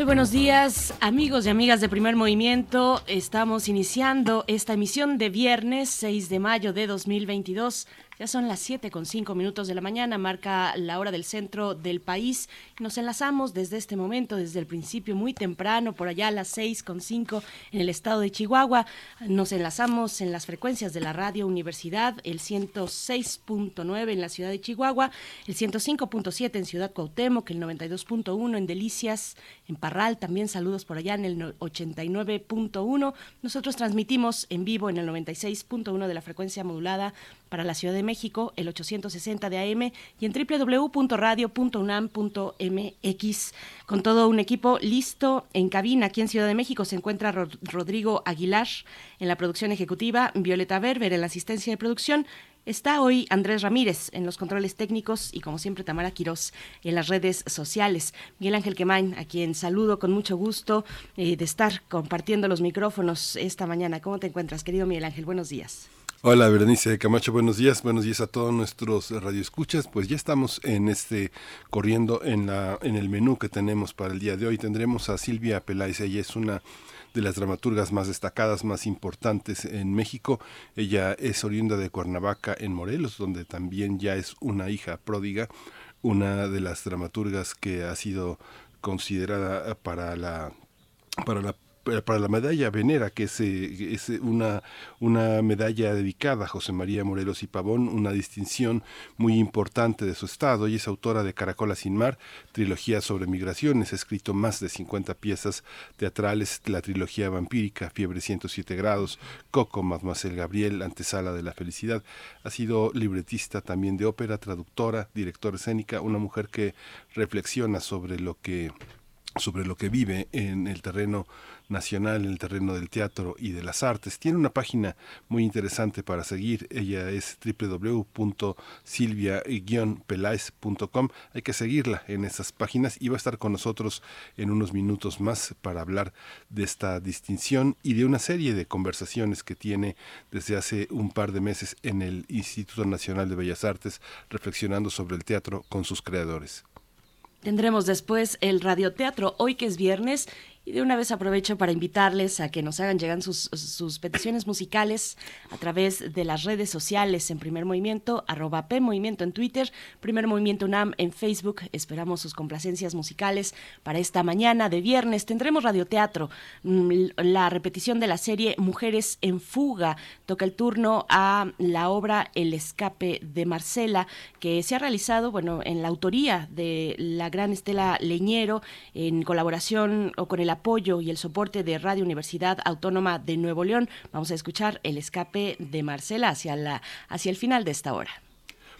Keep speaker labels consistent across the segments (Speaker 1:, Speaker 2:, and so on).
Speaker 1: Muy buenos días, amigos y amigas de Primer Movimiento. Estamos iniciando esta emisión de viernes 6 de mayo de 2022. Ya son las 7 con 5 minutos de la mañana, marca la hora del centro del país. Nos enlazamos desde este momento, desde el principio, muy temprano, por allá a las 6 con 5 en el estado de Chihuahua. Nos enlazamos en las frecuencias de la radio Universidad, el 106.9 en la ciudad de Chihuahua, el 105.7 en Ciudad Cuauhtémoc, el 92.1 en Delicias, en Parral, también saludos por allá en el 89.1. Nosotros transmitimos en vivo en el 96.1 de la frecuencia modulada para la Ciudad de México, el 860 de AM y en www.radio.unam.mx. Con todo un equipo listo en cabina. Aquí en Ciudad de México se encuentra Rodrigo Aguilar en la producción ejecutiva, Violeta Berber en la asistencia de producción. Está hoy Andrés Ramírez en los controles técnicos y como siempre Tamara Quirós en las redes sociales. Miguel Ángel Quemain, a quien saludo con mucho gusto eh, de estar compartiendo los micrófonos esta mañana. ¿Cómo te encuentras, querido Miguel Ángel? Buenos días.
Speaker 2: Hola Berenice Camacho, buenos días, buenos días a todos nuestros radioescuchas. Pues ya estamos en este corriendo en la en el menú que tenemos para el día de hoy. Tendremos a Silvia Peláez, ella es una de las dramaturgas más destacadas, más importantes en México. Ella es oriunda de Cuernavaca en Morelos, donde también ya es una hija pródiga, una de las dramaturgas que ha sido considerada para la para la para la medalla Venera, que es, eh, es, una, una medalla dedicada a José María Morelos y Pavón, una distinción muy importante de su estado. y es autora de Caracola sin mar, trilogía sobre migraciones, ha escrito más de 50 piezas teatrales, la trilogía vampírica, Fiebre 107 grados, Coco, Mademoiselle Gabriel, Antesala de la Felicidad. Ha sido libretista también de ópera, traductora, directora escénica, una mujer que reflexiona sobre lo que sobre lo que vive en el terreno nacional en el terreno del teatro y de las artes. Tiene una página muy interesante para seguir. Ella es www.silvia-pelaez.com. Hay que seguirla en esas páginas y va a estar con nosotros en unos minutos más para hablar de esta distinción y de una serie de conversaciones que tiene desde hace un par de meses en el Instituto Nacional de Bellas Artes, reflexionando sobre el teatro con sus creadores.
Speaker 1: Tendremos después el radioteatro, hoy que es viernes, y de una vez aprovecho para invitarles a que nos hagan llegar sus, sus, peticiones musicales a través de las redes sociales en Primer Movimiento, arroba P Movimiento en Twitter, Primer Movimiento UNAM en Facebook. Esperamos sus complacencias musicales para esta mañana de viernes. Tendremos radioteatro, mm, la repetición de la serie Mujeres en Fuga. Toca el turno a la obra El Escape de Marcela, que se ha realizado, bueno, en la autoría de la gran Estela Leñero, en colaboración o con el apoyo y el soporte de Radio Universidad Autónoma de Nuevo León. Vamos a escuchar el escape de Marcela hacia, la, hacia el final de esta hora.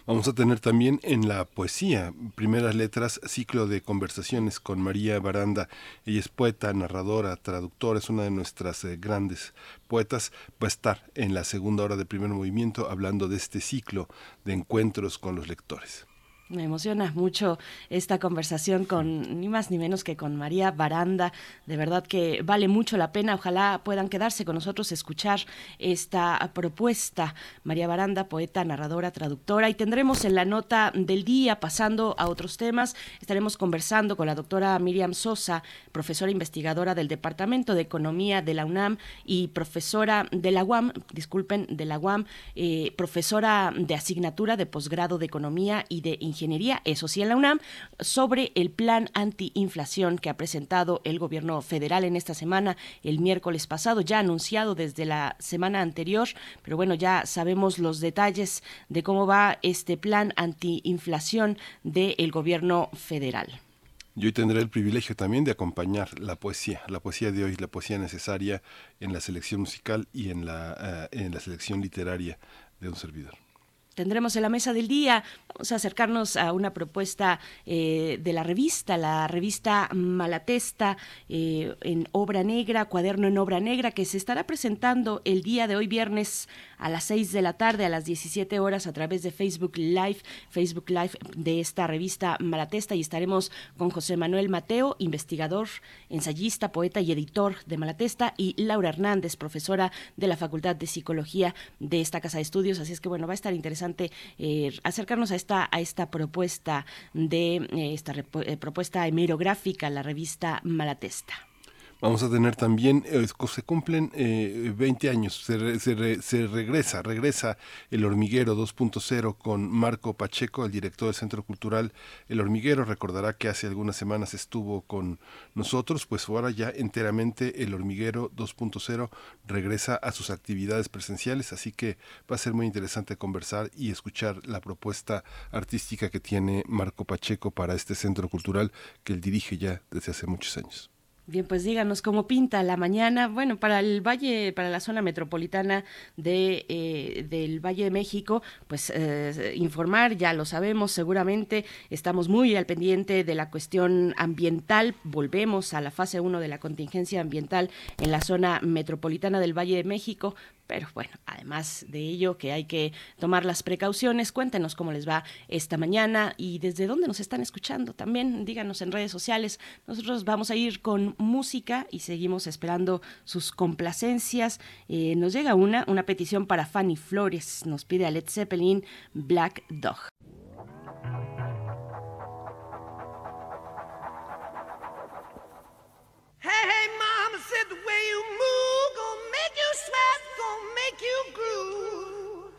Speaker 2: Vamos a tener también en la poesía, primeras letras, ciclo de conversaciones con María Baranda. Ella es poeta, narradora, traductora, es una de nuestras eh, grandes poetas. Va a estar en la segunda hora de primer movimiento hablando de este ciclo de encuentros con los lectores.
Speaker 1: Me emociona mucho esta conversación con ni más ni menos que con María Baranda. De verdad que vale mucho la pena. Ojalá puedan quedarse con nosotros, escuchar esta propuesta. María Baranda, poeta, narradora, traductora. Y tendremos en la nota del día, pasando a otros temas, estaremos conversando con la doctora Miriam Sosa, profesora investigadora del Departamento de Economía de la UNAM y profesora de la UAM, disculpen, de la UAM, eh, profesora de asignatura de posgrado de Economía y de Ingeniería Ingeniería, eso sí en la UNAM, sobre el plan antiinflación que ha presentado el gobierno federal en esta semana, el miércoles pasado, ya anunciado desde la semana anterior, pero bueno, ya sabemos los detalles de cómo va este plan antiinflación del gobierno federal.
Speaker 2: Yo tendré el privilegio también de acompañar la poesía, la poesía de hoy, la poesía necesaria en la selección musical y en la, eh, en la selección literaria de un servidor.
Speaker 1: Tendremos en la mesa del día. Vamos a acercarnos a una propuesta eh, de la revista, la revista Malatesta eh, en obra negra, cuaderno en obra negra, que se estará presentando el día de hoy, viernes a las 6 de la tarde, a las 17 horas, a través de Facebook Live, Facebook Live de esta revista Malatesta. Y estaremos con José Manuel Mateo, investigador, ensayista, poeta y editor de Malatesta, y Laura Hernández, profesora de la Facultad de Psicología de esta Casa de Estudios. Así es que, bueno, va a estar interesante eh, acercarnos a esta, a esta propuesta de eh, esta eh, propuesta hemerográfica, la revista Malatesta.
Speaker 2: Vamos a tener también, eh, se cumplen eh, 20 años, se, se, regresa, regresa El Hormiguero 2.0 con Marco Pacheco, el director del Centro Cultural El Hormiguero. Recordará que hace algunas semanas estuvo con nosotros, pues ahora ya enteramente El Hormiguero 2.0 regresa a sus actividades presenciales, así que va a ser muy interesante conversar y escuchar la propuesta artística que tiene Marco Pacheco para este centro cultural que él dirige ya desde hace muchos años.
Speaker 1: Bien, pues díganos cómo pinta la mañana. Bueno, para el valle, para la zona metropolitana de, eh, del Valle de México, pues eh, informar, ya lo sabemos, seguramente estamos muy al pendiente de la cuestión ambiental. Volvemos a la fase 1 de la contingencia ambiental en la zona metropolitana del Valle de México. Pero bueno, además de ello que hay que tomar las precauciones, cuéntenos cómo les va esta mañana y desde dónde nos están escuchando. También díganos en redes sociales. Nosotros vamos a ir con música y seguimos esperando sus complacencias. Eh, nos llega una, una petición para Fanny Flores. Nos pide a Led Zeppelin Black Dog.
Speaker 3: Hey, hey, mama the way you move make you sweat, gonna make you groove.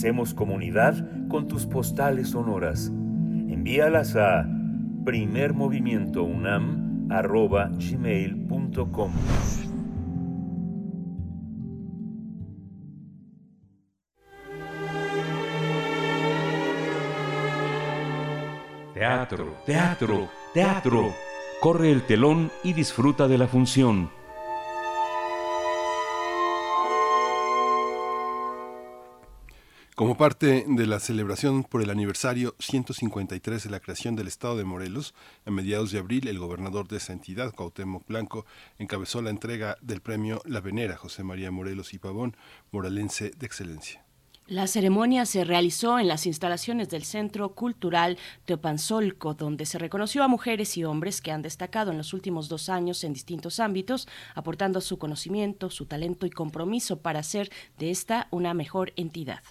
Speaker 4: Hacemos comunidad con tus postales sonoras. Envíalas a primermovimientounam.gmail.com
Speaker 5: Teatro, teatro, teatro. Corre el telón y disfruta de la función.
Speaker 2: Como parte de la celebración por el aniversario 153 de la creación del Estado de Morelos, a mediados de abril, el gobernador de esa entidad, Cuauhtémoc Blanco, encabezó la entrega del premio La Venera José María Morelos y Pavón, morelense de excelencia.
Speaker 1: La ceremonia se realizó en las instalaciones del Centro Cultural Teopanzolco, donde se reconoció a mujeres y hombres que han destacado en los últimos dos años en distintos ámbitos, aportando su conocimiento, su talento y compromiso para hacer de esta una mejor entidad.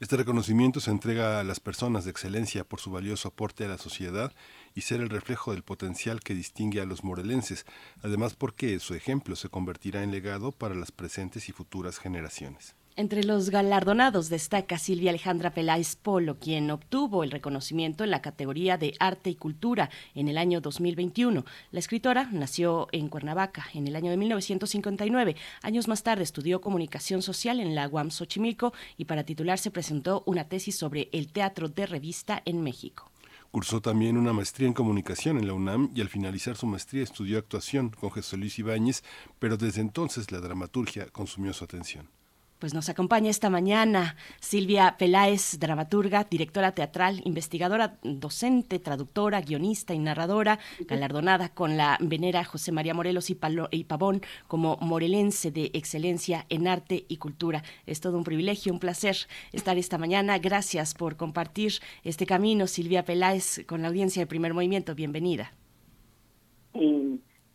Speaker 2: Este reconocimiento se entrega a las personas de excelencia por su valioso aporte a la sociedad y ser el reflejo del potencial que distingue a los morelenses, además porque su ejemplo se convertirá en legado para las presentes y futuras generaciones.
Speaker 1: Entre los galardonados destaca Silvia Alejandra Peláez Polo, quien obtuvo el reconocimiento en la categoría de Arte y Cultura en el año 2021. La escritora nació en Cuernavaca en el año de 1959. Años más tarde estudió comunicación social en la UAM Xochimilco y para titularse presentó una tesis sobre el teatro de revista en México.
Speaker 2: Cursó también una maestría en comunicación en la UNAM y al finalizar su maestría estudió actuación con Jesús Luis Ibáñez, pero desde entonces la dramaturgia consumió su atención.
Speaker 1: Pues nos acompaña esta mañana Silvia Peláez, dramaturga, directora teatral, investigadora, docente, traductora, guionista y narradora, galardonada con la venera José María Morelos y, Palo- y Pavón como morelense de excelencia en arte y cultura. Es todo un privilegio, un placer estar esta mañana. Gracias por compartir este camino, Silvia Peláez, con la audiencia de Primer Movimiento. Bienvenida.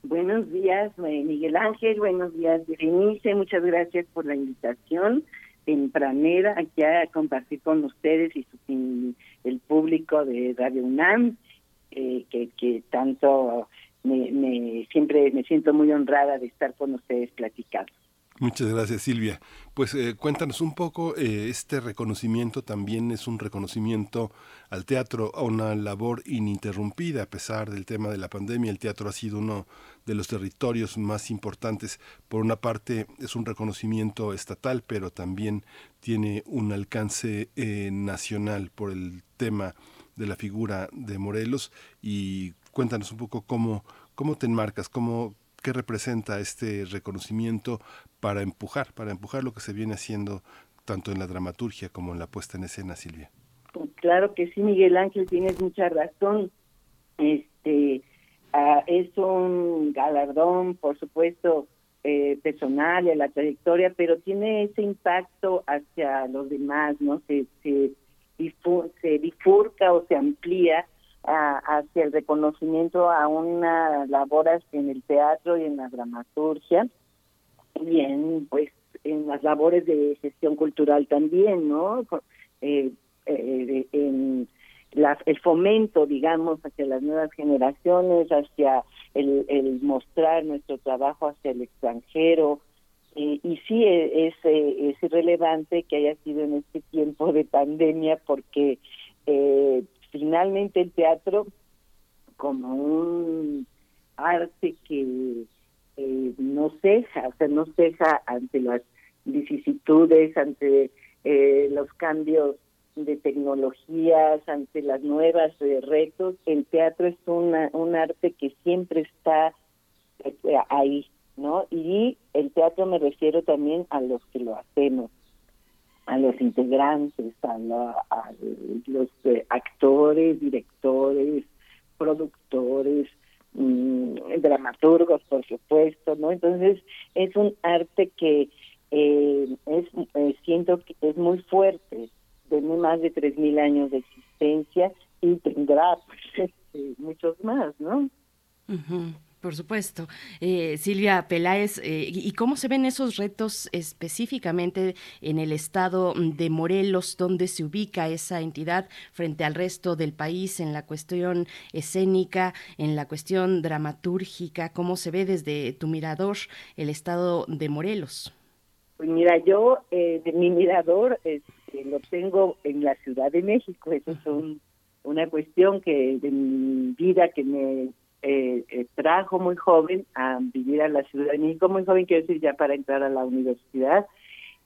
Speaker 6: Buenos días, eh, Miguel Ángel. Buenos días, Berenice. Muchas gracias por la invitación tempranera aquí a compartir con ustedes y, su- y el público de Radio UNAM, eh, que, tanto me, me- siempre me siento muy honrada de estar con ustedes platicando.
Speaker 2: Muchas gracias Silvia. Pues eh, cuéntanos un poco, eh, este reconocimiento también es un reconocimiento al teatro, a una labor ininterrumpida a pesar del tema de la pandemia. El teatro ha sido uno de los territorios más importantes. Por una parte es un reconocimiento estatal, pero también tiene un alcance eh, nacional por el tema de la figura de Morelos y cuéntanos un poco cómo, cómo te enmarcas, cómo, qué representa este reconocimiento para empujar, para empujar lo que se viene haciendo tanto en la dramaturgia como en la puesta en escena, Silvia.
Speaker 6: Claro que sí, Miguel Ángel, tienes mucha razón. Este ah, es un galardón, por supuesto, eh, personal y a la trayectoria, pero tiene ese impacto hacia los demás, ¿no? Se, se, difu- se bifurca o se amplía ah, hacia el reconocimiento a una labor en el teatro y en la dramaturgia y en, pues, en las labores de gestión cultural también, ¿no? Eh, eh, en la- el fomento, digamos, hacia las nuevas generaciones, hacia el, el mostrar nuestro trabajo hacia el extranjero. Eh, y sí e- es, eh, es irrelevante que haya sido en este tiempo de pandemia porque eh, finalmente el teatro como un arte que eh, no ceja, o sea, no ceja ante las vicisitudes, ante eh, los cambios de tecnologías, ante las nuevas eh, retos. El teatro es un arte que siempre está eh, ahí, ¿no? Y el teatro me refiero también a los que lo hacemos, a los integrantes, a los eh, actores, directores, productores, mm, dramaturgos, por supuesto, ¿no? Entonces es un arte que eh, es eh, siento que es muy fuerte, tiene más de tres mil años de existencia y tendrá pues, este, muchos más, ¿no?
Speaker 1: Por supuesto. Eh, Silvia Peláez, eh, ¿y y cómo se ven esos retos específicamente en el estado de Morelos, donde se ubica esa entidad frente al resto del país en la cuestión escénica, en la cuestión dramatúrgica? ¿Cómo se ve desde tu mirador el estado de Morelos?
Speaker 6: Pues mira, yo eh, de mi mirador este, lo tengo en la Ciudad de México. Eso es un, una cuestión que de mi vida que me eh, eh, trajo muy joven a vivir a la Ciudad de México, muy joven quiero decir ya para entrar a la universidad.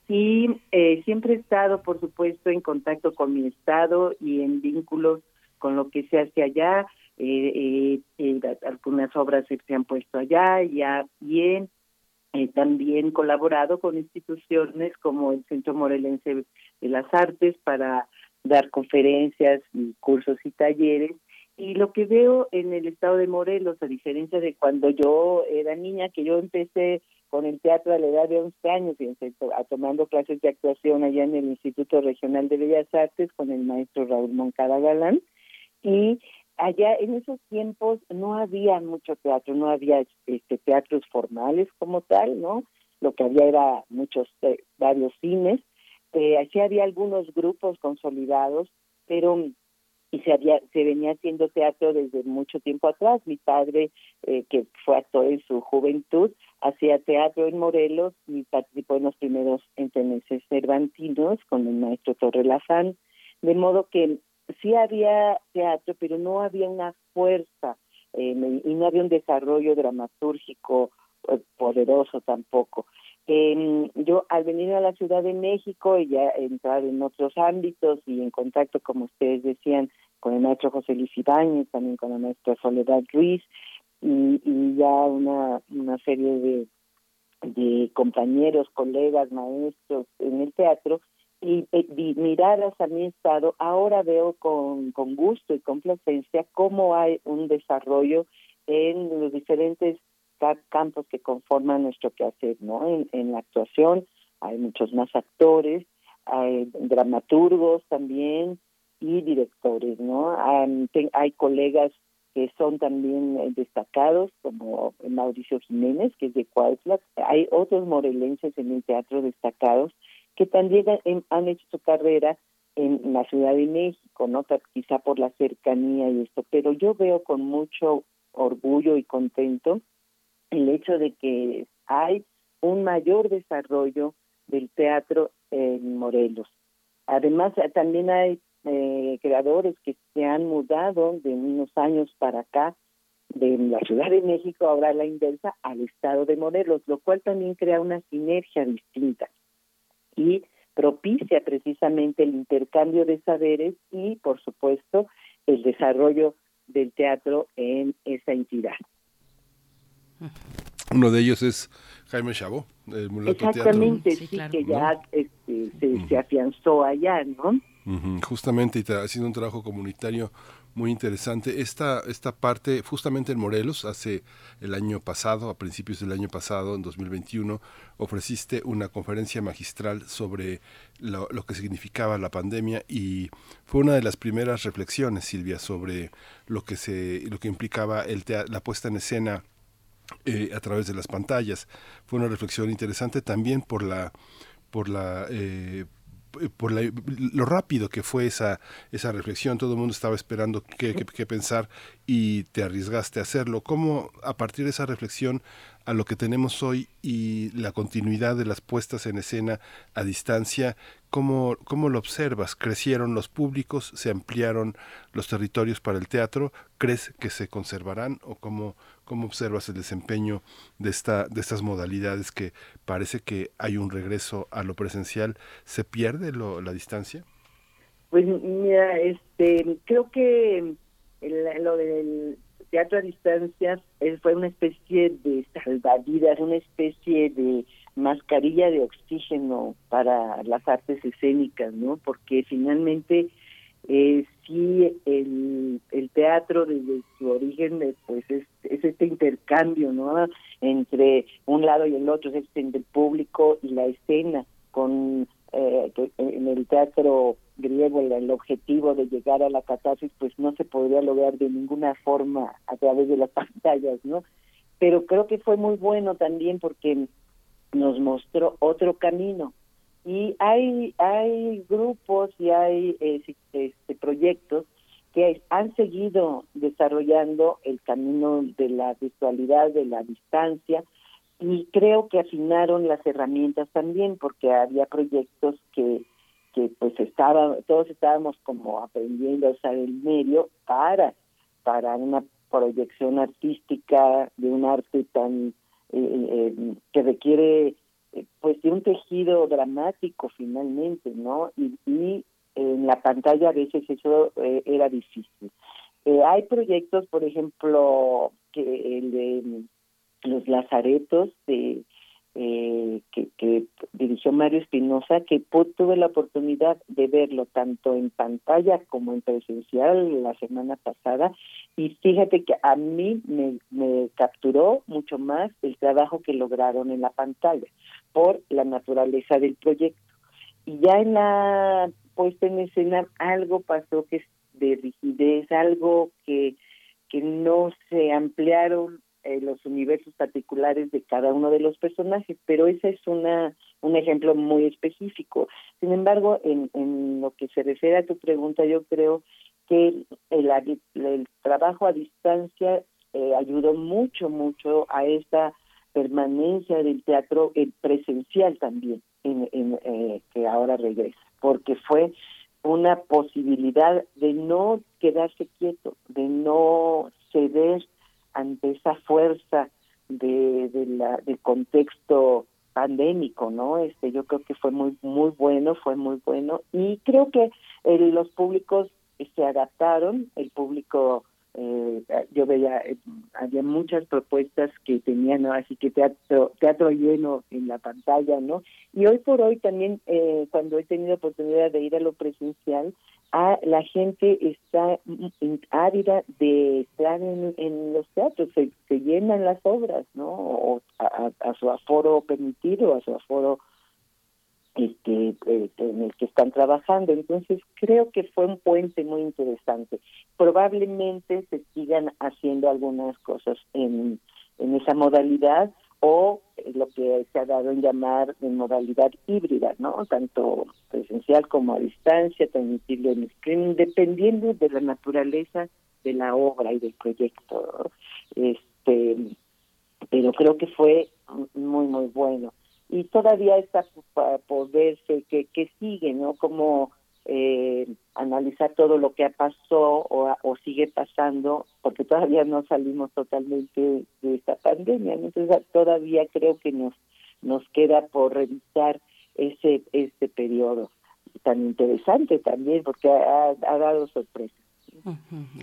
Speaker 6: Y eh, siempre he estado, por supuesto, en contacto con mi estado y en vínculos con lo que se hace allá. Eh, eh, eh, algunas obras se han puesto allá ya bien también colaborado con instituciones como el Centro Morelense de las Artes para dar conferencias y cursos y talleres. Y lo que veo en el estado de Morelos, a diferencia de cuando yo era niña, que yo empecé con el teatro a la edad de 11 años, fíjense, a- tomando clases de actuación allá en el Instituto Regional de Bellas Artes con el maestro Raúl Moncada Galán, y allá en esos tiempos no había mucho teatro, no había este teatros formales como tal, ¿no? Lo que había era muchos eh, varios cines, eh, así había algunos grupos consolidados, pero y se había se venía haciendo teatro desde mucho tiempo atrás. Mi padre, eh, que fue actor en su juventud, hacía teatro en Morelos y participó en los primeros entremeses cervantinos con el maestro Torre Lafán, de modo que sí había teatro, pero no había una fuerza eh, y no había un desarrollo dramatúrgico eh, poderoso tampoco. Eh, yo al venir a la Ciudad de México y ya entrar en otros ámbitos y en contacto, como ustedes decían, con el maestro José Luis Ibáñez, también con la maestra Soledad Ruiz y, ya una, una serie de, de compañeros, colegas, maestros en el teatro, y, y miradas a mi estado, ahora veo con, con gusto y complacencia cómo hay un desarrollo en los diferentes ca- campos que conforman nuestro quehacer, ¿no? En, en la actuación hay muchos más actores, hay dramaturgos también y directores, ¿no? Hay, colegas que son también eh, destacados, como Mauricio Jiménez, que es de Cuautla. Hay otros morelenses en el teatro destacados que también han- han hecho su carrera en la Ciudad de México, ¿no? Quizá por la cercanía y esto, pero yo veo con mucho orgullo y contento el hecho de que hay un mayor desarrollo del teatro en Morelos. Además, también hay eh, creadores que se han mudado de unos años para acá, de la Ciudad de México, ahora la inversa, al estado de Morelos, lo cual también crea una sinergia distinta y propicia precisamente el intercambio de saberes y, por supuesto, el desarrollo del teatro en esa entidad.
Speaker 2: Uno de ellos es Jaime Chabot, el Mulato Teatro.
Speaker 6: Exactamente,
Speaker 1: Sí,
Speaker 6: sí,
Speaker 1: claro.
Speaker 6: que ya este, se, se afianzó allá, ¿no?
Speaker 2: Justamente, y tra- haciendo un trabajo comunitario muy interesante. Esta, esta parte, justamente en Morelos, hace el año pasado, a principios del año pasado, en 2021, ofreciste una conferencia magistral sobre lo, lo que significaba la pandemia y fue una de las primeras reflexiones, Silvia, sobre lo que, se, lo que implicaba el la puesta en escena eh, a través de las pantallas. Fue una reflexión interesante también por la por la eh, por la- lo rápido que fue esa esa reflexión. Todo el mundo estaba esperando qué, qué- qué pensar y te arriesgaste a hacerlo. Cómo a partir de esa reflexión a lo que tenemos hoy y la continuidad de las puestas en escena a distancia cómo cómo lo observas crecieron los públicos se ampliaron los territorios para el teatro crees que se conservarán o cómo cómo observas el desempeño de esta de estas modalidades que parece que hay un regreso a lo presencial se pierde lo- la distancia
Speaker 6: Pues mira, este, creo que lo del teatro a distancia eh, fue una especie de salvavidas, una especie de mascarilla de oxígeno para las artes escénicas, ¿no? Porque finalmente eh, sí el, el teatro desde su origen eh, pues es, es este intercambio, ¿no? Entre un lado y el otro, es este entre el público y la escena con eh, en el teatro griego el, el objetivo de llegar a la catarsis pues no se podría lograr de ninguna forma a través de las pantallas, ¿no? Pero creo que fue muy bueno también porque nos mostró otro camino y hay hay grupos y hay eh, este, proyectos que han seguido desarrollando el camino de la virtualidad, de la distancia, y creo que afinaron las herramientas también porque había proyectos que que pues estaba todos estábamos como aprendiendo a usar el medio para para una proyección artística de un arte tan eh, eh, que requiere pues de un tejido dramático finalmente no y, en la pantalla a veces eso eh, era difícil. Eh, hay proyectos por ejemplo que el de los lazaretos de eh, que, dirigió Mario Espinosa, que tuve la oportunidad de verlo tanto en pantalla como en presencial la semana pasada. Y fíjate que a mí me capturó mucho más el trabajo que lograron en la pantalla por la naturaleza del proyecto. Y ya en la puesta en escena algo pasó que es de rigidez, algo que, que no se ampliaron eh, los universos particulares de cada uno de los personajes, pero ese es una un ejemplo muy específico. Sin embargo, en, en lo que se refiere a tu pregunta, yo creo que el, el, el trabajo a distancia eh, ayudó mucho, mucho a esta permanencia del teatro eh, presencial también, en, en, eh, que ahora regresa, porque fue una posibilidad de no quedarse quieto, de no ceder ante esa fuerza de, la, del contexto pandémico, ¿no? Este, yo creo que fue muy muy bueno, fue muy bueno y creo que eh, los públicos se adaptaron, el público eh, yo veía eh, había muchas propuestas que tenían así que teatro teatro lleno en la pantalla no y hoy por hoy también eh, cuando he tenido oportunidad de ir a lo presencial a, la gente está ávida de estar en, en los teatros se, se, llenan las obras no o a, su aforo permitido a su aforo este, eh, en el que están trabajando. Entonces, creo que fue un puente muy interesante. Probablemente se sigan haciendo algunas cosas en, en esa modalidad o lo que se ha dado en llamar en modalidad híbrida, ¿no? Tanto presencial como a distancia, transmitirlo en screen, dependiendo de la naturaleza de la obra y del proyecto. Este, pero creo que fue muy, muy bueno y todavía está por verse que, que sigue, ¿no? Como eh, analizar todo lo que pasado o, o, sigue pasando, porque todavía no salimos totalmente de esta pandemia, entonces todavía creo que nos nos queda por revisar ese este periodo tan interesante también, porque ha, ha dado sorpresas.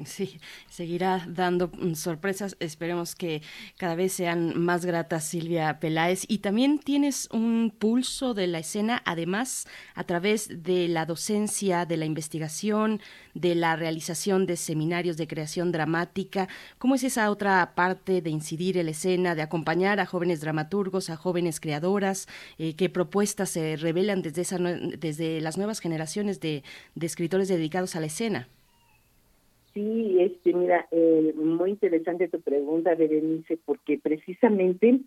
Speaker 1: Sí, seguirá dando sorpresas. Esperemos que cada vez sean más gratas, Silvia Peláez. Y también tienes un pulso de la escena, además, a través de la docencia, de la investigación, de la realización de seminarios de creación dramática. ¿Cómo es esa otra parte de incidir en la escena, de acompañar a jóvenes dramaturgos, a jóvenes creadoras? Eh, ¿Qué propuestas se revelan desde, esa, desde las nuevas generaciones de escritores dedicados a la escena?
Speaker 6: Sí, este, mira, eh, muy interesante tu pregunta, Berenice, porque precisamente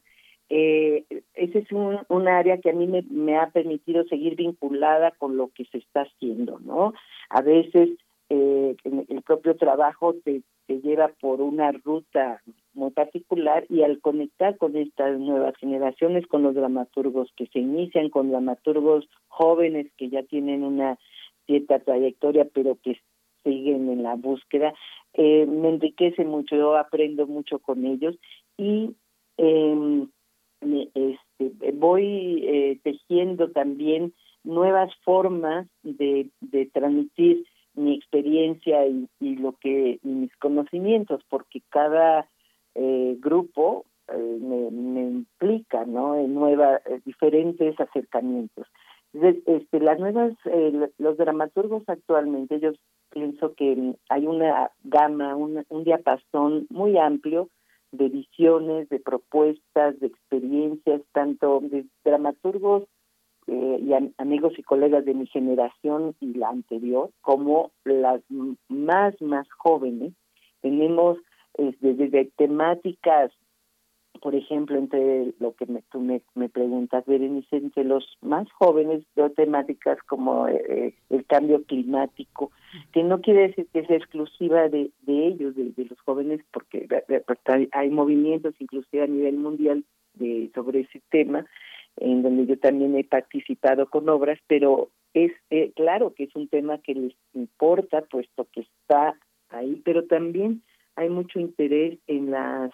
Speaker 6: eh, ese es un, un área que a mí me, me, ha permitido seguir vinculada con lo que se está haciendo, ¿no? A veces eh, el propio trabajo te, te lleva por una ruta muy particular y al conectar con estas nuevas generaciones, con los dramaturgos que se inician, con dramaturgos jóvenes que ya tienen una cierta trayectoria, pero que siguen en la búsqueda, eh, me enriquece mucho, yo aprendo mucho con ellos y eh, este, voy eh, tejiendo también nuevas formas de, transmitir mi experiencia y, lo que y mis conocimientos, porque cada eh, grupo eh, me, me, implica no en nuevas diferentes acercamientos. Este, las nuevas, eh, los dramaturgos actualmente, yo pienso que hay una gama, un, un diapasón muy amplio de visiones, de propuestas, de experiencias, tanto de dramaturgos eh, y am amigos y colegas de mi generación y la anterior, como las más, más jóvenes. Tenemos eh, desde temáticas por ejemplo, entre lo que me, tú me, me preguntas, Berenice, entre los más jóvenes veo temáticas como eh, el cambio climático, que no quiere decir que sea exclusiva de, de ellos, de, de los jóvenes, porque hay movimientos inclusive a nivel mundial de sobre ese tema, en donde yo también he participado con obras, pero es eh, claro que es un tema que les importa, puesto que está ahí, pero también hay mucho interés en las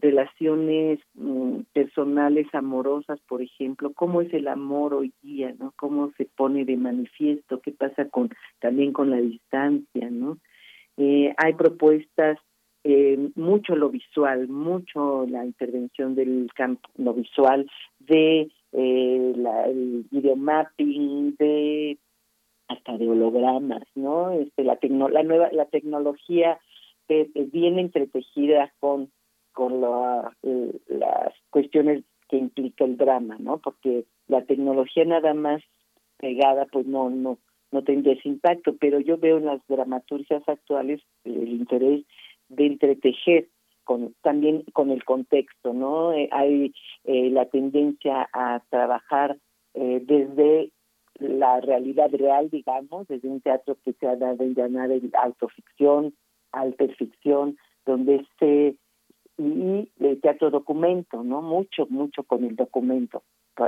Speaker 6: relaciones mm, personales amorosas, por ejemplo, cómo es el amor hoy día, ¿no? Cómo se pone de manifiesto, qué pasa con también con la distancia, ¿no? Eh, hay propuestas eh, mucho lo visual, mucho la intervención del campo lo visual, de eh, la, el videomapping, de hasta de hologramas, ¿no? Este, la, tecno, la nueva la tecnología eh, viene entretejida con con la, eh, las cuestiones que implica el drama, ¿no? Porque la tecnología nada más pegada, pues no no no tendría ese impacto, pero yo veo en las dramaturgias actuales el interés de entretejer con también con el contexto, ¿no? Eh, hay eh, la tendencia a trabajar eh, desde la realidad real, digamos, desde un teatro que se ha dado en llamar autoficción, alterficción, donde se y el teatro documento, ¿no? Mucho, mucho con el documento.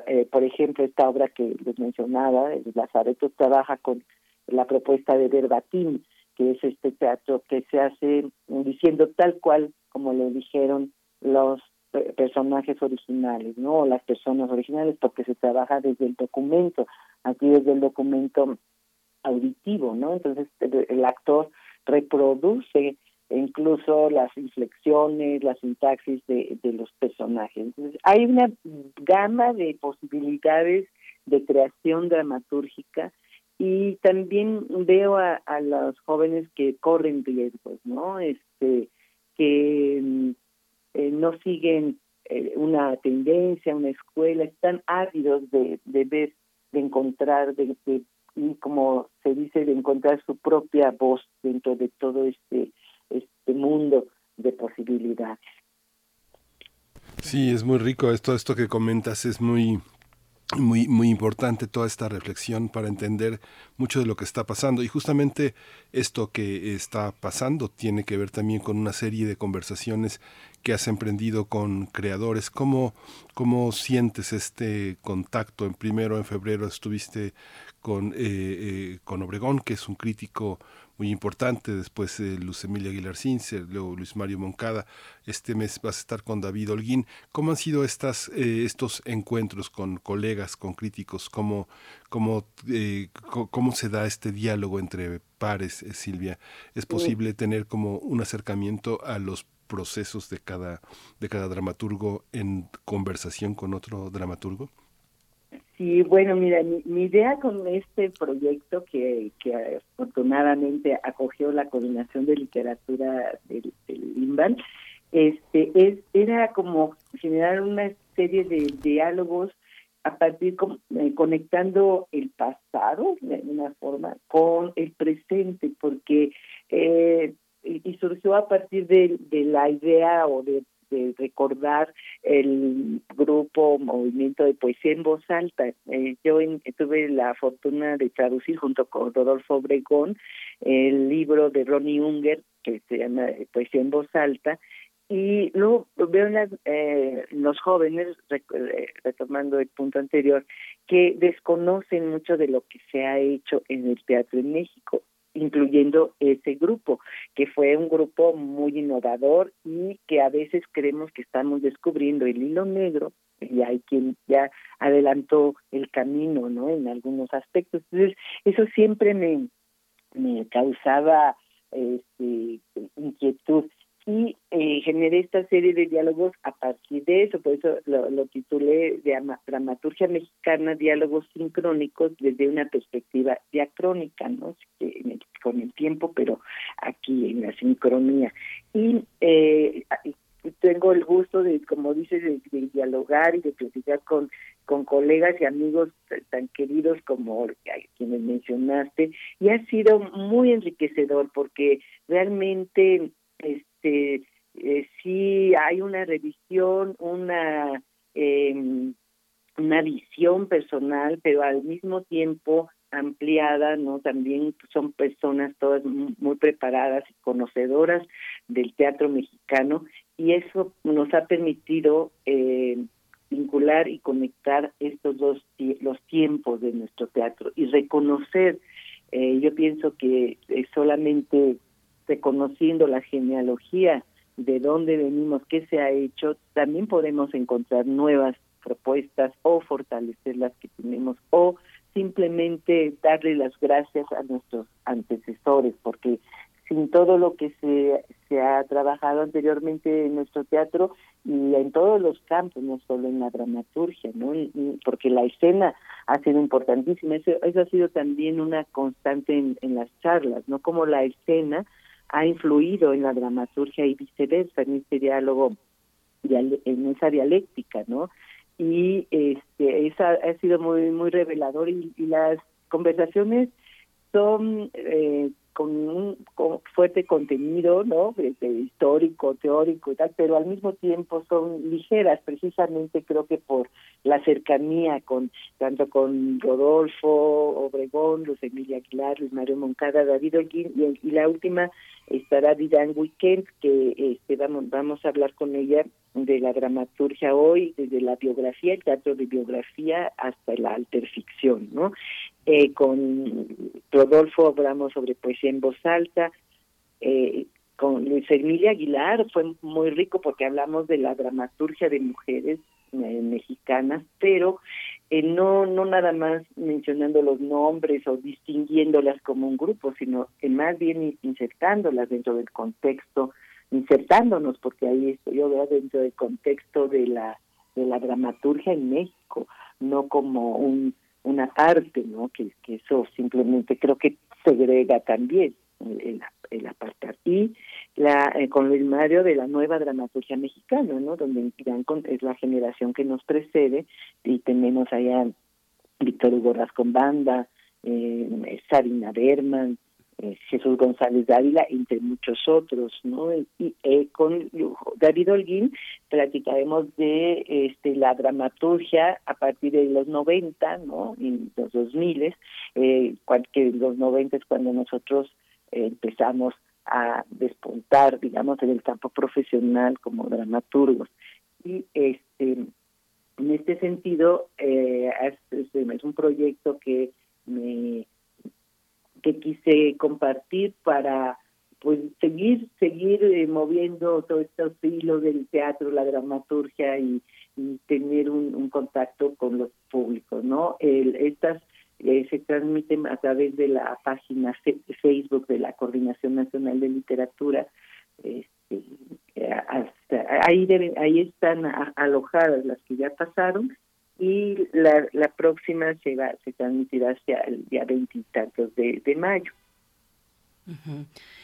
Speaker 6: Eh, por ejemplo, esta obra que les mencionaba, Lazareto trabaja con la propuesta de verbatim, que es este teatro que se hace diciendo tal cual como lo dijeron los personajes originales, ¿no? Las personas originales, porque se trabaja desde el documento, aquí desde el documento auditivo, ¿no? Entonces el actor reproduce incluso las inflexiones, la sintaxis de, de los personajes. Entonces, hay una gama de posibilidades de creación dramatúrgica y también veo a, a los jóvenes que corren riesgos, ¿no? Este, que mm, eh, no siguen eh, una tendencia, una escuela, están ávidos de, de ver, de encontrar, de, de, y como se dice, de encontrar su propia voz dentro de todo este este mundo de posibilidades.
Speaker 2: Sí, es muy rico esto, esto que comentas es muy muy muy importante toda esta reflexión para entender mucho de lo que está pasando y justamente esto que está pasando tiene que ver también con una serie de conversaciones que has emprendido con creadores. ¿Cómo, cómo sientes este contacto? En primero, en febrero, estuviste con, eh, eh, con Obregón, que es un crítico muy importante, después eh, Luz Emilia Aguilar Cincer, luego Luis Mario Moncada, este mes vas a estar con David Holguín. ¿Cómo han sido estas, eh, estos encuentros con colegas, con críticos? ¿Cómo, cómo, eh, cómo se da este diálogo entre pares, Silvia? ¿Es posible tener como un acercamiento a los procesos de cada, de cada dramaturgo en conversación con otro dramaturgo?
Speaker 6: Sí, bueno, mira, mi, mi, idea con este proyecto que, que afortunadamente acogió la coordinación de literatura del, del INVAL, este, es, era como generar una serie de diálogos a partir eh, conectando el pasado de alguna forma con el presente, porque eh, y surgió a partir de, de la idea o de de recordar el grupo Movimiento de Poesía en Voz Alta. Eh, yo tuve la fortuna de traducir junto con Rodolfo Obregón el libro de Ronnie Unger que se llama Poesía en Voz Alta y luego veo eh, los jóvenes, eh, retomando el punto anterior, que desconocen mucho de lo que se ha hecho en el teatro en México incluyendo ese grupo, que fue un grupo muy innovador y que a veces creemos que estamos descubriendo el hilo negro y hay quien ya adelantó el camino, ¿no? En algunos aspectos. Entonces, eso siempre me, me causaba este, inquietud y eh, generé esta serie de diálogos a partir de eso, por eso lo, titulé de Dramaturgia Mexicana, Diálogos Sincrónicos desde una perspectiva diacrónica, ¿no? Con el tiempo, pero aquí en la sincronía. Y eh, tengo el gusto de, como dices, de, de, dialogar y de platicar con, con colegas y amigos tan queridos como quienes mencionaste, y ha sido muy enriquecedor porque realmente este eh, sí hay una revisión, una eh, una visión personal, pero al mismo tiempo ampliada, ¿no? También son personas todas muy preparadas y conocedoras del teatro mexicano y eso nos ha permitido eh, articular y conectar estos dos los tiempos de nuestro teatro y reconocer eh, yo pienso que eh, solamente reconociendo la genealogía de dónde venimos, qué se ha hecho, también podemos encontrar nuevas propuestas o fortalecer las que tenemos o simplemente darle las gracias a nuestros antecesores, porque sin todo lo que se, se ha trabajado anteriormente en nuestro teatro y en todos los campos, no solo en la dramaturgia, ¿no? porque la escena ha sido importantísima. Eso, eso ha sido también una constante en, en las charlas, ¿no? Como la escena ha influido en la dramaturgia y viceversa, en este diálogo, en esa dialéctica, ¿no? Y este, esa ha sido muy, muy revelador y, y las conversaciones son eh, con un fuerte contenido, ¿no? histórico, teórico y tal, pero al mismo tiempo son ligeras, precisamente creo que por la cercanía con tanto con Rodolfo Obregón, Luis Emilia Aguilar, Luis Mario Moncada, David Olguín y, la última estará Didan Weekend, que este, vamos, vamos a hablar con ella de la dramaturgia hoy, desde la biografía, el teatro de biografía hasta la alterficción, ¿no? Eh, con Rodolfo hablamos sobre poesía en voz alta, eh, con Luis Emilia Aguilar fue muy rico porque hablamos de la dramaturgia de mujeres eh, mexicanas, pero eh, no no nada más mencionando los nombres o distinguiéndolas como un grupo, sino que más bien insertándolas dentro del contexto, insertándonos, porque ahí estoy yo veo dentro del contexto de la de la dramaturgia en México, no como un una parte, ¿no? Que, eso simplemente creo que segrega también el, el apartar. Y la, eh, con Luis Mario de la nueva dramaturgia mexicana, ¿no? Donde es la generación que nos precede y tenemos allá Víctor Hugo Rascombanda, eh, Sabina Berman, eh, Jesús González Dávila, entre muchos otros, ¿no? Y eh, con David Holguín platicaremos de este, la dramaturgia a partir de los 90, ¿no? En los 2000, eh, que los 90 es cuando nosotros eh, empezamos a despuntar, digamos, en el campo profesional como dramaturgos. Y este en este sentido, eh, es un proyecto que me que quise compartir para pues seguir seguir eh, moviendo todos estos hilos del teatro, la dramaturgia y, tener un, contacto con los públicos, ¿no? El, estas eh, se transmiten a través de la página Facebook de la Coordinación Nacional de Literatura. Este, ahí deben, ahí están alojadas las que ya pasaron y la, la próxima se va se transmitirá hacia el día veintitantos de, de mayo.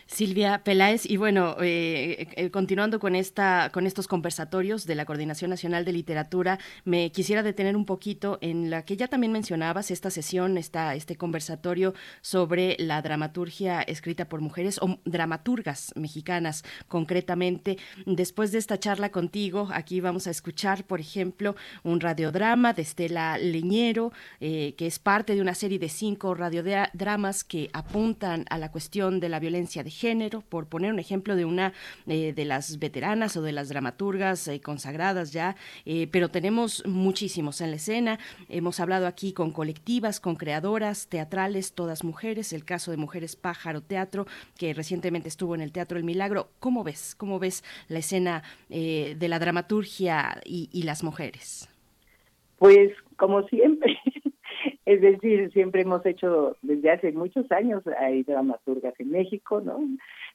Speaker 1: Silvia Peláez, y bueno, eh, eh, continuando con esta, con estos conversatorios de la Coordinación Nacional de Literatura, me quisiera detener un poquito en la que ya también mencionabas, esta sesión, esta, este conversatorio sobre la dramaturgia escrita por mujeres o dramaturgas mexicanas, concretamente. Después de esta charla contigo, aquí vamos a escuchar, por ejemplo, un radiodrama de Estela Leñero, eh, que es parte de una serie de cinco radiodramas que apuntan a la cuestión de la violencia de género, por poner un ejemplo de una eh, de las veteranas o de las dramaturgas eh, consagradas ya, eh, pero tenemos muchísimos en la escena. Hemos hablado aquí con colectivas, con creadoras teatrales, todas mujeres, el caso de Mujeres Pájaro Teatro, que recientemente estuvo en el Teatro El Milagro. ¿Cómo ves? ¿Cómo ves la escena de la dramaturgia y, y las mujeres?
Speaker 6: Pues como siempre, es decir, siempre hemos hecho, desde hace muchos años, hay dramaturgas en México, ¿no?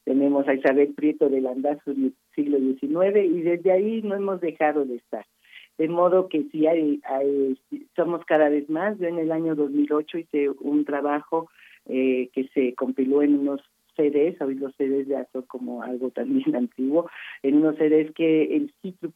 Speaker 6: Tenemos a Isabel Prieto del Andazo del siglo XIX y desde ahí no hemos dejado de estar. De modo que sí hay, hay, somos cada vez más. Yo en el año 2008 hice un trabajo eh, que se compiló en unos CDs, hoy los CDs ya son como algo también antiguo, en unos CDs que el sitio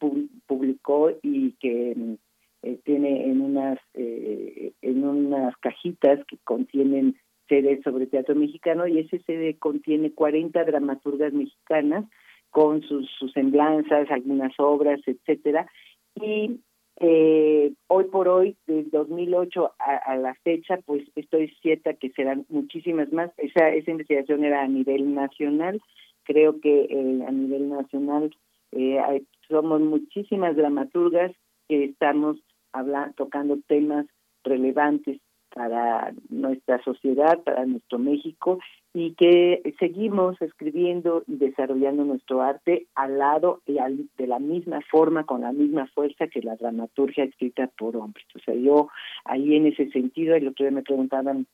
Speaker 6: publicó y que eh, tiene en unas eh, en unas cajitas que contienen CDs sobre teatro mexicano y ese CD contiene 40 dramaturgas mexicanas con sus, sus semblanzas, algunas obras, etcétera y eh, hoy por hoy, desde 2008 a, a, la fecha, pues estoy cierta que serán muchísimas más. Esa, esa investigación era a nivel nacional. Creo que eh, a nivel nacional eh, hay, somos muchísimas dramaturgas que estamos habla, tocando temas relevantes para nuestra sociedad, para nuestro México, y que seguimos escribiendo y desarrollando nuestro arte al lado y al, de la misma forma, con la misma fuerza que la dramaturgia escrita por hombres. O sea, yo ahí en ese sentido, el otro día me preguntaban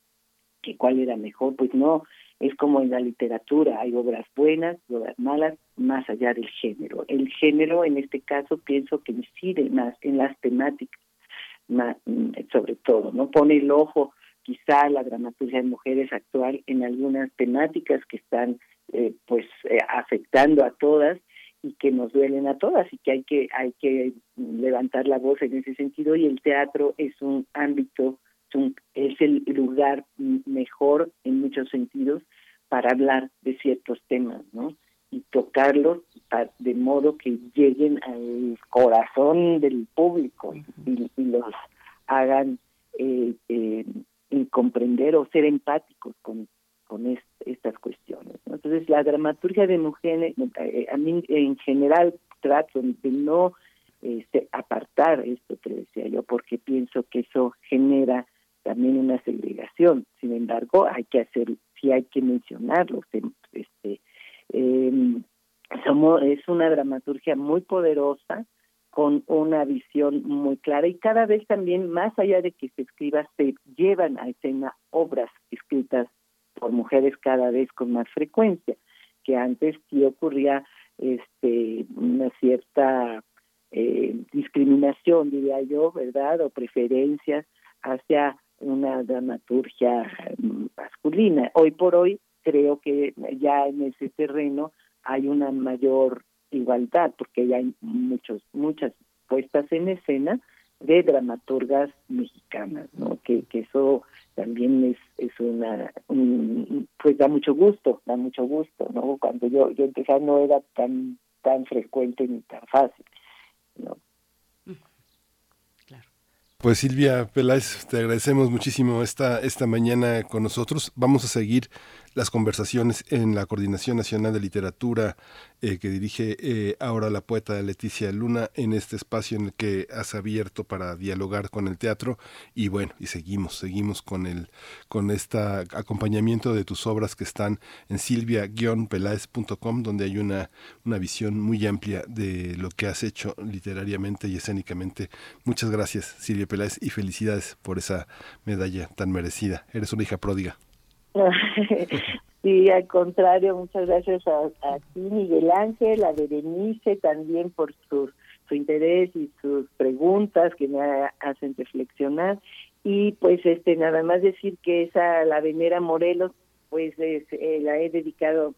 Speaker 6: que cuál era mejor, pues no, es como en la literatura, hay obras buenas y obras malas, más allá del género. El género, en este caso, pienso que incide más en las temáticas Mm, sobre todo, ¿no? Pone el ojo quizá la dramaturgia de mujeres actual en algunas temáticas que están eh, pues eh, afectando a todas y que nos duelen a todas y que hay que hay que levantar la voz en ese sentido y el teatro es un ámbito es, un, es el lugar mejor en muchos sentidos para hablar de ciertos temas, ¿no? y tocarlos de modo que lleguen al corazón del público y, los hagan eh, eh, comprender o ser empáticos con, con estas cuestiones. Entonces, la dramaturgia de mujeres, eh, a mí en general trato de no este, apartar esto que decía yo, porque pienso que eso genera también una segregación. Sin embargo, hay que hacer, sí hay que mencionarlo. Este, eh, somos, es una dramaturgia muy poderosa, con una visión muy clara y cada vez también, más allá de que se escriba, se llevan a escena obras escritas por mujeres cada vez con más frecuencia, que antes sí ocurría este una cierta eh, discriminación, diría yo, ¿verdad? O preferencias hacia una dramaturgia masculina. Hoy por hoy creo que ya en ese terreno hay una mayor igualdad, porque ya hay muchos, muchas puestas en escena de dramaturgas mexicanas, ¿no? Que, que eso también es, es una, pues da mucho gusto, da mucho gusto, ¿no? Cuando yo, yo empecé no era tan, tan frecuente ni tan fácil, ¿no?
Speaker 2: Pues Silvia Peláez, te agradecemos muchísimo esta, esta mañana con nosotros. Vamos a seguir las conversaciones en la Coordinación Nacional de Literatura eh, que dirige eh, ahora la poeta Leticia Luna en este espacio en el que has abierto para dialogar con el teatro. Y bueno y seguimos seguimos con el con este acompañamiento de tus obras que están en silvia-pelaez.com donde hay una una visión muy amplia de lo que has hecho literariamente y escénicamente. Muchas gracias Silvia Peláez y felicidades por esa medalla tan merecida. Eres una hija pródiga
Speaker 6: sí, al contrario, muchas gracias a, ti, Miguel Ángel, a Berenice también por su, interés y sus preguntas que me hacen reflexionar. Y pues este nada más decir que esa la Venera Morelos, pues eh, la he dedicado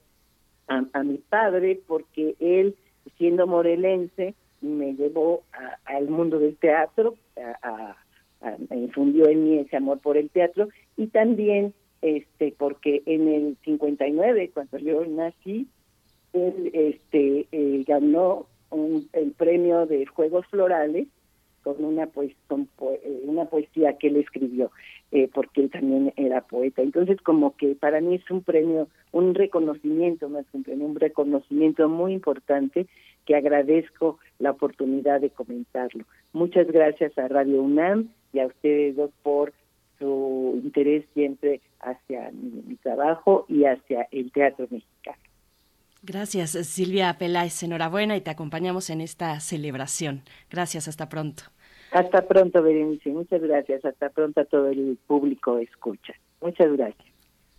Speaker 6: a, mi padre porque él, siendo morelense, me llevó al mundo del teatro, a, me infundió en mí ese amor por el teatro y también este porque en el 59 cuando yo nací él este eh, ganó el premio de Juegos Florales con una pues con eh, una poesía que él escribió eh, porque él también era poeta. Entonces como que para mí es un premio un reconocimiento más que un premio un reconocimiento muy importante que agradezco la oportunidad de comentarlo. Muchas gracias a Radio UNAM y a ustedes dos por su interés siempre hacia mi, trabajo y hacia el teatro mexicano.
Speaker 1: Gracias, Silvia Peláez. Enhorabuena y te acompañamos en esta celebración. Gracias, hasta pronto.
Speaker 6: Hasta pronto, Berenice. Muchas gracias. Hasta pronto a todo el público escucha. Muchas gracias.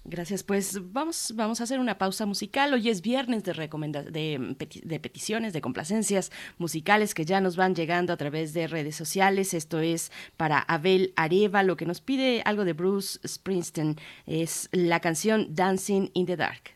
Speaker 1: Gracias, pues vamos, vamos a hacer una pausa musical. Hoy es viernes de, de, de, peticiones, de complacencias musicales que ya nos van llegando a través de redes sociales. Esto es para Abel Areva. Lo que nos pide algo de Bruce Springsteen es la canción Dancing in the Dark.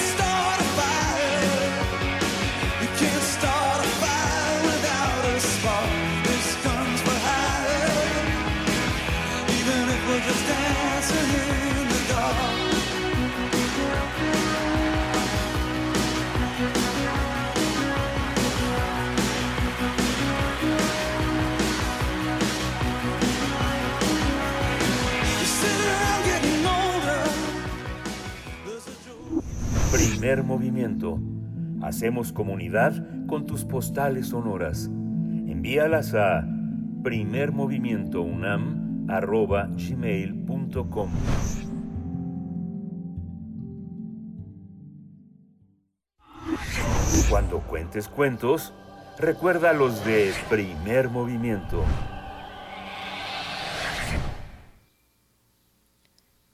Speaker 4: Primer movimiento. Hacemos comunidad con tus postales sonoras. Envíalas a primermovimientounam.gmail.com Cuando cuentes cuentos, recuerda los de primer movimiento.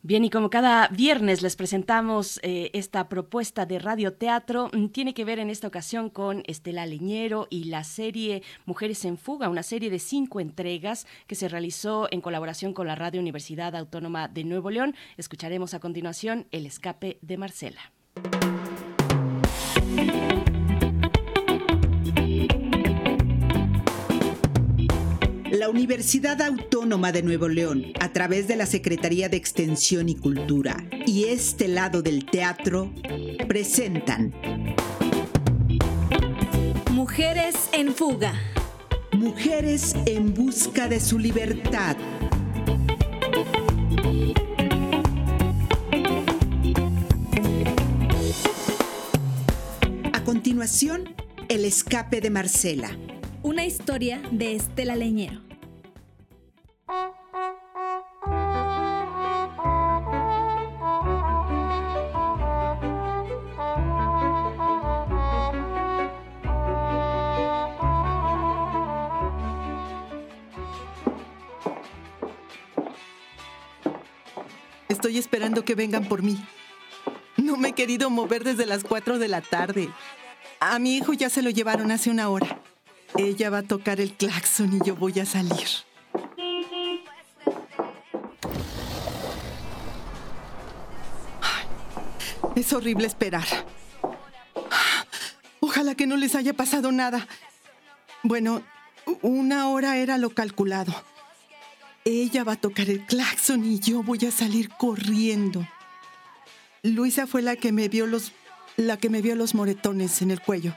Speaker 1: Bien, y como cada viernes les presentamos eh, esta propuesta de radioteatro, mm, tiene que ver en esta ocasión con Estela Leñero y la serie Mujeres en Fuga, una serie de cinco entregas que se realizó en colaboración con la Radio Universidad Autónoma de Nuevo León. Escucharemos a continuación El escape de Marcela.
Speaker 7: La Universidad Autónoma de Nuevo León, a través de la Secretaría de Extensión y Cultura y este lado del teatro, presentan
Speaker 8: Mujeres en fuga.
Speaker 7: Mujeres en busca de su libertad. A continuación, El escape de Marcela.
Speaker 8: Una historia de Estela Leñero.
Speaker 9: Estoy esperando que vengan por mí. No me he querido mover desde las 4 de la tarde. A mi hijo ya se lo llevaron hace una hora. Ella va a tocar el claxon y yo voy a salir. Es horrible esperar. Ojalá que no les haya pasado nada. Bueno, una hora era lo calculado. Ella va a tocar el claxon y yo voy a salir corriendo. Luisa fue la que me vio los la que me vio los moretones en el cuello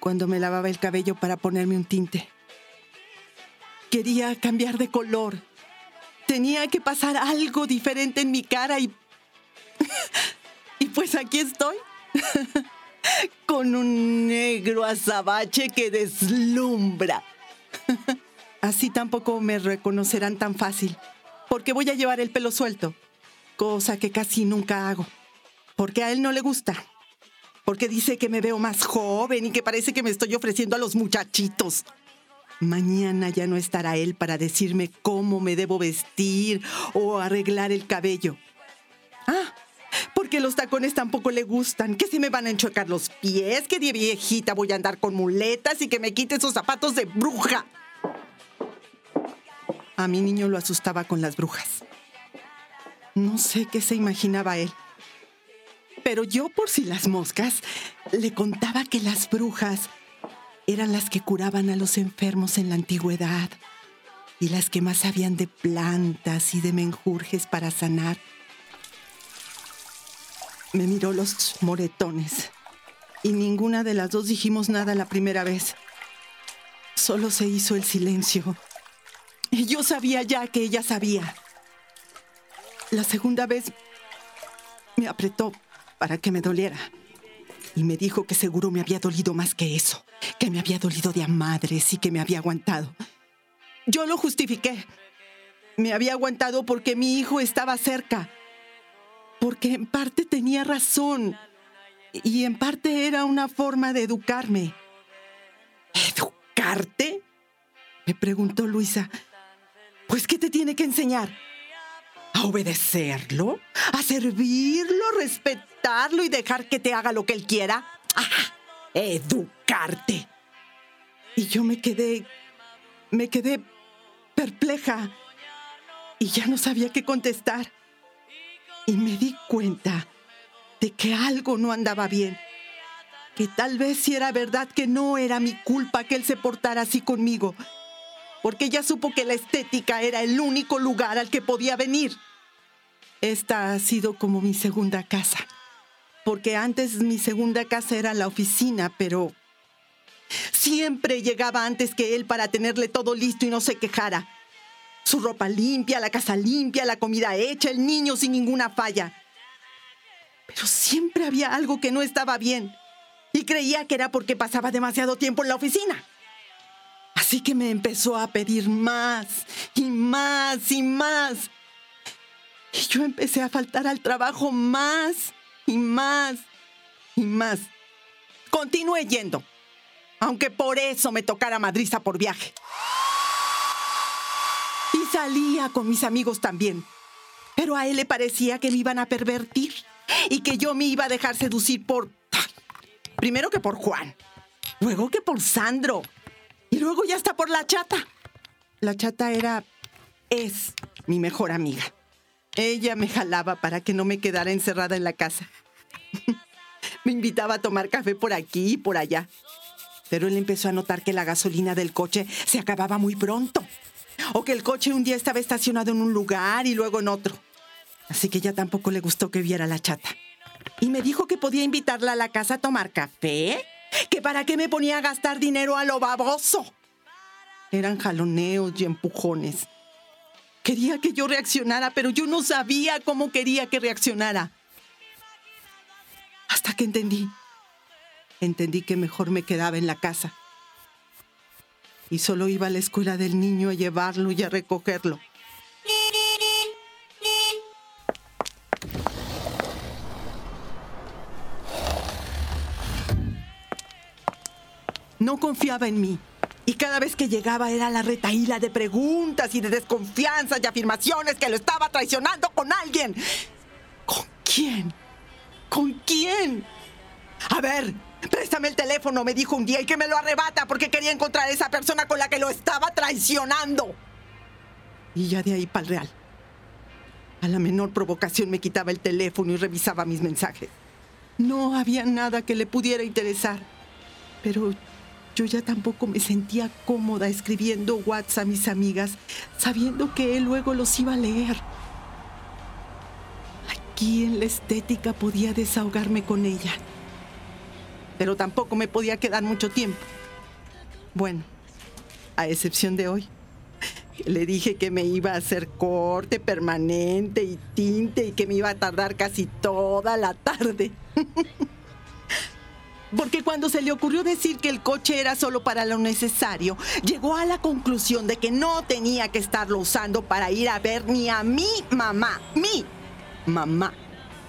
Speaker 9: cuando me lavaba el cabello para ponerme un tinte. Quería cambiar de color. Tenía que pasar algo diferente en mi cara y y pues aquí estoy. Con un negro azabache que deslumbra. Así tampoco me reconocerán tan fácil, porque voy a llevar el pelo suelto, cosa que casi nunca hago, porque a él no le gusta, porque dice que me veo más joven y que parece que me estoy ofreciendo a los muchachitos. Mañana ya no estará él para decirme cómo me debo vestir o arreglar el cabello. Ah, porque los tacones tampoco le gustan, que se me van a enchocar los pies, que de viejita voy a andar con muletas y que me quite esos zapatos de bruja. A mi niño lo asustaba con las brujas. No sé qué se imaginaba él. Pero yo, por si las moscas, le contaba que las brujas eran las que curaban a los enfermos en la antigüedad y las que más sabían de plantas y de menjurjes para sanar. Me miró los moretones y ninguna de las dos dijimos nada la primera vez. Solo se hizo el silencio. Yo sabía ya que ella sabía. La segunda vez me apretó para que me doliera. Y me dijo que seguro me había dolido más que eso, que me había dolido de a madres y que me había aguantado. Yo lo justifiqué. Me había aguantado porque mi hijo estaba cerca. Porque en parte tenía razón. Y en parte era una forma de educarme. ¿Educarte? Me preguntó Luisa. Pues, ¿qué te tiene que enseñar? ¿A obedecerlo? ¿A servirlo, respetarlo y dejar que te haga lo que él quiera? Educarte. Y yo me quedé, me quedé perpleja y ya no sabía qué contestar. Y me di cuenta de que algo no andaba bien. Que tal vez si era verdad que no era mi culpa que él se portara así conmigo. Porque ella supo que la estética era el único lugar al que podía venir. Esta ha sido como mi segunda casa. Porque antes mi segunda casa era la oficina, pero siempre llegaba antes que él para tenerle todo listo y no se quejara. Su ropa limpia, la casa limpia, la comida hecha, el niño sin ninguna falla. Pero siempre había algo que no estaba bien. Y creía que era porque pasaba demasiado tiempo en la oficina. Así que me empezó a pedir más y más y más. Y yo empecé a faltar al trabajo más y más y más. Continué yendo, aunque por eso me tocara madriza por viaje. Y salía con mis amigos también. Pero a él le parecía que me iban a pervertir y que yo me iba a dejar seducir por... Primero que por Juan, luego que por Sandro luego ya está por la chata. La chata era... es mi mejor amiga. Ella me jalaba para que no me quedara encerrada en la casa. me invitaba a tomar café por aquí y por allá. Pero él empezó a notar que la gasolina del coche se acababa muy pronto. O que el coche un día estaba estacionado en un lugar y luego en otro. Así que ya tampoco le gustó que viera la chata. Y me dijo que podía invitarla a la casa a tomar café. Que para qué me ponía a gastar dinero a lo baboso. Eran jaloneos y empujones. Quería que yo reaccionara, pero yo no sabía cómo quería que reaccionara. Hasta que entendí. Entendí que mejor me quedaba en la casa. Y solo iba a la escuela del niño a llevarlo y a recogerlo. No confiaba en mí. Y cada vez que llegaba era la retaíla de preguntas y de desconfianzas y afirmaciones que lo estaba traicionando con alguien. ¿Con quién? ¿Con quién? A ver, préstame el teléfono, me dijo un día, y que me lo arrebata porque quería encontrar a esa persona con la que lo estaba traicionando. Y ya de ahí para el real. A la menor provocación me quitaba el teléfono y revisaba mis mensajes. No había nada que le pudiera interesar. Pero yo ya tampoco me sentía cómoda escribiendo WhatsApp a mis amigas, sabiendo que él luego los iba a leer. Aquí en la estética podía desahogarme con ella, pero tampoco me podía quedar mucho tiempo. Bueno, a excepción de hoy. Le dije que me iba a hacer corte permanente y tinte y que me iba a tardar casi toda la tarde. Porque cuando se le ocurrió decir que el coche era solo para lo necesario, llegó a la conclusión de que no tenía que estarlo usando para ir a ver ni a mi mamá, mi mamá,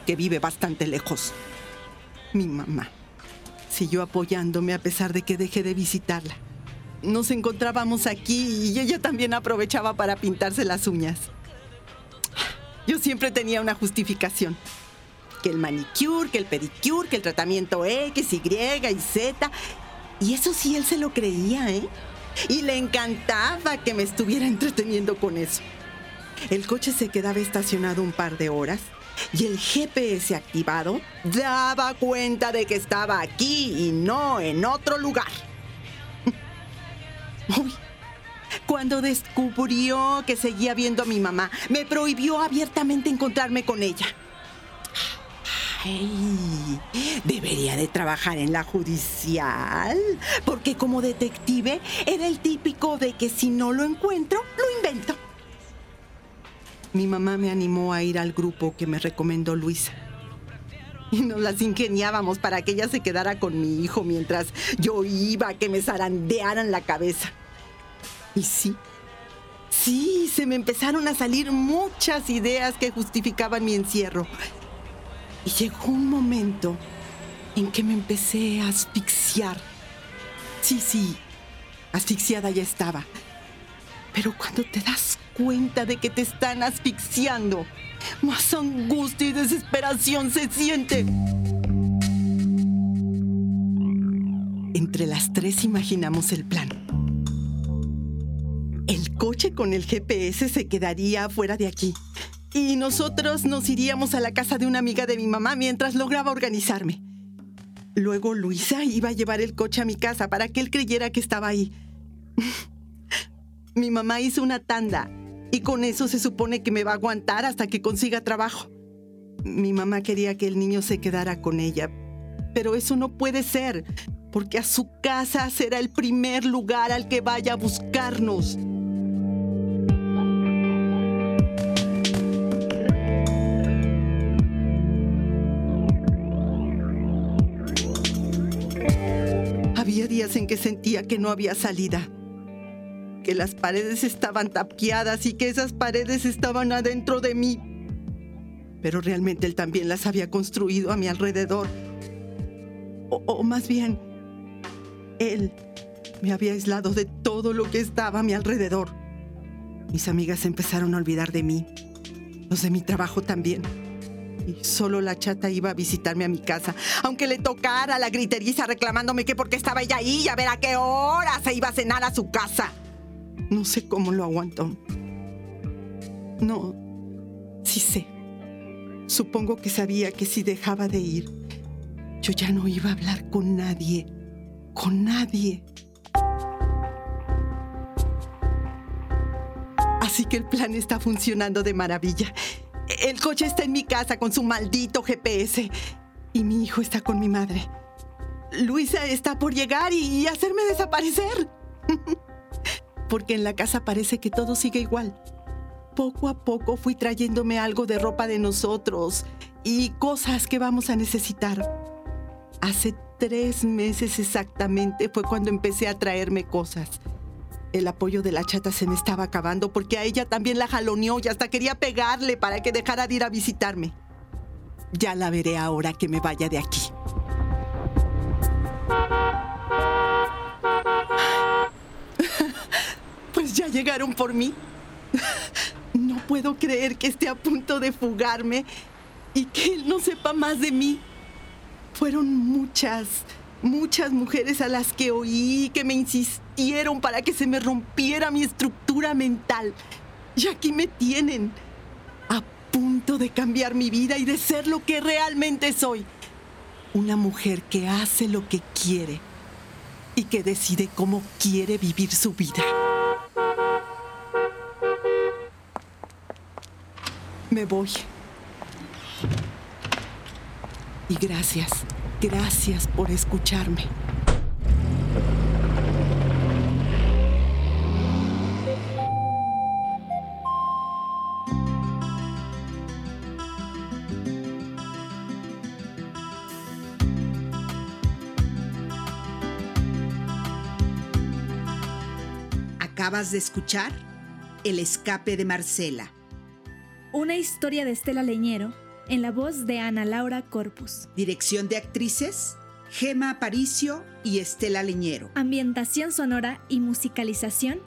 Speaker 9: que vive bastante lejos. Mi mamá. Siguió apoyándome a pesar de que dejé de visitarla. Nos encontrábamos aquí y ella también aprovechaba para pintarse las uñas. Yo siempre tenía una justificación que el manicure, que el pedicure, que el tratamiento X, Y y Z. Y eso sí, él se lo creía, ¿eh? Y le encantaba que me estuviera entreteniendo con eso. El coche se quedaba estacionado un par de horas y el GPS activado daba cuenta de que estaba aquí y no en otro lugar. Uy, cuando descubrió que seguía viendo a mi mamá, me prohibió abiertamente encontrarme con ella. Ay, debería de trabajar en la judicial, porque como detective era el típico de que si no lo encuentro, lo invento. Mi mamá me animó a ir al grupo que me recomendó Luisa. Y nos las ingeniábamos para que ella se quedara con mi hijo mientras yo iba a que me zarandearan la cabeza. Y sí, sí, se me empezaron a salir muchas ideas que justificaban mi encierro. Y llegó un momento en que me empecé a asfixiar. Sí, sí, asfixiada ya estaba. Pero cuando te das cuenta de que te están asfixiando, más angustia y desesperación se siente. Entre las tres imaginamos el plan. El coche con el GPS se quedaría fuera de aquí. Y nosotros nos iríamos a la casa de una amiga de mi mamá mientras lograba organizarme. Luego Luisa iba a llevar el coche a mi casa para que él creyera que estaba ahí. mi mamá hizo una tanda y con eso se supone que me va a aguantar hasta que consiga trabajo. Mi mamá quería que el niño se quedara con ella, pero eso no puede ser, porque a su casa será el primer lugar al que vaya a buscarnos. En que sentía que no había salida, que las paredes estaban tapiadas y que esas paredes estaban adentro de mí. Pero realmente él también las había construido a mi alrededor. O, o más bien, él me había aislado de todo lo que estaba a mi alrededor. Mis amigas empezaron a olvidar de mí, los de mi trabajo también. Y solo la chata iba a visitarme a mi casa, aunque le tocara la griteriza reclamándome que porque estaba ella ahí y a ver a qué hora se iba a cenar a su casa. No sé cómo lo aguantó. No, sí sé. Supongo que sabía que si dejaba de ir, yo ya no iba a hablar con nadie. Con nadie. Así que el plan está funcionando de maravilla. El coche está en mi casa con su maldito GPS. Y mi hijo está con mi madre. Luisa está por llegar y hacerme desaparecer. Porque en la casa parece que todo sigue igual. Poco a poco fui trayéndome algo de ropa de nosotros y cosas que vamos a necesitar. Hace tres meses exactamente fue cuando empecé a traerme cosas. El apoyo de la chata se me estaba acabando porque a ella también la jaloneó y hasta quería pegarle para que dejara de ir a visitarme. Ya la veré ahora que me vaya de aquí. Pues ya llegaron por mí. No puedo creer que esté a punto de fugarme y que él no sepa más de mí. Fueron muchas, muchas mujeres a las que oí que me insistieron para que se me rompiera mi estructura mental. Y aquí me tienen, a punto de cambiar mi vida y de ser lo que realmente soy. Una mujer que hace lo que quiere y que decide cómo quiere vivir su vida. Me voy. Y gracias, gracias por escucharme.
Speaker 7: Acabas de escuchar El escape de Marcela.
Speaker 8: Una historia de Estela Leñero en la voz de Ana Laura Corpus.
Speaker 7: Dirección de actrices, Gema Aparicio y Estela Leñero.
Speaker 8: Ambientación sonora y musicalización,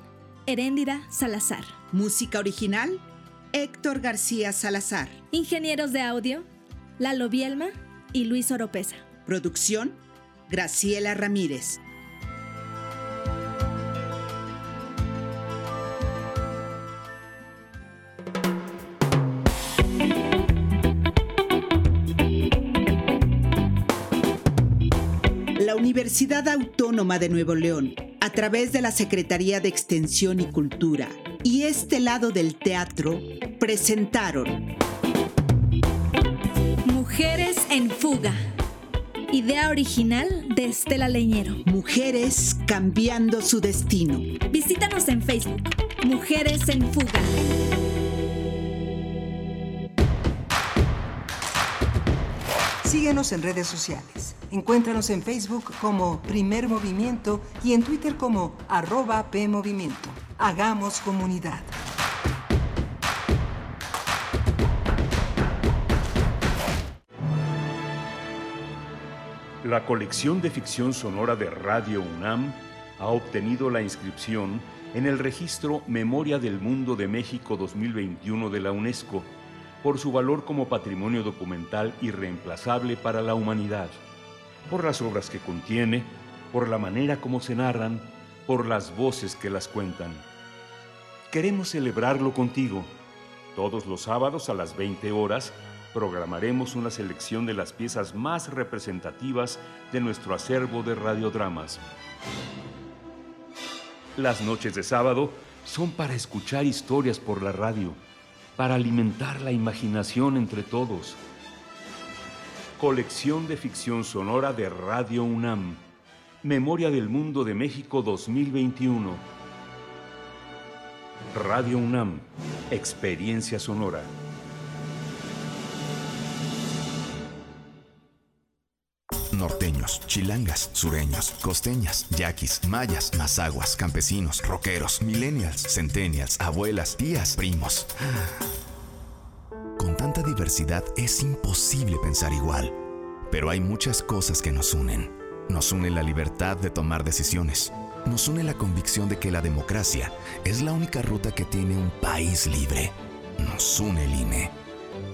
Speaker 8: Heréndira Salazar.
Speaker 7: Música original, Héctor García Salazar.
Speaker 8: Ingenieros de audio, Lalo Bielma y Luis Oropesa.
Speaker 7: Producción, Graciela Ramírez. Universidad Autónoma de Nuevo León, a través de la Secretaría de Extensión y Cultura y este lado del teatro, presentaron
Speaker 8: Mujeres en Fuga. Idea original de Estela Leñero.
Speaker 7: Mujeres cambiando su destino.
Speaker 8: Visítanos en Facebook. Mujeres en Fuga.
Speaker 10: Síguenos en redes sociales. Encuéntranos en Facebook como Primer Movimiento y en Twitter como arroba PMovimiento. Hagamos comunidad.
Speaker 5: La colección de ficción sonora de Radio UNAM ha obtenido la inscripción en el registro Memoria del Mundo de México 2021 de la UNESCO por su valor como patrimonio documental irreemplazable para la humanidad, por las obras que contiene, por la manera como se narran, por las voces que las cuentan. Queremos celebrarlo contigo. Todos los sábados a las 20 horas programaremos una selección de las piezas más representativas de nuestro acervo de radiodramas. Las noches de sábado son para escuchar historias por la radio, para alimentar la imaginación entre todos. Colección de ficción sonora de Radio UNAM. Memoria del Mundo de México 2021. Radio UNAM. Experiencia sonora.
Speaker 11: Norteños, chilangas, sureños, costeñas, yaquis, mayas, mazaguas, campesinos, rockeros, millennials, centennials, abuelas, tías, primos. Con tanta diversidad es imposible pensar igual, pero hay muchas cosas que nos unen. Nos une la libertad de tomar decisiones. Nos une la convicción de que la democracia es la única ruta que tiene un país libre. Nos une el INE.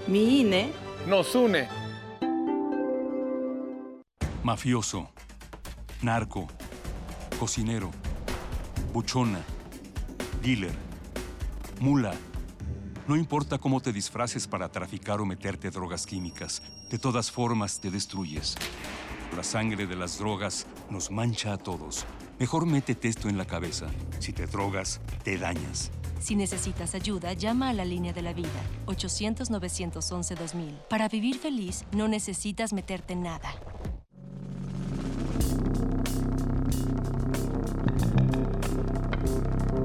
Speaker 9: Mi INE
Speaker 12: nos une.
Speaker 13: Mafioso, narco, cocinero, buchona, dealer, mula. No importa cómo te disfraces para traficar o meterte drogas químicas, de todas formas te destruyes. La sangre de las drogas nos mancha a todos. Mejor métete esto en la cabeza. Si te drogas, te dañas.
Speaker 14: Si necesitas ayuda, llama a la línea de la vida, 800-911-2000. Para vivir feliz, no necesitas meterte en nada.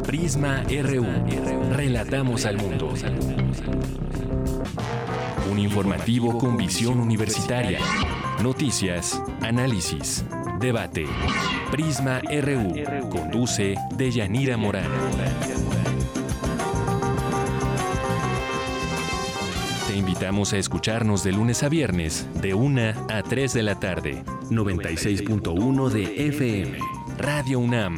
Speaker 15: Prisma RU. Relatamos al mundo. Un informativo con visión universitaria. Noticias, análisis, debate. Prisma RU. Conduce Deyanira Morán. Te invitamos a escucharnos de lunes a viernes, de 1 a 3 de la tarde. 96.1 de FM. Radio UNAM.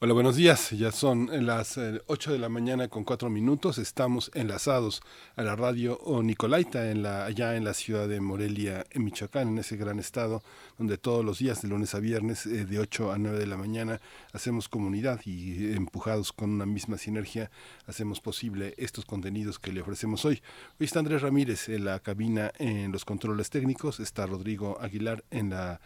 Speaker 2: Hola, buenos días. Ya son las eh, 8 de la mañana con 4 minutos. Estamos enlazados a la radio Nicolaita en la, allá en la ciudad de Morelia, en Michoacán, en ese gran estado donde todos los días, de lunes a viernes, eh, de 8 a 9 de la mañana, hacemos comunidad y eh, empujados con una misma sinergia, hacemos posible estos contenidos que le ofrecemos hoy. Hoy está Andrés Ramírez en la cabina en los controles técnicos, está Rodrigo Aguilar en la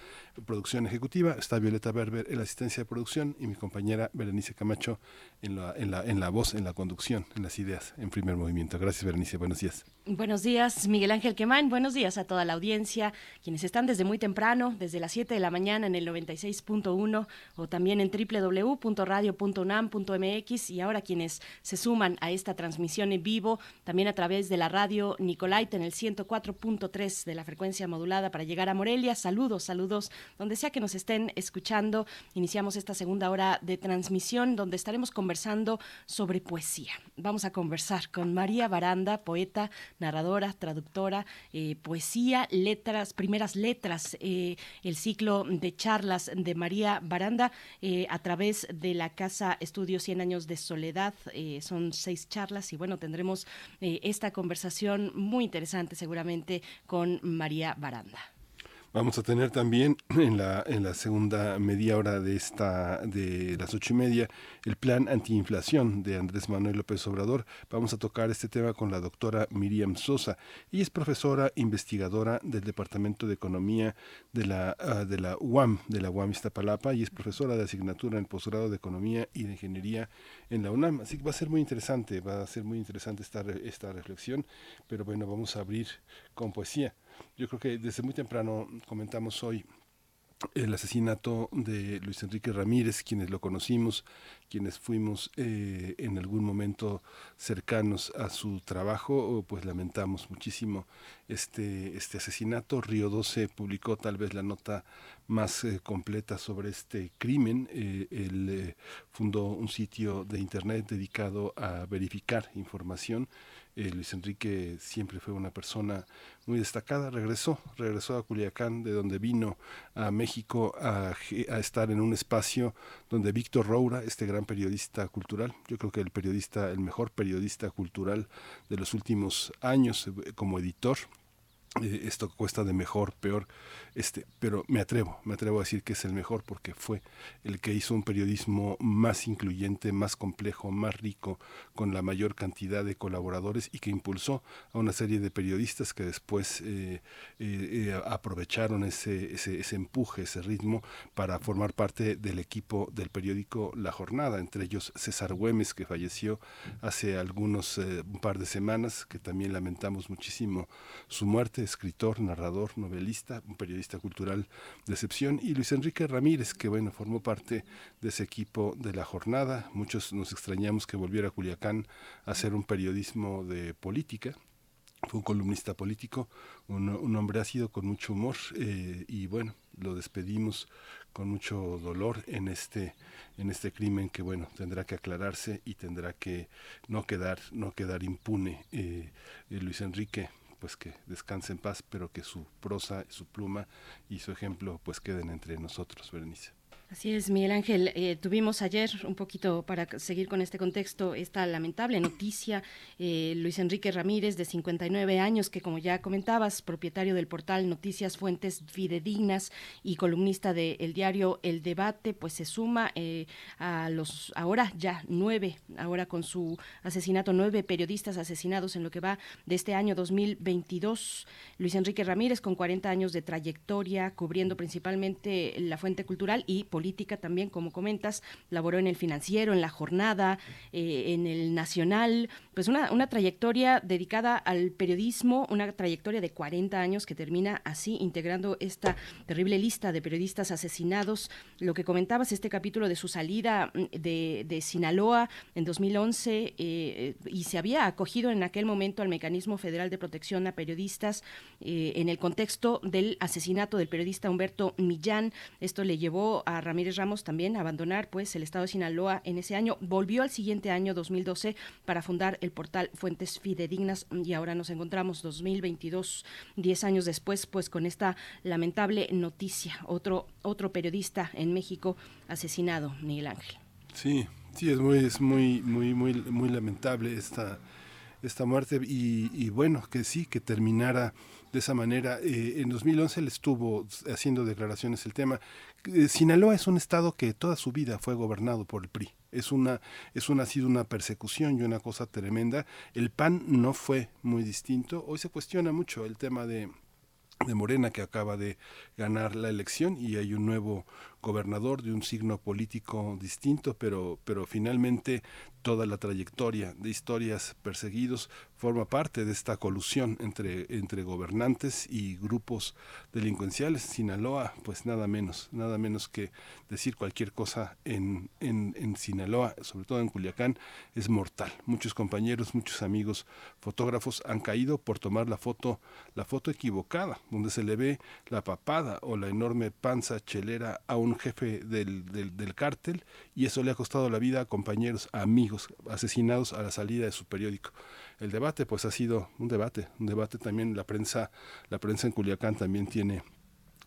Speaker 2: producción ejecutiva, está Violeta Berber en la asistencia de producción y mi compañera Berenice Camacho en la, en la, en la voz, en la conducción, en las ideas, en primer movimiento. Gracias, Berenice. Buenos días.
Speaker 1: Buenos días, Miguel Ángel Quemán. Buenos días a toda la audiencia, quienes están desde muy temprano, desde las 7 de la mañana en el 96.1 o también en www.radio.unam.mx y ahora quienes se suman a esta transmisión en vivo, también a través de la radio Nicolaita en el 104.3 de la frecuencia modulada para llegar a Morelia. Saludos, saludos, donde sea que nos estén escuchando. Iniciamos esta segunda hora de transmisión donde estaremos conversando sobre poesía. Vamos a conversar con María Baranda, poeta, narradora, traductora, eh, poesía, letras, primeras letras, eh, el ciclo de charlas de María Baranda eh, a través de la Casa Estudio 100 Años de Soledad. son seis charlas y bueno, tendremos esta conversación muy interesante seguramente con María Baranda.
Speaker 2: Vamos a tener también en la, en la segunda media hora de esta de las ocho y media el plan antiinflación de Andrés Manuel López Obrador. Vamos a tocar este tema con la doctora Miriam Sosa. Ella es profesora investigadora del Departamento de Economía de la, ah, de la UAM, de la UAM Iztapalapa, y es profesora de asignatura en el posgrado de Economía y de Ingeniería en la UNAM. Así que va a ser muy interesante, va a ser muy interesante esta, esta reflexión, pero bueno, vamos a abrir con poesía. Yo creo que desde muy temprano comentamos hoy el asesinato de Luis Enrique Ramírez, quienes lo conocimos, quienes fuimos eh, en algún momento cercanos a su trabajo, pues lamentamos muchísimo este, este asesinato. Río 12 publicó tal vez la nota más eh, completa sobre este crimen. Eh, él eh, fundó un sitio de internet dedicado a verificar información eh, Luis Enrique siempre fue una persona muy destacada. Regresó, regresó a Culiacán, de donde vino a México a, estar en un espacio donde Víctor Roura, este gran periodista cultural, yo creo que el periodista, el mejor periodista cultural de los últimos años eh, como editor, eh, esto cuesta de mejor, peor, este, pero me atrevo, me atrevo a decir que es el mejor porque fue el que hizo un periodismo más incluyente, más complejo, más rico, con la mayor cantidad de colaboradores y que impulsó a una serie de periodistas que después eh, eh, aprovecharon ese, ese, ese empuje, ese ritmo para formar parte del equipo del periódico La Jornada, entre ellos César Güemes, que falleció hace algunos, un par de semanas, que también lamentamos muchísimo su muerte, escritor, narrador, novelista, un periodista cultural de excepción, y Luis Enrique Ramírez, que bueno, formó parte de ese equipo de la jornada. Muchos nos extrañamos que volviera a Culiacán a hacer un periodismo de política. Fue un columnista político, un, hombre ácido con mucho humor eh, y bueno, lo despedimos con mucho dolor en este en este crimen que bueno tendrá que aclararse y tendrá que no quedar no quedar impune eh, eh, Luis Enrique pues que descanse en paz, pero que su prosa, su pluma y su ejemplo pues queden entre nosotros, Berenice.
Speaker 1: Así es, Miguel Ángel. Eh, tuvimos ayer, un poquito para seguir con este contexto, esta lamentable noticia. Eh, Luis Enrique Ramírez, de 59 años, que como ya comentabas, propietario del portal Noticias Fuentes Fidedignas y columnista del diario El Debate, pues se suma eh, a los ahora ya nueve, ahora con su asesinato, nueve periodistas asesinados en lo que va de este año 2022. Luis Enrique Ramírez, con 40 años de trayectoria, cubriendo principalmente la fuente cultural y política también, como comentas, laboró en el financiero, en la jornada, eh, en el nacional, pues una, una trayectoria dedicada al periodismo, una trayectoria de 40 años que termina así, integrando esta terrible lista de periodistas asesinados. Lo que comentabas, este capítulo de su salida mm, de, de Sinaloa en 2011 eh, y se había acogido en aquel momento al Mecanismo Federal de Protección a Periodistas eh, en el contexto del asesinato del periodista Humberto Millán. Esto le llevó a Ramírez Ramos también abandonar pues el estado de Sinaloa en ese año. Volvió al siguiente año 2012 para fundar el portal Fuentes Fidedignas y ahora nos encontramos 2022, 10 años después, pues con esta lamentable noticia. Otro, otro periodista en México asesinado, Miguel Ángel.
Speaker 2: Sí, sí, es muy, es muy, muy, muy, muy lamentable esta, esta muerte y, y bueno, que sí, que terminara de esa manera. Eh, en 2011 él estuvo haciendo declaraciones el tema. Eh, Sinaloa es un estado que toda su vida fue gobernado por el PRI. Es una, es una, ha sido una persecución y una cosa tremenda. El PAN no fue muy distinto. Hoy se cuestiona mucho el tema de, de Morena que acaba de ganar la elección y hay un nuevo gobernador de un signo político distinto, pero, pero finalmente toda la trayectoria de historias perseguidos forma parte de esta colusión entre, entre gobernantes y grupos delincuenciales. Sinaloa, pues nada menos, nada menos que decir cualquier cosa en, en, en Sinaloa, sobre todo en Culiacán, es mortal. Muchos compañeros, muchos amigos fotógrafos han caído por tomar la foto, la foto equivocada, donde se le ve la papada o la enorme panza chelera a un jefe del, del, cártel y eso le ha costado la vida a compañeros, amigos asesinados a la salida de su periódico. El debate pues ha sido un debate, un debate también la prensa, la prensa en Culiacán también tiene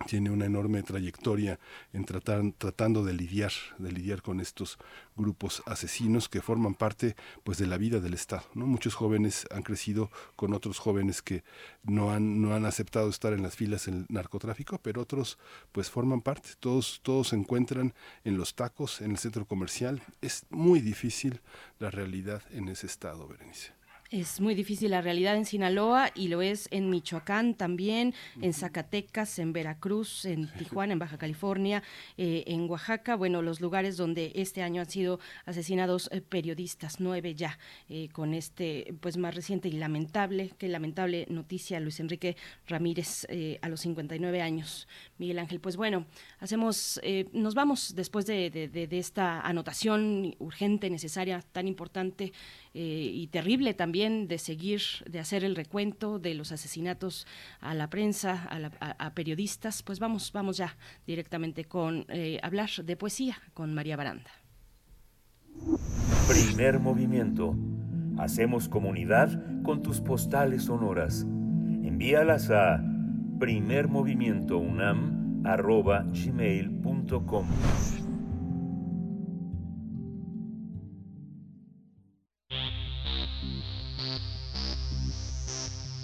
Speaker 2: tiene una enorme trayectoria en tratando de lidiar, de lidiar con estos grupos asesinos que forman parte pues de la vida del Estado. ¿no? Muchos jóvenes han crecido con otros jóvenes que no han, no han aceptado estar en las filas del narcotráfico, pero otros pues forman parte. Todos, todos se encuentran en los tacos, en el centro comercial. Es muy difícil la realidad en ese estado, Berenice.
Speaker 1: Es muy difícil la realidad en Sinaloa y lo es en Michoacán también, en Zacatecas, en Veracruz, en Tijuana, en Baja California, eh, en Oaxaca, bueno, los lugares donde este año han sido asesinados eh, periodistas, nueve ya, eh, con este pues más reciente y lamentable, que lamentable noticia, Luis Enrique Ramírez a los 59 años. Miguel Ángel, pues bueno, hacemos, nos vamos después de, de esta anotación urgente, necesaria, tan importante eh, y terrible también de seguir, de hacer el recuento de los asesinatos a la prensa, a, periodistas, pues vamos, vamos ya directamente con eh, hablar de poesía con María Baranda.
Speaker 4: Primer movimiento. Hacemos comunidad con tus postales sonoras. Envíalas a primermovimientounam.gmail.com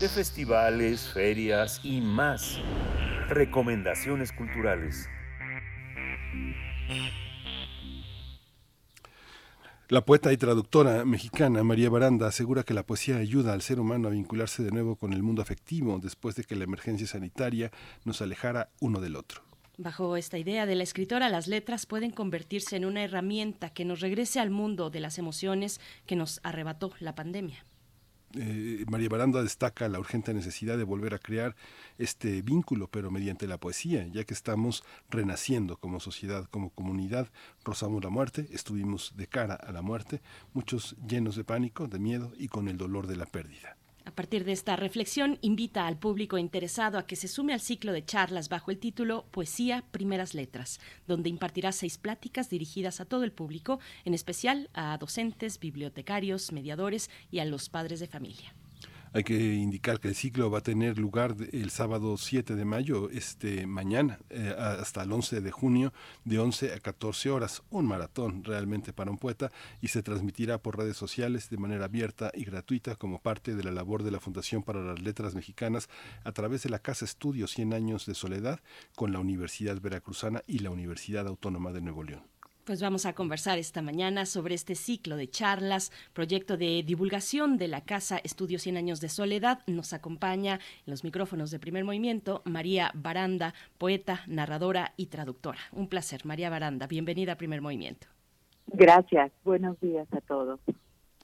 Speaker 4: de festivales, ferias y más. Recomendaciones culturales.
Speaker 2: La poeta y traductora mexicana María Baranda asegura que la poesía ayuda al ser humano a vincularse de nuevo con el mundo afectivo después de que la emergencia sanitaria nos alejara uno del otro.
Speaker 1: Bajo esta idea de la escritora, las letras pueden convertirse en una herramienta que nos regrese al mundo de las emociones que nos arrebató la pandemia.
Speaker 2: Eh, María Baranda destaca la urgente necesidad de volver a crear este vínculo, pero mediante la poesía, ya que estamos renaciendo como sociedad, como comunidad, rozamos la muerte, estuvimos de cara a la muerte, muchos llenos de pánico, de miedo y con el dolor de la pérdida.
Speaker 1: A partir de esta reflexión, invita al público interesado a que se sume al ciclo de charlas bajo el título Poesía Primeras Letras, donde impartirá seis pláticas dirigidas a todo el público, en especial a docentes, bibliotecarios, mediadores y a los padres de familia.
Speaker 2: Hay que indicar que el ciclo va a tener lugar el sábado 7 de mayo, este mañana, eh, hasta el 11 de junio, de 11 a 14 horas. Un maratón realmente para un poeta y se transmitirá por redes sociales de manera abierta y gratuita como parte de la labor de la Fundación para las Letras Mexicanas a través de la Casa Estudio 100 años de soledad con la Universidad Veracruzana y la Universidad Autónoma de Nuevo León.
Speaker 1: Pues vamos a conversar esta mañana sobre este ciclo de charlas, proyecto de divulgación de la Casa Estudio 100 Años de Soledad. Nos acompaña en los micrófonos de primer movimiento María Baranda, poeta, narradora y traductora. Un placer, María Baranda. Bienvenida a primer movimiento.
Speaker 12: Gracias. Buenos días a todos.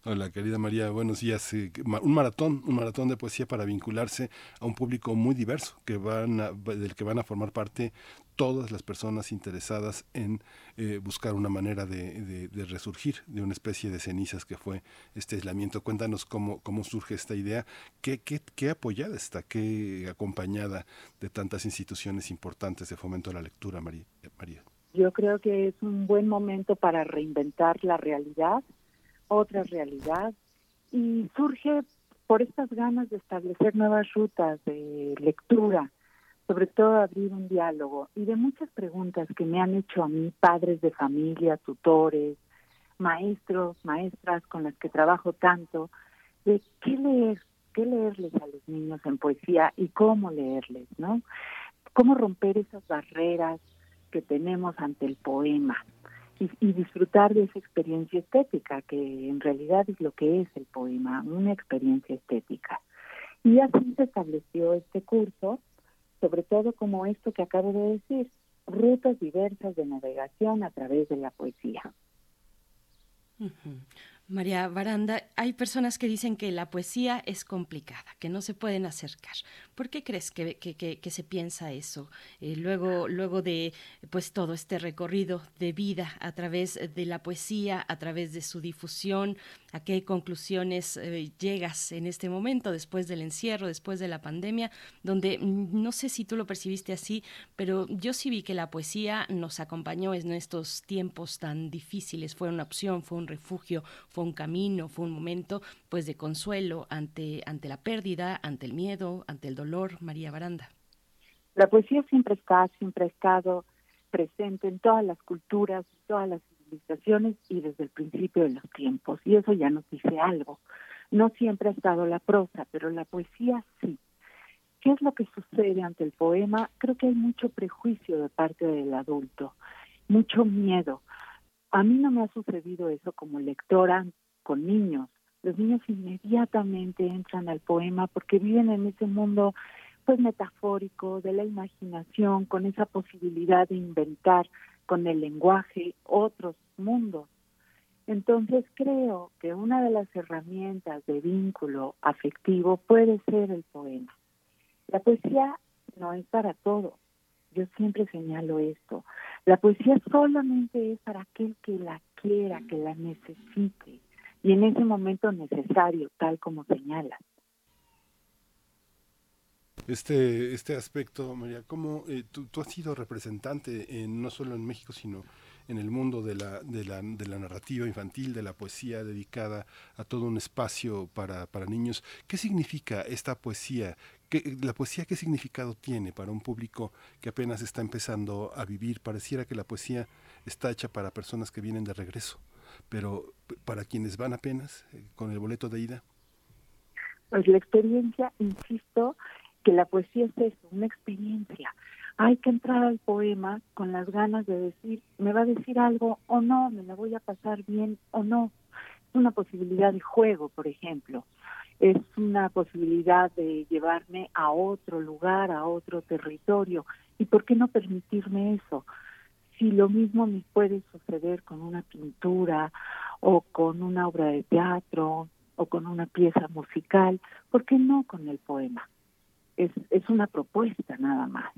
Speaker 2: Hola, querida María, buenos días. Un maratón, un maratón de poesía para vincularse a un público muy diverso que van del que van a formar parte todas las personas interesadas en eh, buscar una manera de, resurgir de una especie de cenizas que fue este aislamiento. Cuéntanos cómo, cómo surge esta idea, qué, qué, qué apoyada está, qué acompañada de tantas instituciones importantes de fomento a la lectura, María. María.
Speaker 12: Yo creo que es un buen momento para reinventar la realidad otra realidad y surge por estas ganas de establecer nuevas rutas de lectura, sobre todo abrir un diálogo y de muchas preguntas que me han hecho a mí padres de familia, tutores, maestros, maestras con las que trabajo tanto, de qué leer, qué leerles a los niños en poesía y cómo leerles, ¿no? Cómo romper esas barreras que tenemos ante el poema y, disfrutar de esa experiencia estética, que en realidad es lo que es el poema, una experiencia estética. Y así se estableció este curso, sobre todo como esto que acabo de decir, rutas diversas de navegación a través de la poesía.
Speaker 1: María Baranda, hay personas que dicen que la poesía es complicada, que no se pueden acercar. ¿Por qué crees que, se piensa eso? Eh, luego, luego de pues todo este recorrido de vida a través de la poesía, a través de su difusión, ¿a qué conclusiones eh, llegas en este momento, después del encierro, después de la pandemia, donde mm, no sé si tú lo percibiste así, pero yo sí vi que la poesía nos acompañó en estos tiempos tan difíciles, fue una opción, fue un refugio, fue un camino, fue un momento pues de consuelo ante, ante la pérdida, ante el miedo, ante el dolor, María Baranda.
Speaker 12: La poesía siempre está, siempre ha estado presente en todas las culturas, todas las civilizaciones y desde el principio de los tiempos. Y eso ya nos dice algo. No siempre ha estado la prosa, pero la poesía sí. ¿Qué es lo que sucede ante el poema? Creo que hay mucho prejuicio de parte del adulto, mucho miedo. A mí no me ha sucedido eso como lectora con niños. Los niños inmediatamente entran al poema porque viven en ese mundo pues metafórico de la imaginación, con esa posibilidad de inventar con el lenguaje otros mundos. Entonces creo que una de las herramientas de vínculo afectivo puede ser el poema. La poesía no es para todo. Yo siempre señalo esto. La poesía solamente es para aquel que la quiera, que la necesite y en ese momento necesario, tal como señala.
Speaker 2: Este, este aspecto, María, ¿cómo eh, tú, tú, has sido representante en, no solo en México, sino en el mundo de la, de, la, de la narrativa infantil, de la poesía dedicada a todo un espacio para, para niños? ¿Qué significa esta poesía? ¿Qué, ¿La poesía qué significado tiene para un público que apenas está empezando a vivir? Pareciera que la poesía está hecha para personas que vienen de regreso, pero para quienes van apenas eh, con el boleto de ida.
Speaker 12: Pues la experiencia, insisto, que la poesía es eso, una experiencia. Hay que entrar al poema con las ganas de decir, me va a decir algo o no, me la voy a pasar bien o no. Es una posibilidad de juego, por ejemplo. Es una posibilidad de llevarme a otro lugar, a otro territorio. ¿Y por qué no permitirme eso? Si lo mismo me puede suceder con una pintura o con una obra de teatro o con una pieza musical, ¿por qué no con el poema? es, es una propuesta nada más.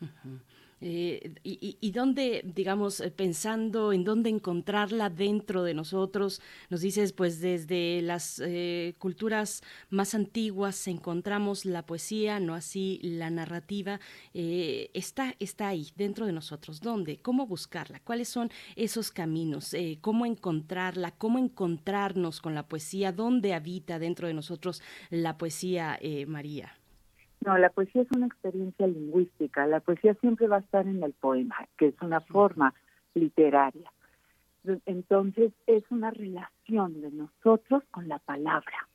Speaker 1: Uh. Eh, y, y, dónde, digamos, pensando en dónde encontrarla dentro de nosotros, nos dices, pues desde las eh, culturas más antiguas encontramos la poesía, no así la narrativa, eh, está, está ahí, dentro de nosotros. ¿Dónde? ¿Cómo buscarla? ¿Cuáles son esos caminos? ¿Cómo encontrarla? ¿Cómo encontrarnos con la poesía? ¿Dónde habita dentro de nosotros la poesía, María?
Speaker 12: No, la poesía es una experiencia lingüística. La poesía siempre va a estar en el poema, que es una forma literaria. Entonces, es una relación de nosotros con la palabra.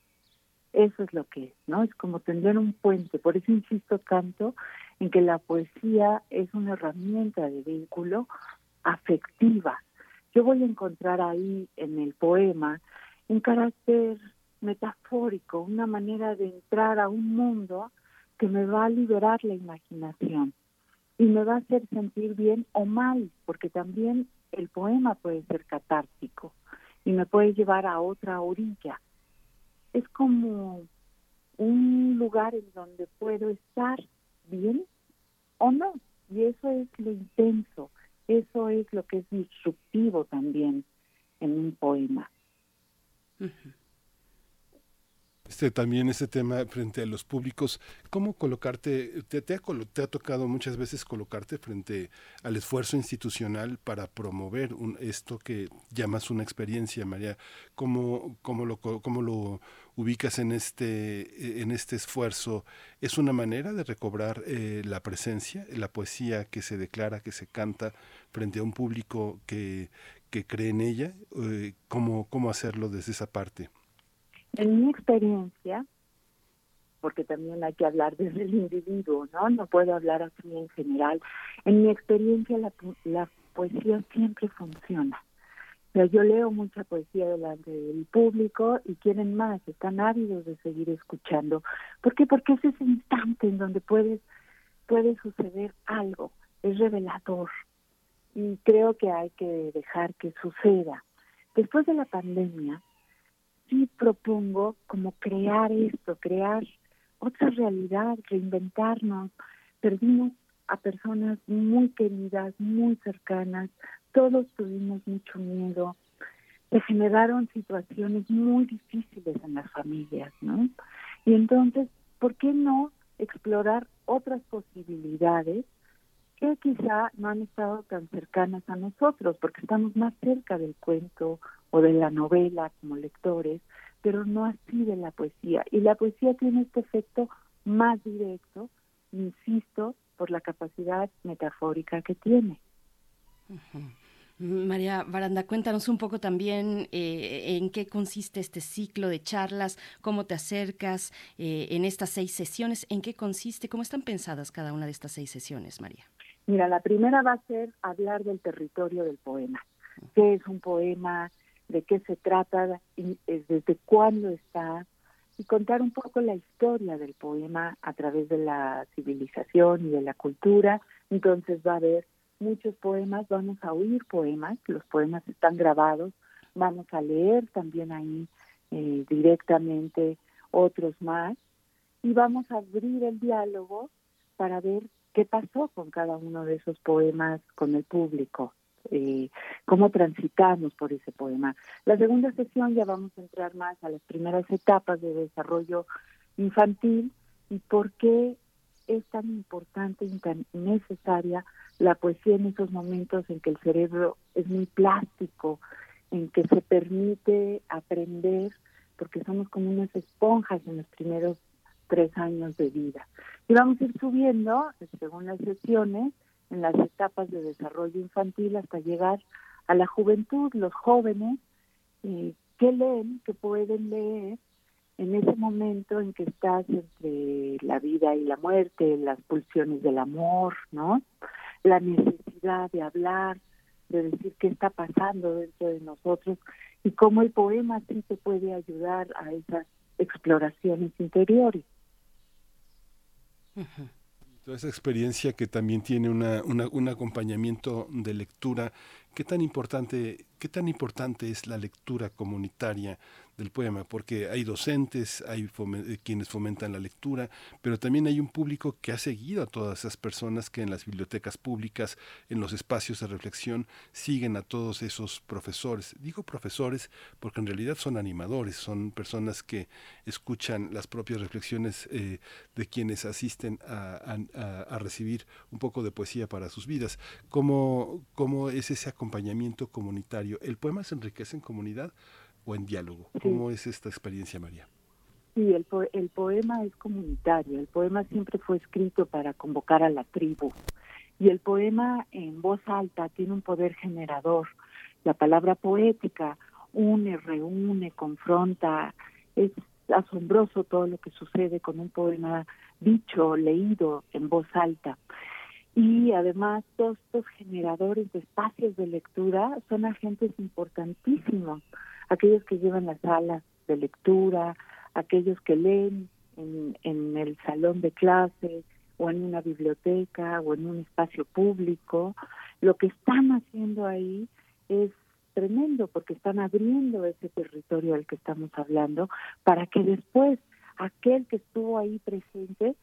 Speaker 12: Eso es lo que es, ¿no? Es como tender un puente. Por eso insisto tanto en que la poesía es una herramienta de vínculo afectiva. Yo voy a encontrar ahí en el poema un carácter metafórico, una manera de entrar a un mundo que me va a liberar la imaginación y me va a hacer sentir bien o mal, porque también el poema puede ser catártico y me puede llevar a otra orilla. Es como un lugar en donde puedo estar bien o no, y eso es lo intenso, eso es lo que es disruptivo también en un poema.
Speaker 2: Uh este también ese tema frente a los públicos, cómo colocarte, te, te, ha, te, ha, tocado muchas veces colocarte frente al esfuerzo institucional para promover un, esto que llamas una experiencia, María, cómo, cómo, lo, cómo lo ubicas en este, en este esfuerzo, ¿es una manera de recobrar eh, la presencia, la poesía que se declara, que se canta frente a un público que, que cree en ella? Eh, ¿cómo, ¿Cómo hacerlo desde esa parte?
Speaker 12: En mi experiencia, porque también hay que hablar desde el individuo, ¿no? No puedo hablar así en general. En mi experiencia la, la poesía siempre funciona. O sea, yo leo mucha poesía delante del público y quieren más, están ávidos de seguir escuchando. ¿Por qué? Porque es ese instante en donde puedes, puede suceder algo, es revelador. Y creo que hay que dejar que suceda. Después de la pandemia, sí propongo como crear esto, crear otra realidad, reinventarnos. Perdimos a personas muy queridas, muy cercanas, todos tuvimos mucho miedo. Se generaron situaciones muy difíciles en las familias, ¿no? Y entonces, ¿por qué no explorar otras posibilidades que quizá no han estado tan cercanas a nosotros, porque estamos más cerca del cuento o de la novela como lectores, pero no así de la poesía. Y la poesía tiene este efecto más directo, insisto, por la capacidad metafórica que tiene.
Speaker 1: Uh -huh. María Baranda, cuéntanos un poco también eh, en qué consiste este ciclo de charlas, cómo te acercas eh, en estas seis sesiones, en qué consiste, cómo están pensadas cada una de estas seis sesiones, María.
Speaker 12: Mira, la primera va a ser hablar del territorio del poema. ¿Qué es un poema? De qué se trata, y, eh, desde cuándo está, y contar un poco la historia del poema a través de la civilización y de la cultura. Entonces va a haber muchos poemas, vamos a oír poemas, los poemas están grabados, vamos a leer también ahí eh, directamente otros más y vamos a abrir el diálogo para ver qué pasó con cada uno de esos poemas con el público, eh, cómo transitamos por ese poema. La segunda sesión ya vamos a entrar más a las primeras etapas de desarrollo infantil y por qué es tan importante y tan necesaria la poesía en esos momentos en que el cerebro es muy plástico, en que se permite aprender, porque somos como unas esponjas en los primeros tres años de vida. Y vamos a ir subiendo, según las sesiones, en las etapas de desarrollo infantil hasta llegar a la juventud, los jóvenes, eh, que leen, que pueden leer en ese momento en que estás entre la vida y la muerte, las pulsiones del amor, ¿no? La necesidad de hablar, de decir qué está pasando dentro de nosotros y cómo el poema sí te puede ayudar a esas exploraciones interiores.
Speaker 2: Toda esa experiencia que también tiene un acompañamiento de lectura, ¿qué tan importante, qué tan importante es la lectura comunitaria del poema, porque hay docentes, hay eh, quienes fomentan la lectura, pero también hay un público que ha seguido a todas esas personas que en las bibliotecas públicas, en los espacios de reflexión, siguen a todos esos profesores. Digo profesores porque en realidad son animadores, son personas que escuchan las propias reflexiones eh, de quienes asisten a- a- a recibir un poco de poesía para sus vidas. ¿Cómo, ¿Cómo es ese acompañamiento comunitario? ¿El poema se enriquece en comunidad o en diálogo? ¿Cómo es esta experiencia, María?
Speaker 12: Sí, el, po- el poema es comunitario, el poema siempre fue escrito para convocar a la tribu y el poema en voz alta tiene un poder generador. La palabra poética une, reúne, confronta, es asombroso todo lo que sucede con un poema dicho, leído en voz alta. Y además todos estos generadores de espacios de lectura son agentes importantísimos, aquellos que llevan las salas de lectura, aquellos que leen en, en el salón de clase o en una biblioteca o en un espacio público, lo que están haciendo ahí es tremendo porque están abriendo ese territorio al que estamos hablando para que después aquel que estuvo ahí presente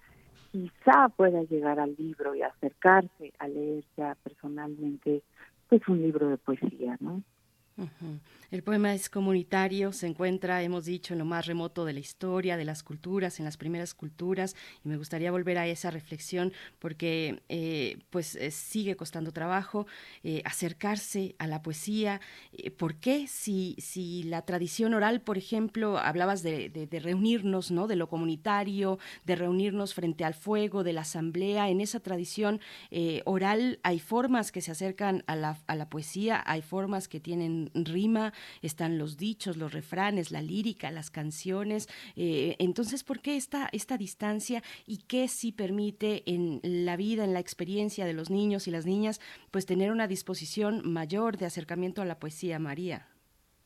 Speaker 12: quizá pueda llegar al libro y acercarse a leer ya personalmente pues un libro de poesía, ¿no?
Speaker 1: El poema es comunitario, se encuentra, hemos dicho, en lo más remoto de la historia, de las culturas, en las primeras culturas, y me gustaría volver a esa reflexión porque eh, pues eh, sigue costando trabajo eh, acercarse a la poesía. Eh, ¿Por qué? Si, si la tradición oral, por ejemplo, hablabas de, de- de reunirnos, ¿no? De lo comunitario, de reunirnos frente al fuego, de la asamblea, en esa tradición eh, oral hay formas que se acercan a la, a la poesía, hay formas que tienen rima, están los dichos, los refranes, la lírica, las canciones. eh, entonces, ¿por qué esta, esta distancia y qué sí permite en la vida, en la experiencia de los niños y las niñas, pues tener una disposición mayor de acercamiento a la poesía, María?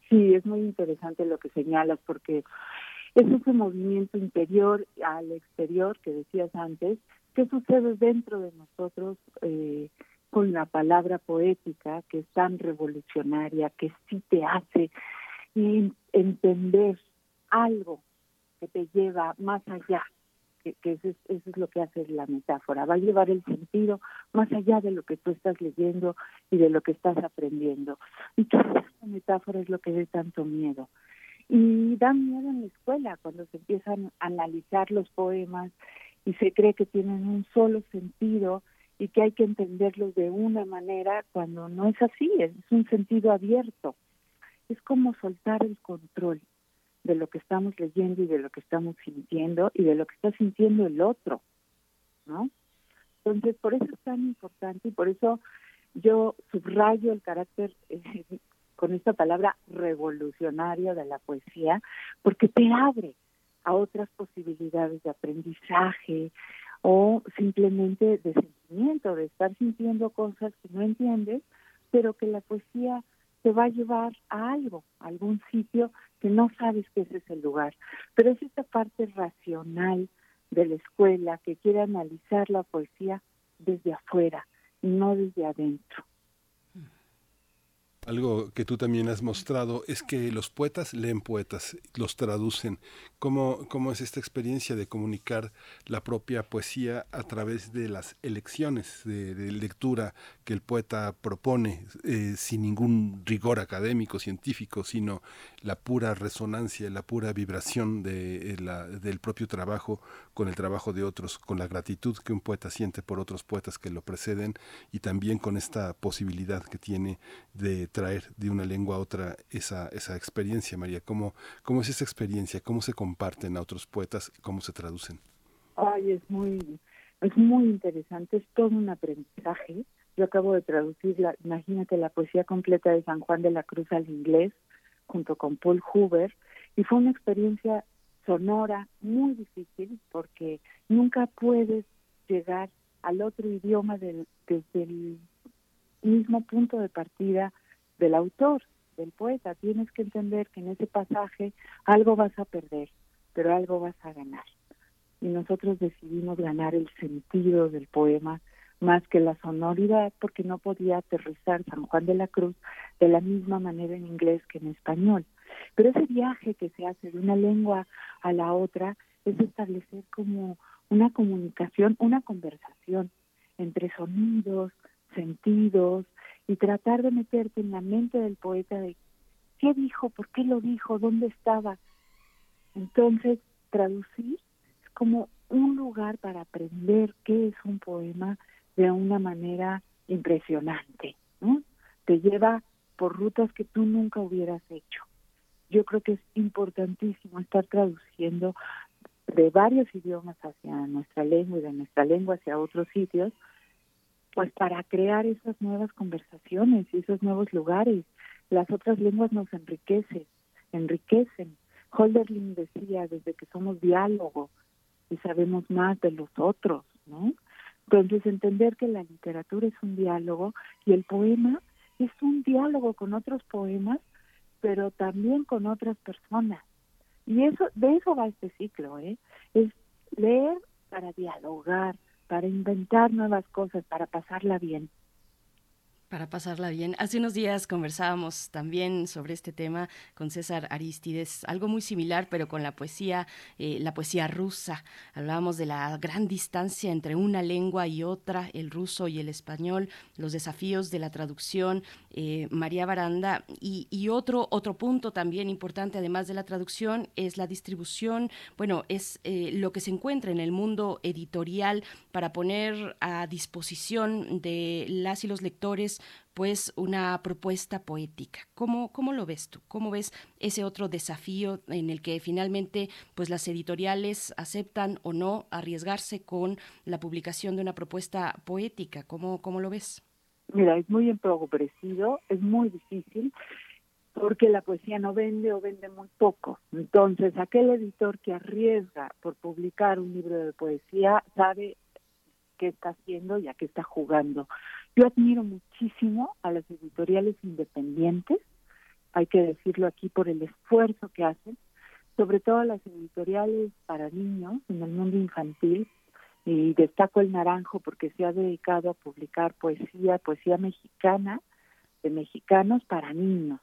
Speaker 12: Sí, es muy interesante lo que señalas porque es ese movimiento interior al exterior que decías antes, ¿qué sucede dentro de nosotros eh, con la palabra poética que es tan revolucionaria, que sí te hace en- entender algo que te lleva más allá? Que, eso, es, eso es lo que hace la metáfora, va a llevar el sentido más allá de lo que tú estás leyendo y de lo que estás aprendiendo. Y toda esta metáfora es lo que da tanto miedo. Y da miedo en la escuela cuando se empiezan a analizar los poemas y se cree que tienen un solo sentido y que hay que entenderlos de una manera cuando no es así, es un sentido abierto. Es como soltar el control de lo que estamos leyendo y de lo que estamos sintiendo y de lo que está sintiendo el otro, ¿no? Entonces, por eso es tan importante y por eso yo subrayo el carácter eh, con esta palabra revolucionario de la poesía, porque te abre a otras posibilidades de aprendizaje o simplemente de sentimiento, de estar sintiendo cosas que no entiendes, pero que la poesía te va a llevar a algo, a algún sitio que no sabes que ese es el lugar. Pero es esta parte racional de la escuela que quiere analizar la poesía desde afuera no desde adentro.
Speaker 2: Algo que tú también has mostrado es que los poetas leen poetas, los traducen. ¿Cómo, ¿Cómo es esta experiencia de comunicar la propia poesía a través de las elecciones de, de lectura que el poeta propone, eh, sin ningún rigor académico, científico, sino la pura resonancia, la pura vibración de, eh, la, del propio trabajo con el trabajo de otros, con la gratitud que un poeta siente por otros poetas que lo preceden y también con esta posibilidad que tiene de traer de una lengua a otra esa, esa experiencia, María. ¿Cómo, ¿Cómo es esa experiencia? ¿Cómo se comparten a otros poetas? ¿Cómo se traducen?
Speaker 12: Ay, es muy, es muy interesante, es todo un aprendizaje. Yo acabo de traducir, la, imagínate, la poesía completa de San Juan de la Cruz al inglés, junto con Paul Huber, y fue una experiencia sonora muy difícil porque nunca puedes llegar al otro idioma desde el mismo punto de partida del autor, del poeta. Tienes que entender que en ese pasaje algo vas a perder, pero algo vas a ganar. Y nosotros decidimos ganar el sentido del poema más que la sonoridad, porque no podía aterrizar San Juan de la Cruz de la misma manera en inglés que en español. Pero ese viaje que se hace de una lengua a la otra es establecer como una comunicación, una conversación entre sonidos, sentidos, y tratar de meterte en la mente del poeta de qué dijo, por qué lo dijo, dónde estaba. Entonces, traducir es como un lugar para aprender qué es un poema de una manera impresionante, ¿no? Te lleva por rutas que tú nunca hubieras hecho. Yo creo que es importantísimo estar traduciendo de varios idiomas hacia nuestra lengua y de nuestra lengua hacia otros sitios, pues para crear esas nuevas conversaciones y esos nuevos lugares. Las otras lenguas nos enriquecen, enriquecen. Holderlin decía, desde que somos diálogo y sabemos más de los otros, ¿no? Entonces, entender que la literatura es un diálogo y el poema es un diálogo con otros poemas, pero también con otras personas. Y eso de eso va este ciclo, ¿eh? Es leer para dialogar, para inventar nuevas cosas, para pasarla bien.
Speaker 1: Para pasarla bien. Hace unos días conversábamos también sobre este tema con César Aristides, algo muy similar, pero con la poesía, eh, la poesía rusa. Hablábamos de la gran distancia entre una lengua y otra, el ruso y el español, los desafíos de la traducción, eh, María Baranda, y, otro, otro punto también importante, además de la traducción, es la distribución, bueno, es eh, lo que se encuentra en el mundo editorial para poner a disposición de las y los lectores pues una propuesta poética. ¿Cómo, ¿Cómo lo ves tú? ¿Cómo ves ese otro desafío en el que finalmente pues las editoriales aceptan o no arriesgarse con la publicación de una propuesta poética? ¿Cómo, cómo lo ves?
Speaker 12: Mira, es muy empobrecido, es muy difícil porque la poesía no vende o vende muy poco. Entonces, aquel editor que arriesga por publicar un libro de poesía sabe qué está haciendo y a qué está jugando. Yo admiro muchísimo a las editoriales independientes, hay que decirlo aquí por el esfuerzo que hacen, sobre todo las editoriales para niños en el mundo infantil, y destaco el Naranjo porque se ha dedicado a publicar poesía, poesía mexicana, de mexicanos para niños.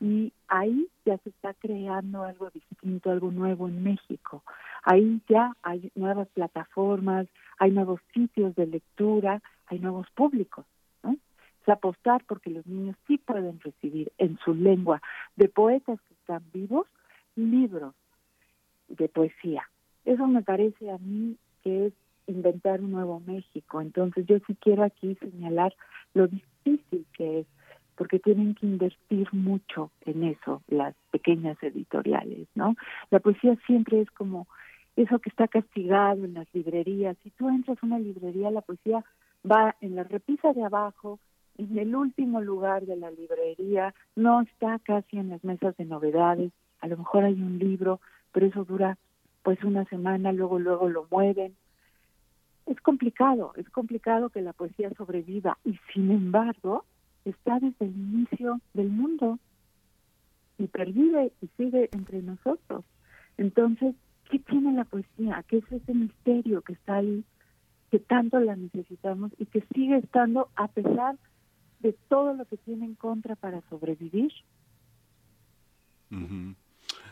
Speaker 12: Y ahí ya se está creando algo distinto, algo nuevo en México. Ahí ya hay nuevas plataformas, hay nuevos sitios de lectura, hay nuevos públicos. ¿no? Es apostar porque los niños sí pueden recibir en su lengua de poetas que están vivos libros de poesía. Eso me parece a mí que es inventar un nuevo México. Entonces yo sí quiero aquí señalar lo difícil que es, porque tienen que invertir mucho en eso las pequeñas editoriales, ¿no? La poesía siempre es como eso que está castigado en las librerías. Si tú entras a una librería, la poesía va en la repisa de abajo, en el último lugar de la librería, no está casi en las mesas de novedades, a lo mejor hay un libro, pero eso dura pues una semana, luego luego lo mueven. Es complicado, es complicado que la poesía sobreviva y sin embargo está desde el inicio del mundo y pervive y sigue entre nosotros. Entonces, ¿qué tiene la poesía? ¿Qué es ese misterio que está ahí, que tanto la necesitamos y que sigue estando a pesar de todo lo que tiene en contra para sobrevivir?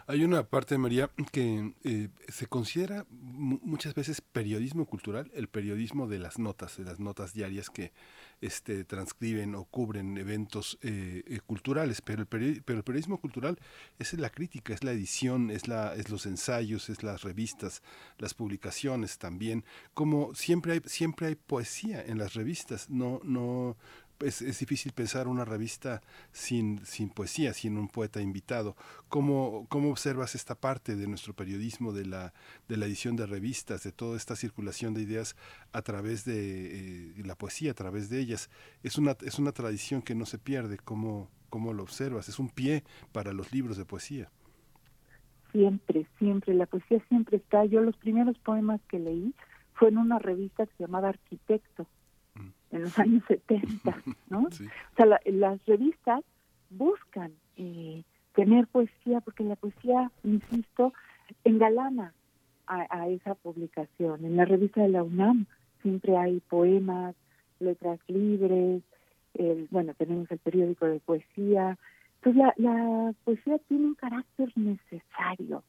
Speaker 2: Hay una parte, María, que eh, se considera mu- muchas veces periodismo cultural, el periodismo de las notas, de las notas diarias que este, transcriben o cubren eventos eh, eh, culturales, pero el, pero el periodismo cultural es la crítica, es la edición, es, la, es los ensayos, es las revistas, las publicaciones también. Como siempre hay, siempre hay poesía en las revistas, no, no, es, difícil pensar una revista sin, sin poesía, sin un poeta invitado. ¿Cómo, ¿Cómo observas esta parte de nuestro periodismo, de la, de la edición de revistas, de toda esta circulación de ideas a través de eh, la poesía, a través de ellas? Es una, es una tradición que no se pierde. ¿Cómo, ¿Cómo lo observas? Es un pie para los libros de poesía.
Speaker 12: Siempre, siempre, la poesía siempre está. Yo los primeros poemas que leí fue en una revista que se llamaba Arquitecto, en los años 70, ¿no? O sea, la- las revistas buscan eh, tener poesía porque la poesía, insisto, engalana a, a esa publicación. En la revista de la UNAM siempre hay poemas, letras libres, el, bueno, tenemos el periódico de poesía. Entonces la, la poesía tiene un carácter necesario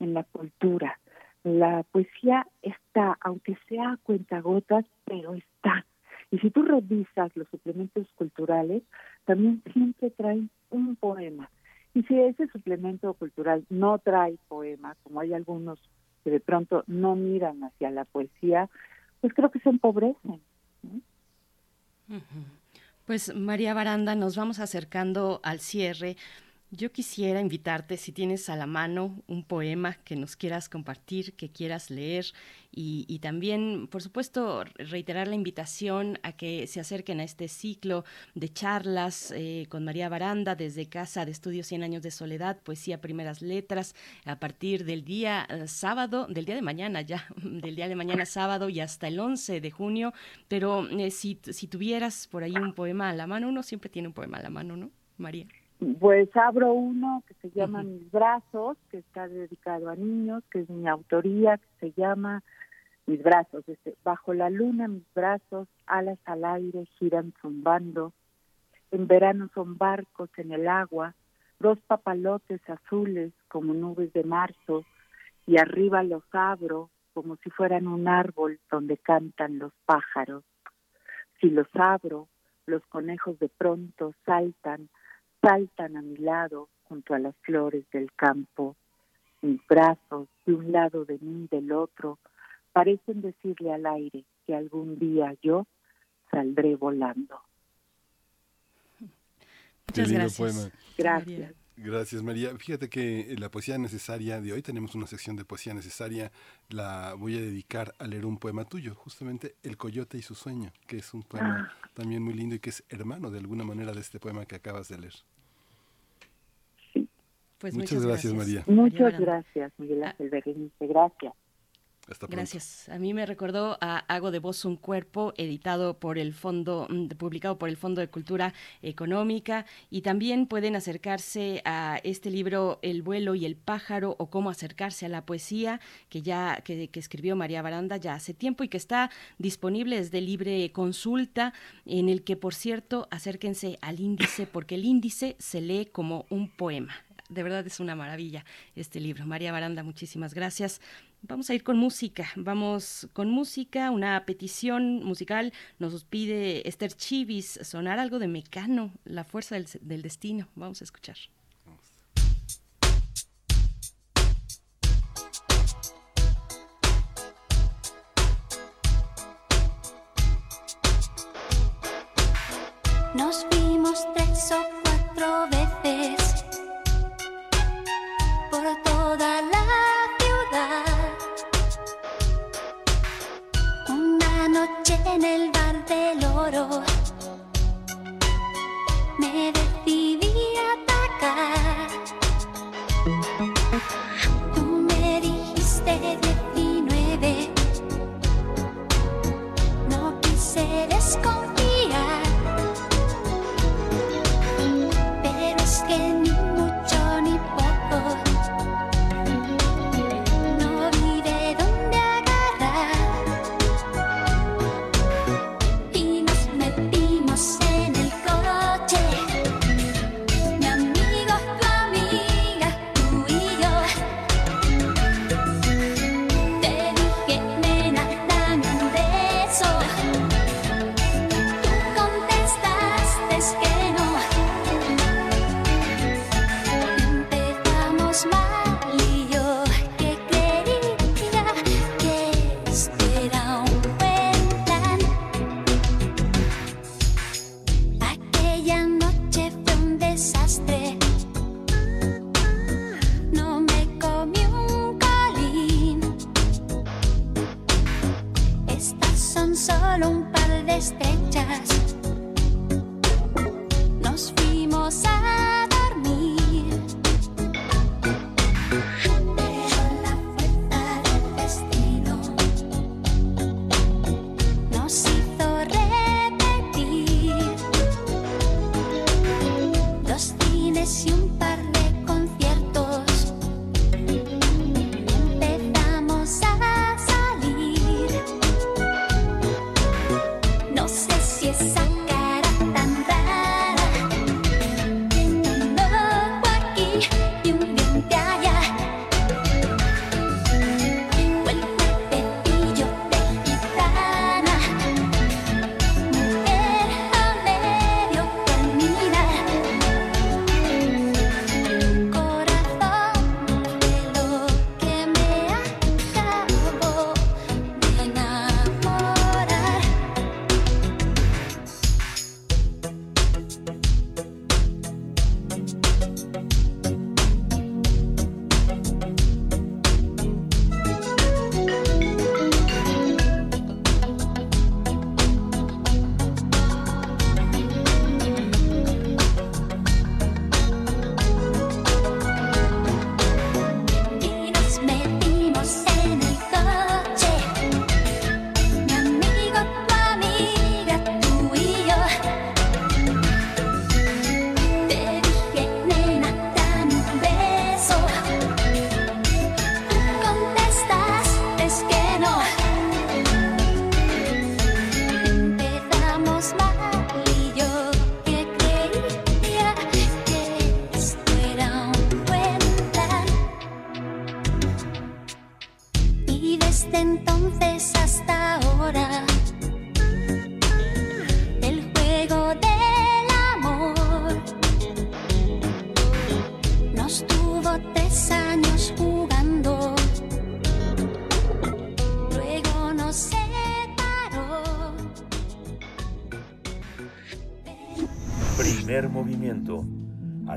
Speaker 12: en la cultura. La poesía está, aunque sea a cuentagotas, pero está. Y si tú revisas los suplementos culturales, también siempre traen un poema. Y si ese suplemento cultural no trae poema, como hay algunos que de pronto no miran hacia la poesía, pues creo que se empobrecen.
Speaker 1: Ujú. Pues María Baranda, nos vamos acercando al cierre. Yo quisiera invitarte, si tienes a la mano un poema que nos quieras compartir, que quieras leer, y, también, por supuesto, reiterar la invitación a que se acerquen a este ciclo de charlas eh, con María Baranda desde Casa de Estudios 100 Años de Soledad, Poesía Primeras Letras, a partir del día eh, sábado, del día de mañana ya, del día de mañana sábado y hasta el 11 de junio. Pero eh, si, si tuvieras por ahí un poema a la mano, uno siempre tiene un poema a la mano, ¿no, María?
Speaker 12: Pues abro uno que se llama Mis Brazos, que está dedicado a niños, que es mi autoría, que se llama Mis Brazos. Este, Bajo la luna, mis brazos, alas al aire, giran zumbando. En verano son barcos en el agua, dos papalotes azules como nubes de marzo, y arriba los abro como si fueran un árbol donde cantan los pájaros. Si los abro, los conejos de pronto saltan, saltan a mi lado junto a las flores del campo. Mis brazos, de un lado de mí, del otro, parecen decirle al aire que algún día yo saldré volando.
Speaker 2: Qué
Speaker 1: Muchas
Speaker 2: lindo
Speaker 1: gracias.
Speaker 2: poema.
Speaker 12: Gracias.
Speaker 2: Gracias, María. Fíjate que la poesía necesaria de hoy tenemos una sección de poesía necesaria. La voy a dedicar a leer un poema tuyo, justamente El Coyote y su sueño, que es un poema también muy lindo y que es hermano de alguna manera de este poema que acabas de leer.
Speaker 1: Pues
Speaker 2: Muchas
Speaker 1: muchas,
Speaker 2: gracias, María.
Speaker 12: Muchas gracias, Miguel Ángel Berenice. Gracias.
Speaker 2: Hasta pronto.
Speaker 1: Gracias. A mí me recordó a Hago de Voz un Cuerpo, editado por el Fondo, mm, publicado por el Fondo de Cultura Económica. Y también pueden acercarse a este libro El vuelo y el pájaro o cómo acercarse a la poesía, que ya que, que escribió María Baranda ya hace tiempo y que está disponible desde libre consulta, en el que, por cierto, acérquense al índice, porque el índice se lee como un poema. De verdad es una maravilla este libro. María Baranda, muchísimas gracias. Vamos a ir con música, vamos con música, una petición musical nos pide Esther Chivis sonar algo de Mecano, La fuerza del, del destino. Vamos a escuchar.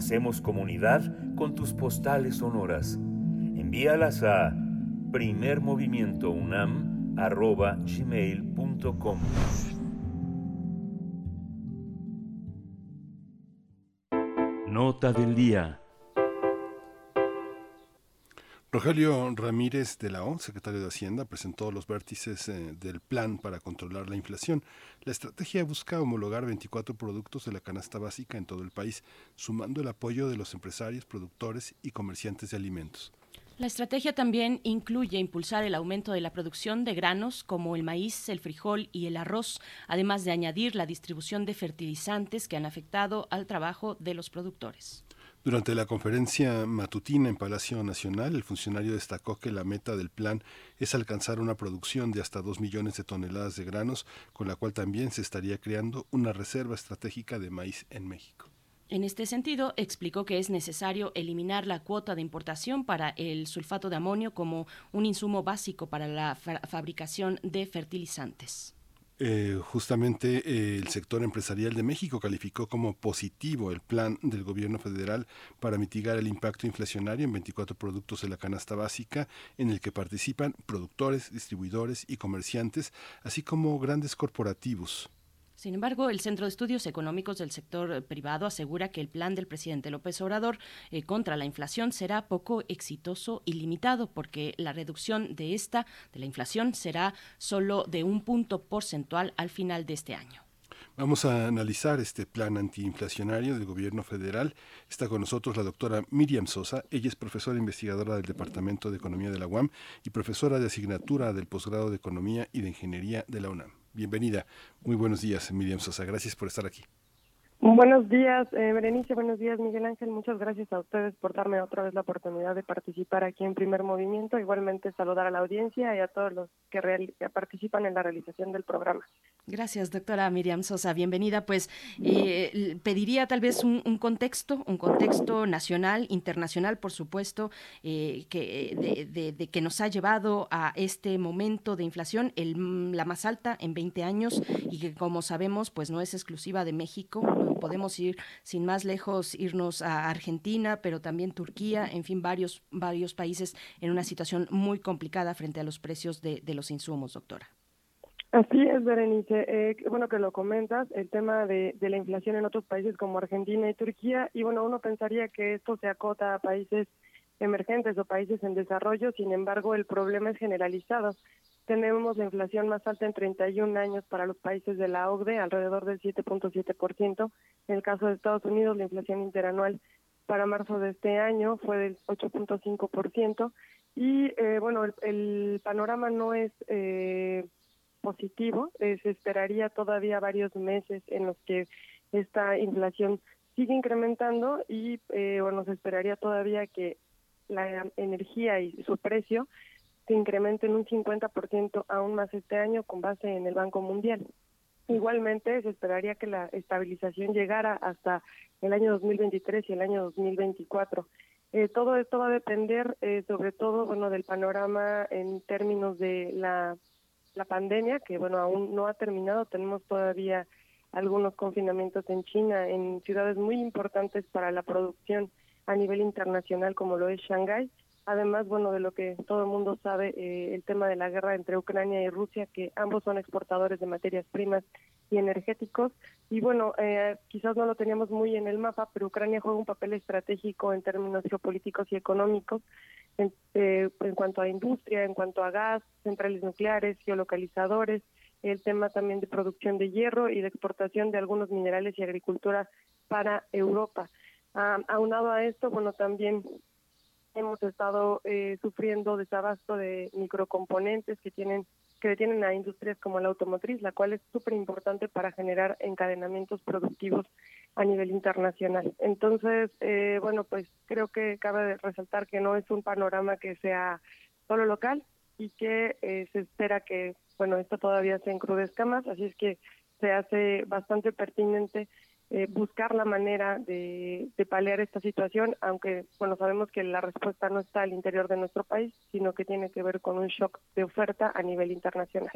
Speaker 4: Hacemos comunidad con tus postales sonoras. Envíalas a primermovimientounam.gmail.com
Speaker 5: Nota del día.
Speaker 2: Rogelio Ramírez de la O, secretario de Hacienda, presentó los vértices eh, del plan para controlar la inflación. La estrategia busca homologar 24 productos de la canasta básica en todo el país, sumando el apoyo de los empresarios, productores y comerciantes de alimentos.
Speaker 1: La estrategia también incluye impulsar el aumento de la producción de granos como el maíz, el frijol y el arroz, además de añadir la distribución de fertilizantes que han afectado al trabajo de los productores.
Speaker 2: Durante la conferencia matutina en Palacio Nacional, el funcionario destacó que la meta del plan es alcanzar una producción de hasta 2 millones de toneladas de granos, con la cual también se estaría creando una reserva estratégica de maíz en México.
Speaker 1: En este sentido, explicó que es necesario eliminar la cuota de importación para el sulfato de amonio como un insumo básico para la fa- fabricación de fertilizantes.
Speaker 2: Eh, justamente eh, el sector empresarial de México calificó como positivo el plan del gobierno federal para mitigar el impacto inflacionario en 24 productos de la canasta básica, en el que participan productores, distribuidores y comerciantes, así como grandes corporativos.
Speaker 1: Sin embargo, el Centro de Estudios Económicos del Sector eh, Privado asegura que el plan del presidente López Obrador eh, contra la inflación será poco exitoso y limitado porque la reducción de esta, de la inflación, será solo de un punto porcentual al final de este año.
Speaker 2: Vamos a analizar este plan antiinflacionario del gobierno federal. Está con nosotros la doctora Miriam Sosa. Ella es profesora investigadora del Departamento de Economía de la UAM y profesora de asignatura del posgrado de Economía y de Ingeniería de la UNAM. Bienvenida. Muy buenos días, Miriam Sosa. Gracias por estar aquí.
Speaker 16: Buenos días, eh, Berenice. Buenos días, Miguel Ángel. Muchas gracias a ustedes por darme otra vez la oportunidad de participar aquí en Primer Movimiento. Igualmente saludar a la audiencia y a todos los que, real- que participan en la realización del programa.
Speaker 1: Gracias, doctora Miriam Sosa. Bienvenida. Pues eh, pediría tal vez un, un contexto, un contexto nacional, internacional, por supuesto, eh, que, de, de- de que nos ha llevado a este momento de inflación, el, mm, la más alta en 20 años y que, como sabemos, pues no es exclusiva de México. Podemos ir sin más lejos, irnos a Argentina, pero también Turquía, en fin, varios, varios países en una situación muy complicada frente a los precios de, de los insumos, doctora.
Speaker 16: Así es, Berenice. Eh, bueno que lo comentas, el tema de, de la inflación en otros países como Argentina y Turquía. Y bueno, uno pensaría que esto se acota a países emergentes o países en desarrollo, sin embargo, el problema es generalizado. Tenemos la inflación más alta en 31 años para los países de la OCDE, alrededor del 7.7%. En el caso de Estados Unidos, la inflación interanual para marzo de este año fue del 8.5%. Y eh, bueno, el, el panorama no es eh, positivo. Eh, se esperaría todavía varios meses en los que esta inflación sigue incrementando y eh, bueno, se esperaría todavía que la energía y su precio se incrementen un 50% aún más este año con base en el Banco Mundial. Igualmente, se esperaría que la estabilización llegara hasta el año 2023 y el año 2024. Eh, todo esto va a depender, eh, sobre todo, bueno, del panorama en términos de la, la pandemia, que bueno, aún no ha terminado. Tenemos todavía algunos confinamientos en China, en ciudades muy importantes para la producción a nivel internacional, como lo es Shanghái. Además, bueno, de lo que todo el mundo sabe, eh, el tema de la guerra entre Ucrania y Rusia, que ambos son exportadores de materias primas y energéticos. Y bueno, eh, quizás no lo teníamos muy en el mapa, pero Ucrania juega un papel estratégico en términos geopolíticos y económicos en, eh, en cuanto a industria, en cuanto a gas, centrales nucleares, geolocalizadores, el tema también de producción de hierro y de exportación de algunos minerales y agricultura para Europa. Ah, aunado a esto, bueno, también hemos estado eh, sufriendo desabasto de microcomponentes que tienen que detienen a industrias como la automotriz, la cual es súper importante para generar encadenamientos productivos a nivel internacional. Entonces, eh, bueno, pues creo que cabe resaltar que no es un panorama que sea solo local y que eh, se espera que, bueno, esto todavía se encrudezca más, así es que se hace bastante pertinente eh, buscar la manera de, de paliar esta situación, aunque bueno sabemos que la respuesta no está al interior de nuestro país, sino que tiene que ver con un shock de oferta a nivel internacional.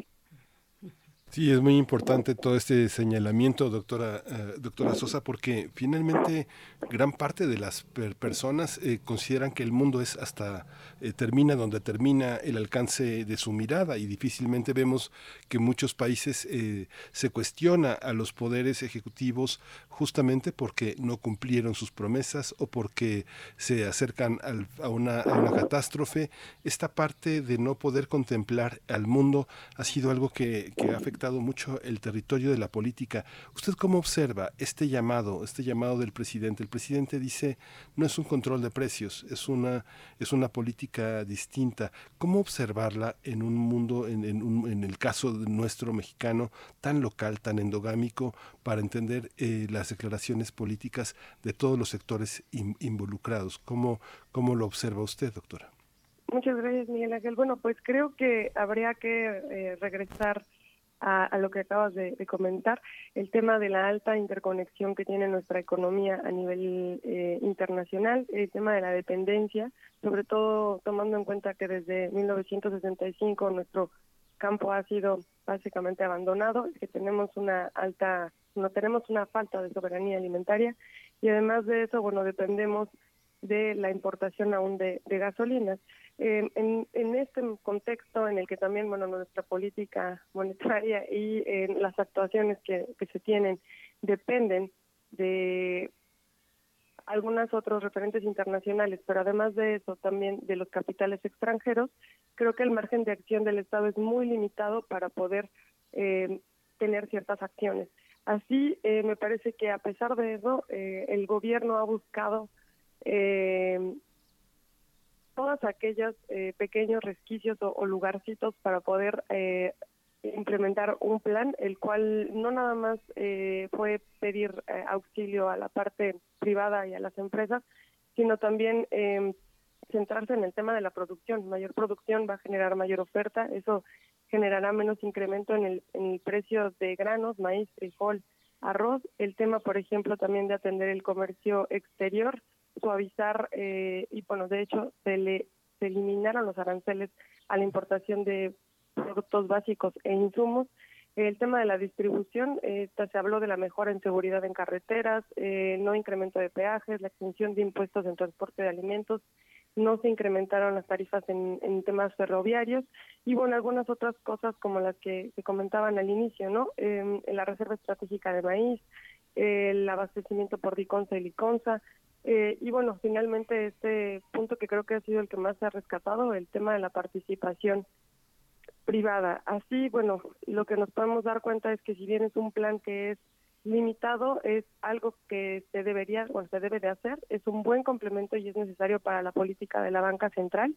Speaker 2: Sí, es muy importante todo este señalamiento, doctora, eh, doctora Sosa, porque finalmente gran parte de las per- personas eh, consideran que el mundo es hasta eh, termina donde termina el alcance de su mirada y difícilmente vemos que muchos países se cuestiona a los poderes ejecutivos justamente porque no cumplieron sus promesas o porque se acercan a, una, catástrofe. Esta parte de no poder contemplar al mundo ha sido algo que, que ha mucho el territorio de la política. ¿Usted cómo observa este llamado, este llamado del presidente? El presidente dice no es un control de precios, es una, es una política distinta. ¿Cómo observarla en un mundo, en, en un- en el caso de nuestro mexicano, tan local, tan endogámico, para entender eh, las declaraciones políticas de todos los sectores in- involucrados? ¿Cómo, ¿Cómo lo observa usted, doctora?
Speaker 16: Muchas gracias, Miguel Ángel. Bueno, pues creo que habría que eh, regresar a, a lo que acabas de, comentar, el tema de la alta interconexión que tiene nuestra economía a nivel eh, internacional, el tema de la dependencia, sobre todo tomando en cuenta que desde 1965 nuestro campo ha sido básicamente abandonado, que tenemos una alta, no tenemos una falta de soberanía alimentaria y además de eso, bueno, dependemos de la importación aún de, de gasolinas. Eh, en, este contexto en el que también bueno nuestra política monetaria y eh, las actuaciones que, que se tienen dependen de algunos otros referentes internacionales, pero además de eso también de los capitales extranjeros, creo que el margen de acción del Estado es muy limitado para poder eh, tener ciertas acciones. Así, eh, me parece que a pesar de eso, eh, el gobierno ha buscado eh, todas aquellas eh, pequeños resquicios o, lugarcitos para poder eh, implementar un plan, el cual no nada más eh, fue pedir eh, auxilio a la parte privada y a las empresas, sino también eh, centrarse en el tema de la producción. Mayor producción va a generar mayor oferta, eso generará menos incremento en el, en el precio de granos, maíz, frijol, arroz. El tema, por ejemplo, también de atender el comercio exterior, suavizar eh, y, bueno, de hecho, se, le, se eliminaron los aranceles a la importación de productos básicos e insumos. El tema de la distribución, se habló de la mejora en seguridad en carreteras, eh, no incremento de peajes, la extensión de impuestos en transporte de alimentos, no se incrementaron las tarifas en, en temas ferroviarios y bueno, algunas otras cosas como las que se comentaban al inicio, ¿no? Eh, la reserva estratégica de maíz, el abastecimiento por Diconsa y Liconsa, eh, y bueno, finalmente este punto que creo que ha sido el que más se ha rescatado, el tema de la participación privada. Así, bueno, lo que nos podemos dar cuenta es que si bien es un plan que es limitado, es algo que se debería o se debe de hacer, es un buen complemento y es necesario para la política de la banca central.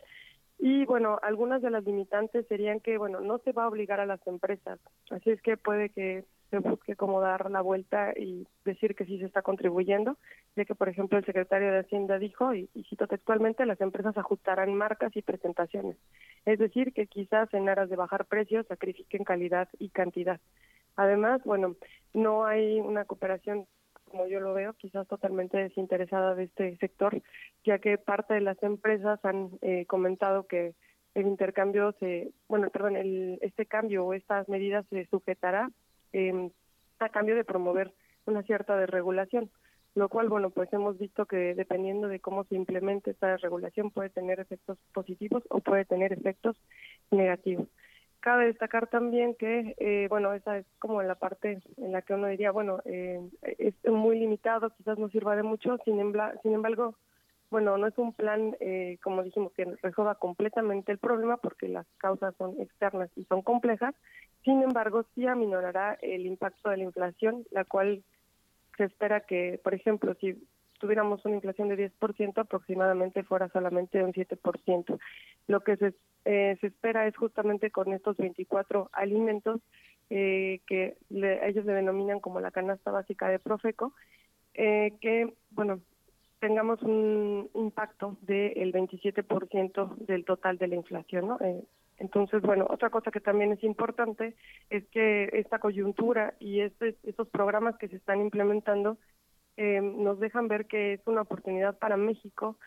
Speaker 16: Y bueno, algunas de las limitantes serían que, bueno, no se va a obligar a las empresas, así es que puede que se busque como dar la vuelta y decir que sí se está contribuyendo, ya que, por ejemplo, el secretario de Hacienda dijo, y, cito textualmente, las empresas ajustarán marcas y presentaciones. Es decir, que quizás en aras de bajar precios sacrifiquen calidad y cantidad. Además, bueno, no hay una cooperación, como yo lo veo, quizás totalmente desinteresada de este sector, ya que parte de las empresas han eh, comentado que el intercambio se, bueno, perdón, el, este cambio o estas medidas se sujetará eh, a cambio de promover una cierta desregulación, lo cual, bueno, pues hemos visto que dependiendo de cómo se implemente esta regulación puede tener efectos positivos o puede tener efectos negativos. Cabe destacar también que, eh, bueno, esa es como la parte en la que uno diría, bueno, eh, es muy limitado, quizás no sirva de mucho, sin, embla- sin embargo, bueno, no es un plan, eh, como dijimos, que resuelva completamente el problema porque las causas son externas y son complejas, sin embargo, sí aminorará el impacto de la inflación, la cual se espera que, por ejemplo, si tuviéramos una inflación de 10%, aproximadamente fuera solamente un 7%. Lo que se, eh, se espera es justamente con estos 24 alimentos eh, que le- ellos le denominan como la canasta básica de Profeco, eh, que, bueno, tengamos un impacto del 27% del total de la inflación, ¿no? Eh, entonces, bueno, otra cosa que también es importante es que esta coyuntura y este, estos programas que se están implementando eh, nos dejan ver que es una oportunidad para México,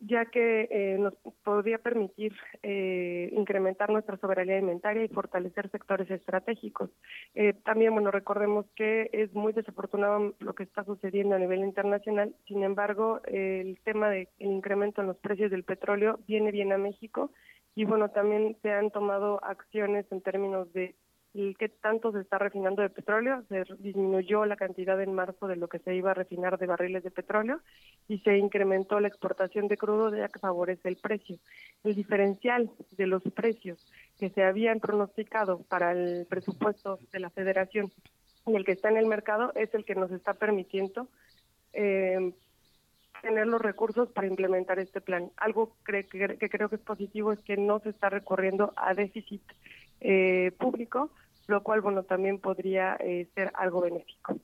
Speaker 16: ya que eh, nos podría permitir eh, incrementar nuestra soberanía alimentaria y fortalecer sectores estratégicos. Eh, también, bueno, recordemos que es muy desafortunado lo que está sucediendo a nivel internacional, sin embargo, el tema del incremento en los precios del petróleo viene bien a México y, bueno, también se han tomado acciones en términos de el qué tanto se está refinando de petróleo. Se disminuyó la cantidad en marzo de lo que se iba a refinar de barriles de petróleo y se incrementó la exportación de crudo ya que favorece el precio. El diferencial de los precios que se habían pronosticado para el presupuesto de la federación y el que está en el mercado es el que nos está permitiendo eh, tener los recursos para implementar este plan. Algo cre- que, que creo que es positivo es que no se está recurriendo a déficit eh, público, lo cual, bueno, también podría eh, ser algo benéfico.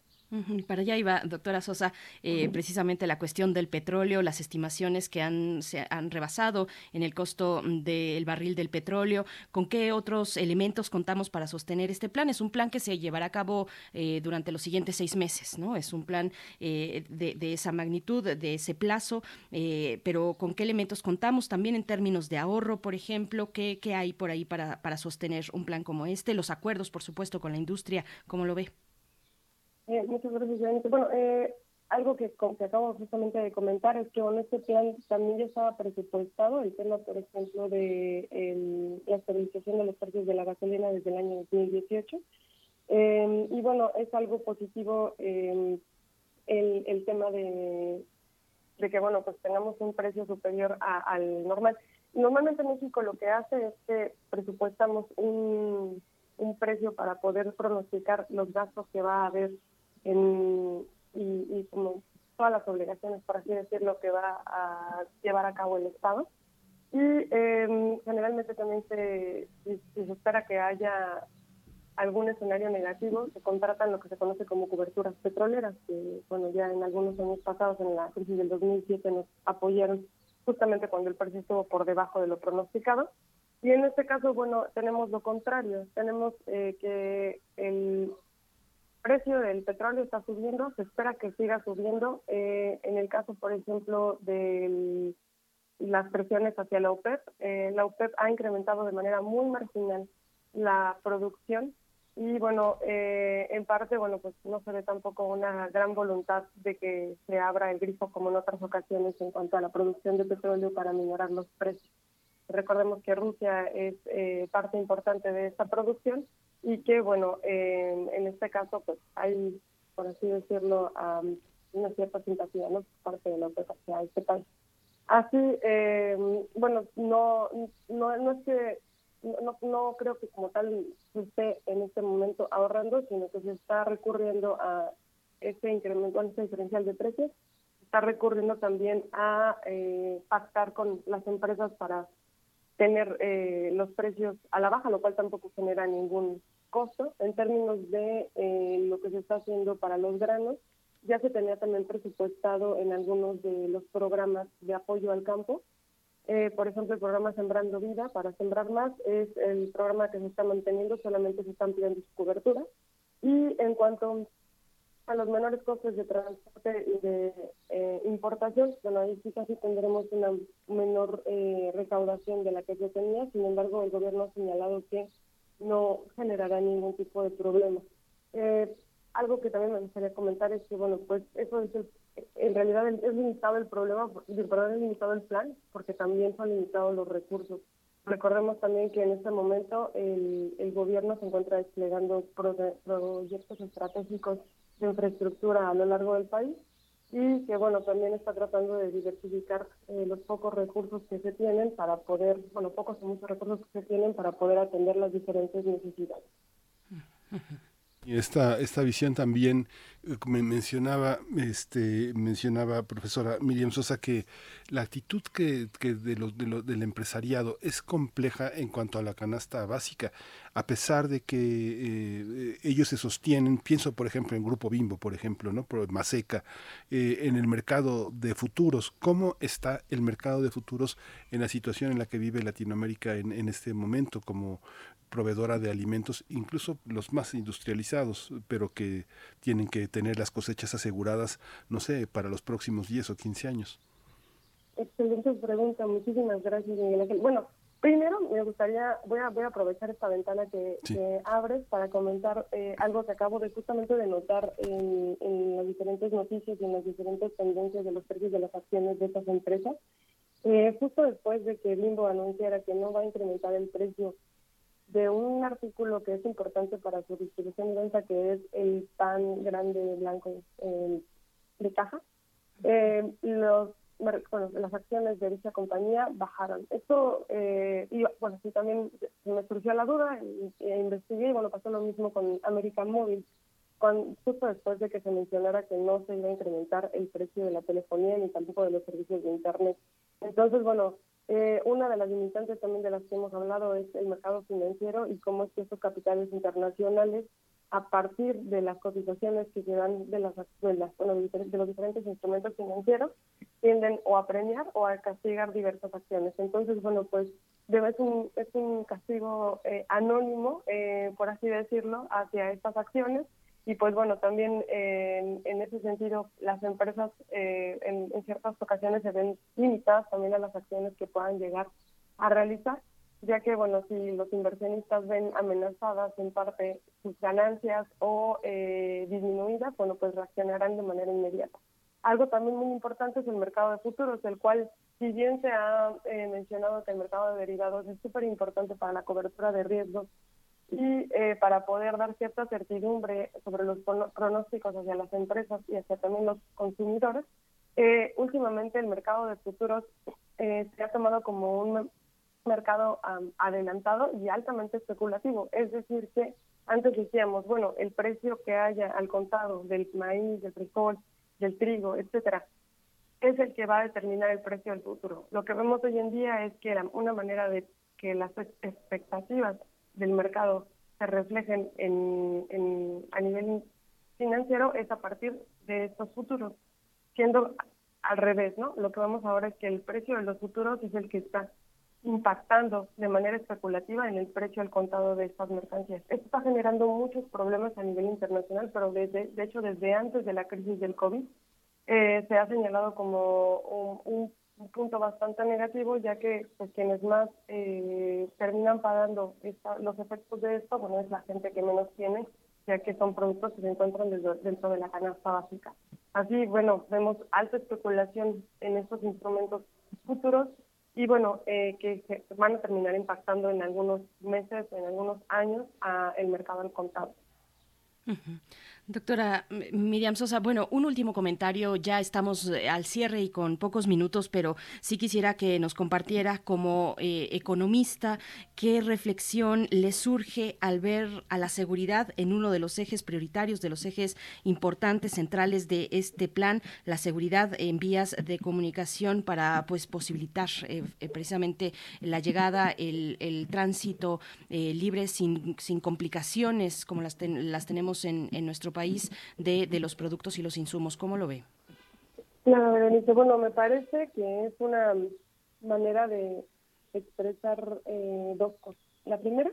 Speaker 1: Para allá iba, doctora Sosa, eh, precisamente la cuestión del petróleo, las estimaciones que han, se han rebasado en el costo mm, del barril del petróleo. ¿Con qué otros elementos contamos para sostener este plan? Es un plan que se llevará a cabo eh, durante los siguientes seis meses, ¿no? Es un plan eh, de, de esa magnitud, de ese plazo, eh, pero ¿con qué elementos contamos? También en términos de ahorro, por ejemplo, ¿qué, qué hay por ahí para, para sostener un plan como este? Los acuerdos, por supuesto, con la industria, ¿cómo lo ve?
Speaker 16: Eh, muchas gracias, Janine. Bueno, eh, algo que, que acabo justamente de comentar es que con este plan también ya estaba presupuestado el tema, por ejemplo, de el- la estabilización de los precios de la gasolina desde el año 2018. Eh, y bueno, es algo positivo eh, el, el tema de, de que, bueno, pues tengamos un precio superior al normal. Normalmente México lo que hace es que presupuestamos un, un precio para poder pronosticar los gastos que va a haber en, y, y como todas las obligaciones, por así decirlo, que va a llevar a cabo el Estado. Y eh, generalmente también se, si- se espera que haya algún escenario negativo, se contratan lo que se conoce como coberturas petroleras, que bueno, ya en algunos años pasados, en la crisis del 2007, nos apoyaron justamente cuando el precio estuvo por debajo de lo pronosticado. Y en este caso, bueno, tenemos lo contrario, tenemos eh, que el precio del petróleo está subiendo, se espera que siga subiendo. Eh, en el caso, por ejemplo, de las presiones hacia la OPEP, eh, la OPEP ha incrementado de manera muy marginal la producción y bueno, eh, en parte, bueno, pues no se ve tampoco una gran voluntad de que se abra el grifo como en otras ocasiones en cuanto a la producción de petróleo para minorar los precios. Recordemos que Rusia es eh, parte importante de esta producción y que, bueno, en, en este caso, pues hay, por así decirlo, am, una cierta simpatía, ¿no? Por parte de la hacia este país. Así, eh, bueno, no, no, no es que, no, no creo que como tal se esté en este momento ahorrando, sino que se está recurriendo a este incremento, a este diferencial de precios, está recurriendo también a eh, pactar con las empresas para tener eh, los precios a la baja, lo cual tampoco genera ningún costo. En términos de eh, lo que se está haciendo para los granos, ya se tenía también presupuestado en algunos de los programas de apoyo al campo. Eh, por ejemplo, el programa Sembrando Vida para Sembrar Más es el programa que se está manteniendo, solamente se está ampliando su cobertura. Y en cuanto a los menores costos de transporte y de eh, importación, bueno, ahí sí casi tendremos una menor eh, recaudación de la que se tenía, sin embargo, el gobierno ha señalado que no generará ningún tipo de problema. Eh, algo que también me gustaría comentar es que, bueno, pues eso es, el- en realidad es limitado el problema, perdón, es limitado el plan, porque también son limitados los recursos. Recordemos también que en este momento el, el gobierno se encuentra desplegando pro- proyectos estratégicos de infraestructura a lo largo del país y que, bueno, también está tratando de diversificar eh, los pocos recursos que se tienen para poder, bueno, pocos o muchos recursos que se tienen para poder atender las diferentes necesidades.
Speaker 2: Y esta, esta visión también me mencionaba, este, mencionaba profesora Miriam Sosa que la actitud que, que de los, de del empresariado es compleja en cuanto a la canasta básica, a pesar de que eh, ellos se sostienen, pienso por ejemplo en Grupo Bimbo, por ejemplo, ¿no? Por Maseca, eh, en el mercado de futuros. ¿Cómo está el mercado de futuros en la situación en la que vive Latinoamérica en, en este momento como proveedora de alimentos, incluso los más industrializados, pero que tienen que tener las cosechas aseguradas, no sé, para los próximos 10 o 15 años.
Speaker 16: Excelente pregunta, muchísimas gracias, Miguel Ángel. Bueno, primero me gustaría, voy a, voy a aprovechar esta ventana que,
Speaker 2: Sí.
Speaker 16: que abres para comentar eh, algo que acabo de justamente de notar en, en las diferentes noticias y en las diferentes tendencias de los precios de las acciones de estas empresas. Eh, justo después de que Bimbo anunciara que no va a incrementar el precio de un artículo que es importante para su distribución y venta, que es el pan grande blanco eh, de caja, eh, los, bueno, las acciones de dicha compañía bajaron. Esto, eh, bueno, sí, también me surgió la duda e investigué y bueno, pasó lo mismo con American Mobile, justo después de que se mencionara que no se iba a incrementar el precio de la telefonía ni tampoco de los servicios de Internet. Entonces, bueno, eh, una de las limitantes también de las que hemos hablado es el mercado financiero y cómo es que estos capitales internacionales, a partir de las cotizaciones que se dan de, las, de, las- bueno, de los diferentes instrumentos financieros, tienden o a premiar o a castigar diversas acciones. Entonces, bueno, pues es un, es un castigo eh, anónimo, eh, por así decirlo, hacia estas acciones. Y pues bueno, también en, ese sentido, las empresas eh, en, en ciertas ocasiones se ven limitadas también a las acciones que puedan llegar a realizar, ya que bueno, si los inversionistas ven amenazadas en parte sus ganancias o eh, disminuidas, bueno, pues reaccionarán de manera inmediata. Algo también muy importante es el mercado de futuros, el cual, si bien se ha eh, mencionado que el mercado de derivados es súper importante para la cobertura de riesgos y eh, para poder dar cierta certidumbre sobre los pronósticos hacia las empresas y hacia también los consumidores, eh, últimamente el mercado de futuros eh, se ha tomado como un me- mercado am, adelantado y altamente especulativo. Es decir, que antes decíamos, bueno, el precio que haya al contado del maíz, del frijol, del trigo, etcétera, es el que va a determinar el precio del futuro. Lo que vemos hoy en día es que la- una manera de que las ex- expectativas del mercado se reflejen en, a nivel financiero es a partir de estos futuros, siendo al revés, ¿no? Lo que vemos ahora es que el precio de los futuros es el que está impactando de manera especulativa en el precio al contado de estas mercancías. Esto está generando muchos problemas a nivel internacional, pero desde, de hecho desde antes de la crisis del COVID eh, se ha señalado como un, un un punto bastante negativo, ya que pues, quienes más eh, terminan pagando esta- los efectos de esto, bueno, es la gente que menos tiene, ya que son productos que se encuentran dentro, dentro de la canasta básica. Así, bueno, vemos alta especulación en estos instrumentos futuros y, bueno, eh, que se van a terminar impactando en algunos meses, en algunos años, a el mercado al contado.
Speaker 1: Ujú. Doctora Miriam Sosa, bueno, un último comentario, ya estamos eh, al cierre y con pocos minutos, pero sí quisiera que nos compartiera como eh, economista qué reflexión le surge al ver a la seguridad en uno de los ejes prioritarios, de los ejes importantes, centrales de este plan, la seguridad en vías de comunicación para pues posibilitar eh, precisamente la llegada, el, el tránsito libre sin, sin complicaciones como las, ten- las tenemos en, en nuestro país de, de los productos y los insumos. ¿Cómo lo ve?
Speaker 16: Claro, Berenice, bueno, me parece que es una manera de expresar eh, dos cosas. La primera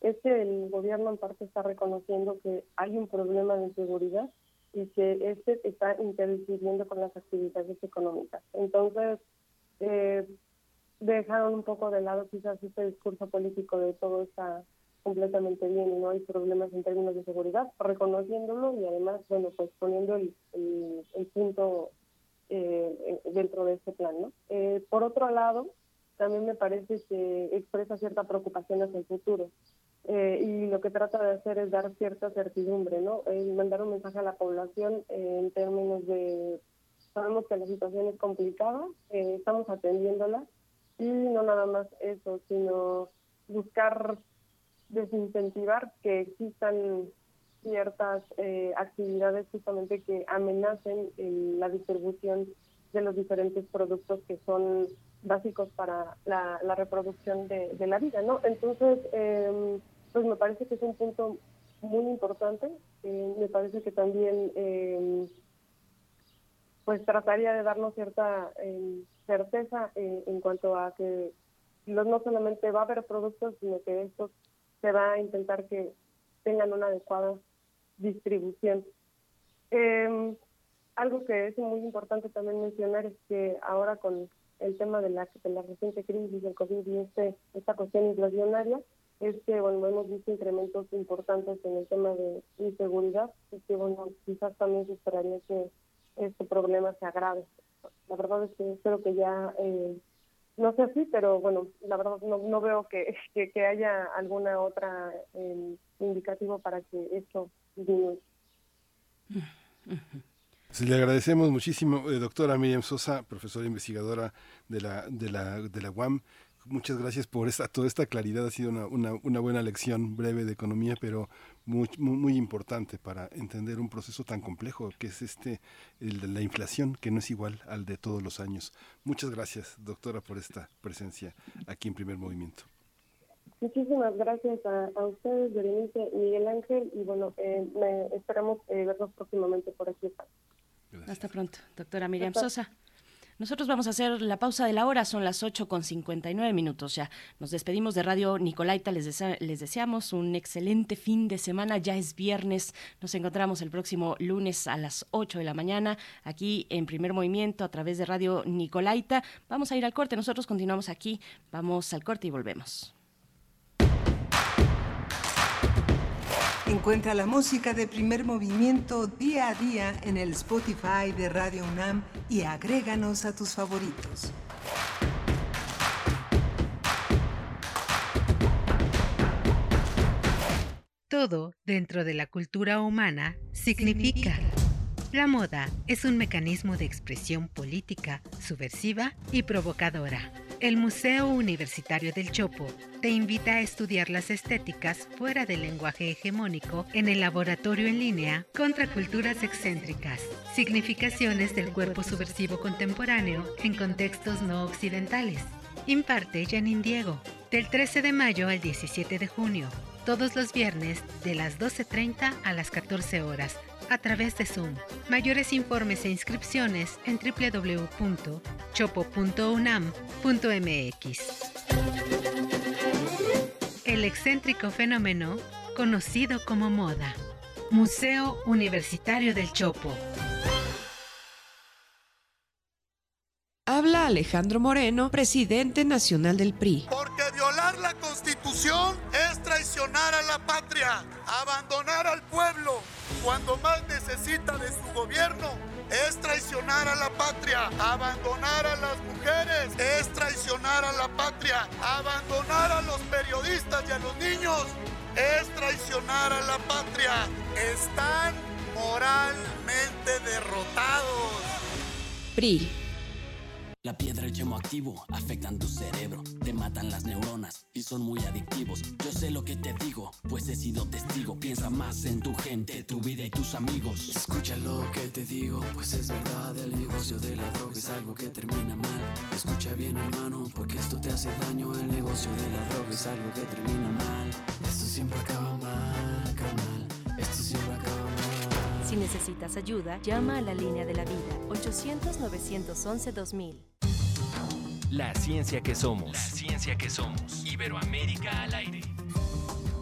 Speaker 16: es que el gobierno en parte está reconociendo que hay un problema de seguridad y que este está interfiriendo con las actividades económicas. Entonces, eh, dejaron un poco de lado quizás este discurso político de todo está completamente bien y no hay problemas en términos de seguridad, reconociéndolo y además, bueno, pues poniendo el, el, punto eh, dentro de este plan, ¿no? Eh, por otro lado, también me parece que expresa cierta preocupación hacia el futuro. Eh, y lo que trata de hacer es dar cierta certidumbre, ¿no? Eh, mandar un mensaje a la población eh, en términos de, sabemos que la situación es complicada, eh, estamos atendiéndola, y no nada más eso, sino buscar desincentivar que existan ciertas eh, actividades justamente que amenacen eh, la distribución de los diferentes productos que son básicos para la, reproducción de, la vida, ¿no? Entonces, eh, pues me parece que es un punto muy importante. eh, me parece que también, eh, pues trataría de darnos cierta eh, certeza eh, en cuanto a que no solamente va a haber productos, sino que estos se va a intentar que tengan una adecuada distribución. Eh, algo que es muy importante también mencionar es que ahora con el tema de la, de la reciente crisis del COVID y este, esta cuestión inflacionaria, es que bueno, hemos visto incrementos importantes en el tema de inseguridad y que bueno, quizás también se esperaría que este problema se agrave. La verdad es que espero que ya, eh, no sé así, pero bueno, la verdad no, no veo que, que, que haya alguna otra eh, indicativo para que esto disminuya.
Speaker 2: Se le agradecemos muchísimo, eh, doctora Miriam Sosa, profesora investigadora de la, de la, de la UAM. Muchas gracias por esta, toda esta claridad. Ha sido una, una buena lección breve de economía, pero muy, muy, muy importante para entender un proceso tan complejo que es este el de la inflación, que no es igual al de todos los años. Muchas gracias, doctora, por esta presencia aquí en Primer Movimiento.
Speaker 16: Muchísimas gracias a, a ustedes, Berenice, Miguel Ángel, y bueno, eh, me- esperamos eh, vernos próximamente por aquí.
Speaker 1: Hasta pronto, doctora Miriam
Speaker 16: Hasta-
Speaker 1: Sosa. Nosotros vamos a hacer la pausa de la hora, son las 8 con 59 minutos ya. Nos despedimos de Radio Nicolaita, les, desea- les deseamos un excelente fin de semana, ya es viernes, nos encontramos el próximo lunes a las 8 de la mañana aquí en Primer Movimiento a través de Radio Nicolaita. Vamos a ir al corte, nosotros continuamos aquí, vamos al corte y volvemos.
Speaker 10: Encuentra la música de primer movimiento día a día en el Spotify de Radio UNAM y agréganos a tus favoritos.
Speaker 17: Todo dentro de la cultura humana significa. La moda es un mecanismo de expresión política, subversiva y provocadora. El Museo Universitario del Chopo te invita a estudiar las estéticas fuera del lenguaje hegemónico en el laboratorio en línea Contraculturas excéntricas, significaciones del cuerpo subversivo contemporáneo en contextos no occidentales. Imparte Janine Diego, del 13 de mayo al 17 de junio, todos los viernes de las 12.30 a las 14 horas, a través de Zoom. Mayores informes e inscripciones en www.chopo.unam.mx. El excéntrico fenómeno conocido como moda. Museo Universitario del Chopo.
Speaker 18: Habla Alejandro Moreno, presidente nacional del PRI.
Speaker 19: Porque violar la constitución es traicionar a la patria, abandonar al pueblo cuando más necesita de su gobierno. Es traicionar a la patria, abandonar a las mujeres, es traicionar a la patria, abandonar a los periodistas y a los niños, es traicionar a la patria. Están moralmente derrotados.
Speaker 18: PRI.
Speaker 20: La piedra el yemo activo afectan tu cerebro, te matan las neuronas y son muy adictivos. Yo sé lo que te digo, pues he sido testigo. Piensa más en tu gente, tu vida y tus amigos.
Speaker 21: Escucha lo que te digo, pues es verdad, el negocio de la droga es algo que termina mal. Escucha bien hermano, porque esto te hace daño, el negocio de la droga es algo que termina mal. Esto siempre acaba mal, carnal, esto
Speaker 14: necesitas ayuda, llama a la línea de la vida 800-911-2000.
Speaker 15: La ciencia que somos. La ciencia que somos. Iberoamérica al aire.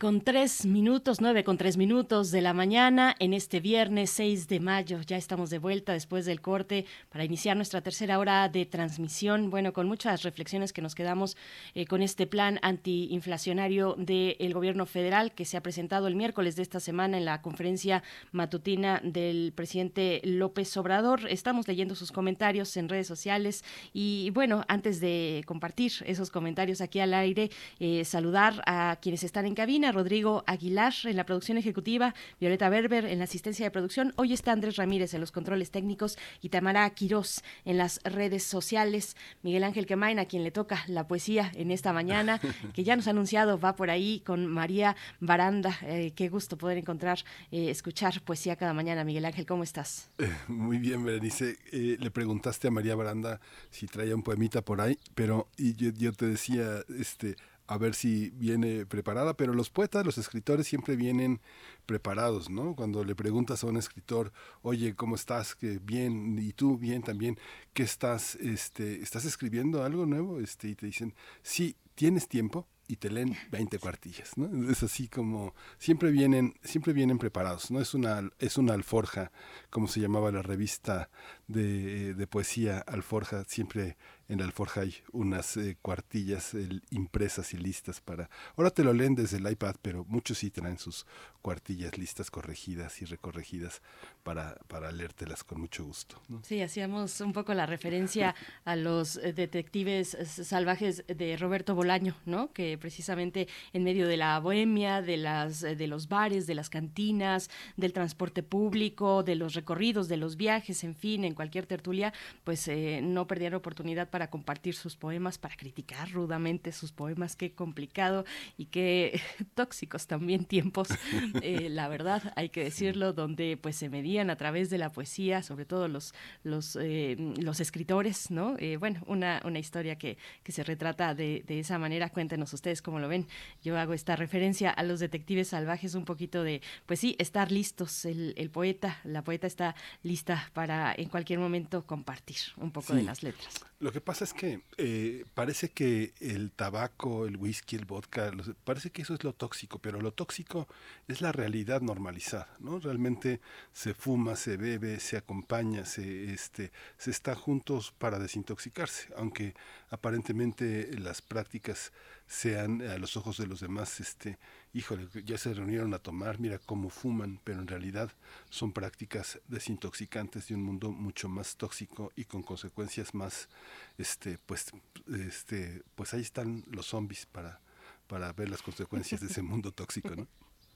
Speaker 1: Con tres minutos, nueve con tres minutos de la mañana en este viernes 6 de mayo. Ya estamos de vuelta después del corte para iniciar nuestra tercera hora de transmisión. Bueno, con muchas reflexiones que nos quedamos eh, con este plan antiinflacionario del gobierno federal que se ha presentado el miércoles de esta semana en la conferencia matutina del presidente López Obrador. Estamos leyendo sus comentarios en redes sociales y bueno, antes de compartir esos comentarios aquí al aire, eh, saludar a quienes están en cabina, Rodrigo Aguilar en la producción ejecutiva, Violeta Berber en la asistencia de producción. Hoy está Andrés Ramírez en los controles técnicos y Tamara Quirós en las redes sociales. Miguel Ángel Quemain, a quien le toca la poesía en esta mañana, que ya nos ha anunciado, va por ahí con María Baranda. Eh, qué gusto poder encontrar, eh, escuchar poesía cada mañana. Miguel Ángel, ¿cómo estás?
Speaker 2: Eh, muy bien, Berenice. Eh, le preguntaste a María Baranda si traía un poemita por ahí, pero y yo, yo te decía, este, a ver si viene preparada, pero los poetas, los escritores siempre vienen preparados, ¿no? Cuando le preguntas a un escritor, oye, ¿cómo estás? Que bien, y tú bien también, ¿qué estás, este, estás escribiendo algo nuevo? Este, y te dicen, sí, ¿tienes tiempo? y te leen 20 cuartillas, ¿no? Es así como siempre vienen, siempre vienen preparados, ¿no? Es una, es una alforja, como se llamaba la revista de, de poesía Alforja, siempre en la alforja hay unas eh, cuartillas impresas y listas para... Ahora te lo leen desde el iPad, pero muchos sí traen sus cuartillas listas, corregidas y recorregidas para, para leértelas con mucho gusto.
Speaker 1: Sí, hacíamos un poco la referencia a los eh, detectives eh, salvajes de Roberto Bolaño, ¿no? Que precisamente en medio de la bohemia, de las eh, de los bares, de las cantinas, del transporte público, de los recorridos, de los viajes, en fin, en cualquier tertulia, pues eh, no perdieron oportunidad para compartir sus poemas, para criticar rudamente sus poemas, qué complicado y qué tóxicos también tiempos, eh, la verdad, hay que decirlo, donde pues se medían a través de la poesía, sobre todo los los eh, los escritores, ¿no? Eh, bueno, una, una historia que, que se retrata de, de esa manera, cuéntenos ustedes cómo lo ven. Yo hago esta referencia a los detectives salvajes, un poquito de, pues sí, estar listos, el, el poeta, la poeta está lista para en cualquier momento compartir un poco de las letras.
Speaker 2: Lo que pasa es que eh, parece que el tabaco, el whisky, el vodka, los- parece que eso es lo tóxico, pero lo tóxico es la realidad normalizada, ¿no? Realmente se fuma, se bebe, se acompaña, se, este, se está juntos para desintoxicarse, aunque aparentemente las prácticas sean a los ojos de los demás, este, híjole, ya se reunieron a tomar, mira cómo fuman, pero en realidad son prácticas desintoxicantes de un mundo mucho más tóxico y con consecuencias más, este, pues, este, pues ahí están los zombies para, para ver las consecuencias de ese mundo tóxico, ¿no?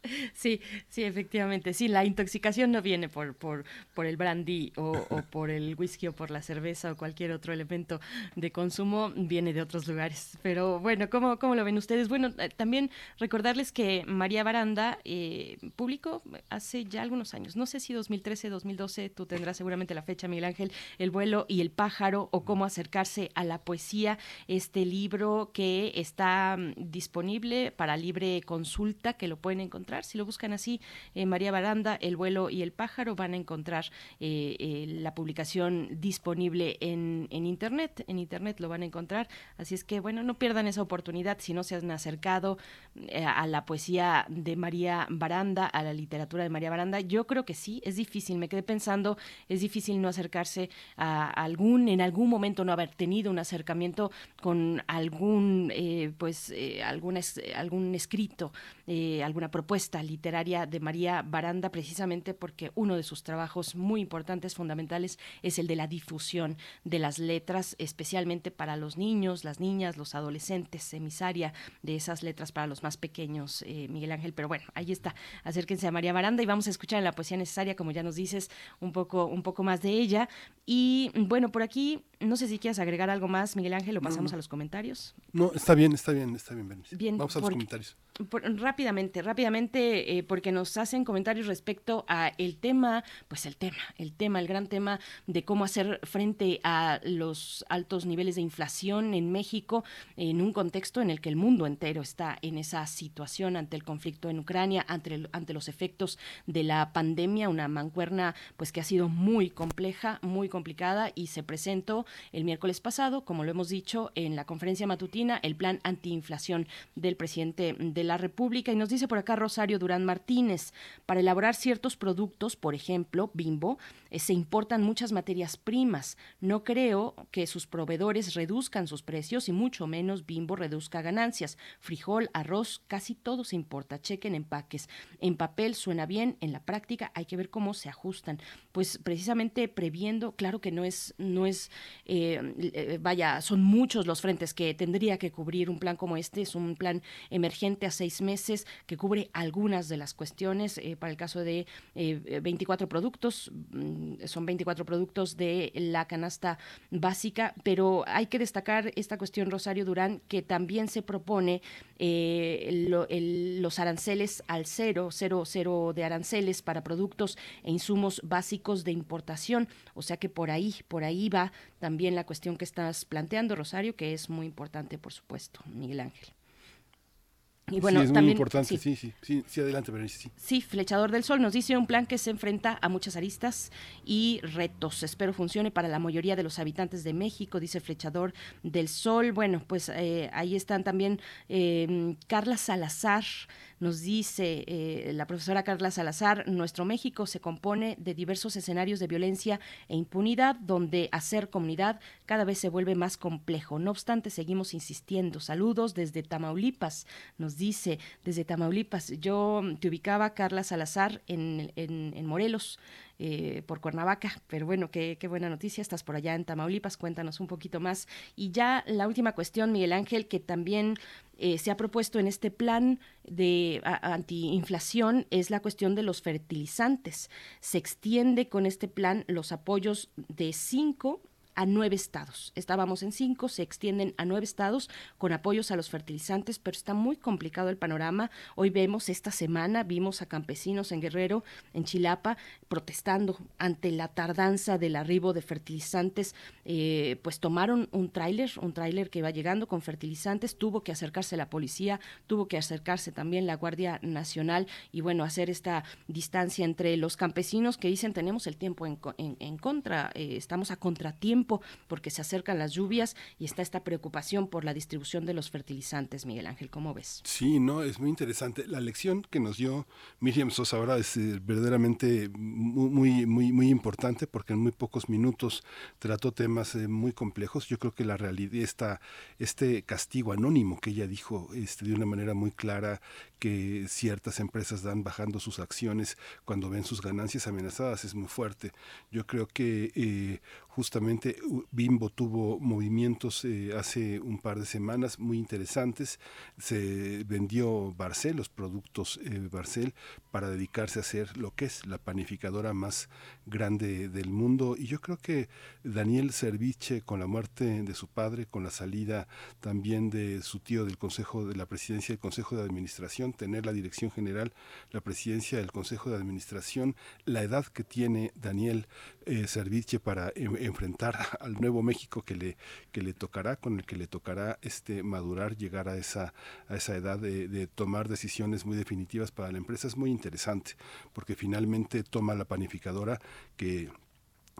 Speaker 1: Sí, sí, efectivamente. Sí, la intoxicación no viene por, por, por el brandy o, o por el whisky o por la cerveza o cualquier otro elemento de consumo, viene de otros lugares. Pero bueno, ¿cómo, cómo lo ven ustedes? Bueno, eh, también recordarles que María Baranda eh, publicó hace ya algunos años, no sé si 2013, 2012, tú tendrás seguramente la fecha, Miguel Ángel, El vuelo y el pájaro o cómo acercarse a la poesía, este libro que está mm, disponible para libre consulta, que lo pueden encontrar. Si lo buscan así, eh, María Baranda, El vuelo y el pájaro, van a encontrar eh, eh, la publicación disponible en, en Internet. En Internet lo van a encontrar. Así es que, bueno, no pierdan esa oportunidad si no se han acercado a la poesía de María Baranda, a la literatura de María Baranda. Yo creo que sí, es difícil. Me quedé pensando, es difícil no acercarse a algún, en algún momento no haber tenido un acercamiento con algún, pues, algún, algún escrito, alguna propuesta literaria de María Baranda, precisamente porque uno de sus trabajos muy importantes, fundamentales, es el de la difusión de las letras, especialmente para los niños, las niñas, los adolescentes, emisaria de esas letras para los más pequeños, eh, Miguel Ángel. Pero bueno, ahí está. Acérquense a María Baranda y vamos a escuchar en la poesía necesaria, como ya nos dices, un poco, un poco más de ella. Y bueno, por aquí, no sé si quieres agregar algo más, Miguel Ángel, o pasamos
Speaker 2: no.
Speaker 1: a los comentarios.
Speaker 2: No, está bien, está bien, está bien.
Speaker 1: Bien,
Speaker 2: Vamos a los comentarios.
Speaker 1: Por- rápidamente, rápidamente, eh, porque nos hacen comentarios respecto a el tema, pues el tema, el tema, el gran tema de cómo hacer frente a los altos niveles de inflación en México en un contexto en el que el mundo entero está en esa situación ante el conflicto en Ucrania, ante, ante los efectos de la pandemia, una mancuerna pues que ha sido muy compleja, muy complicada y se presentó el miércoles pasado, como lo hemos dicho, en la conferencia matutina, el plan antiinflación del presidente de la República. Y nos dice por acá Durán Martínez, para elaborar ciertos productos, por ejemplo, Bimbo, eh, se importan muchas materias primas. No creo que sus proveedores reduzcan sus precios y mucho menos Bimbo reduzca ganancias. Frijol, arroz, casi todo se importa. Chequen empaques. En papel suena bien, en la práctica hay que ver cómo se ajustan. Pues precisamente previendo, claro que no es, no es, eh, eh, vaya, son muchos los frentes que tendría que cubrir un plan como este. Es un plan emergente a seis meses que cubre algunas de las cuestiones. eh, para el caso de eh, 24 productos, mm, son 24 productos de la canasta básica, pero hay que destacar esta cuestión, Rosario Durán, que también se propone eh, lo- el- los aranceles al cero, cero, cero de aranceles para productos e insumos básicos de importación. O sea que por ahí, por ahí va también la cuestión que estás planteando, Rosario, que es muy importante, por supuesto, Miguel Ángel. Y bueno,
Speaker 2: sí, es muy importante,
Speaker 1: sí.
Speaker 2: sí, sí, sí, sí, adelante, Berenice, sí.
Speaker 1: Sí, Flechador del Sol nos dice un plan que se enfrenta a muchas aristas y retos. Espero funcione para la mayoría de los habitantes de México, dice Flechador del Sol. Bueno, pues eh, ahí están también eh, Carla Salazar. Nos dice eh, la profesora Carla Salazar, nuestro México se compone de diversos escenarios de violencia e impunidad, donde hacer comunidad cada vez se vuelve más complejo. No obstante, seguimos insistiendo. Saludos desde Tamaulipas, nos dice, desde Tamaulipas. Yo te ubicaba, Carla Salazar, en, en, en Morelos. Eh, por Cuernavaca, pero bueno, qué, qué buena noticia, estás por allá en Tamaulipas, cuéntanos un poquito más. Y ya la última cuestión, Miguel Ángel, que también eh, se ha propuesto en este plan de antiinflación es la cuestión de los fertilizantes. Se extiende con este plan los apoyos de cinco a nueve estados. Estábamos en cinco, se extienden a nueve estados con apoyos a los fertilizantes, pero está muy complicado el panorama. Hoy vemos esta semana, vimos a campesinos en Guerrero, en Chilapa, protestando ante la tardanza del arribo de fertilizantes. Eh, pues tomaron un tráiler, un tráiler que va llegando con fertilizantes, tuvo que acercarse la policía, tuvo que acercarse también la Guardia Nacional y bueno, hacer esta distancia entre los campesinos que dicen tenemos el tiempo en- en contra, eh, estamos a contratiempo porque se acercan las lluvias y está esta preocupación por la distribución de los fertilizantes, Miguel Ángel, ¿cómo ves?
Speaker 2: Sí, no, es muy interesante. La lección que nos dio Miriam Sosa ahora es eh, verdaderamente mu- muy, muy, muy importante porque en muy pocos minutos trató temas eh, muy complejos. Yo creo que la realidad, esta, este castigo anónimo que ella dijo este, de una manera muy clara que ciertas empresas dan bajando sus acciones cuando ven sus ganancias amenazadas es muy fuerte. Yo creo que eh, justamente Bimbo tuvo movimientos eh, hace un par de semanas muy interesantes. Se vendió Barcel, los productos eh, Barcel, para dedicarse a hacer lo que es la panificadora más grande del mundo. Y yo creo que Daniel Serviche, con la muerte de su padre, con la salida también de su tío del Consejo de la Presidencia del Consejo de Administración, tener la dirección general, la presidencia del Consejo de Administración, la edad que tiene Daniel eh, Serviche para enfrentar al nuevo México que le, que le tocará, con el que le tocará este madurar, llegar a esa, a esa edad de, de tomar decisiones muy definitivas para la empresa, es muy interesante, porque finalmente toma la panificadora que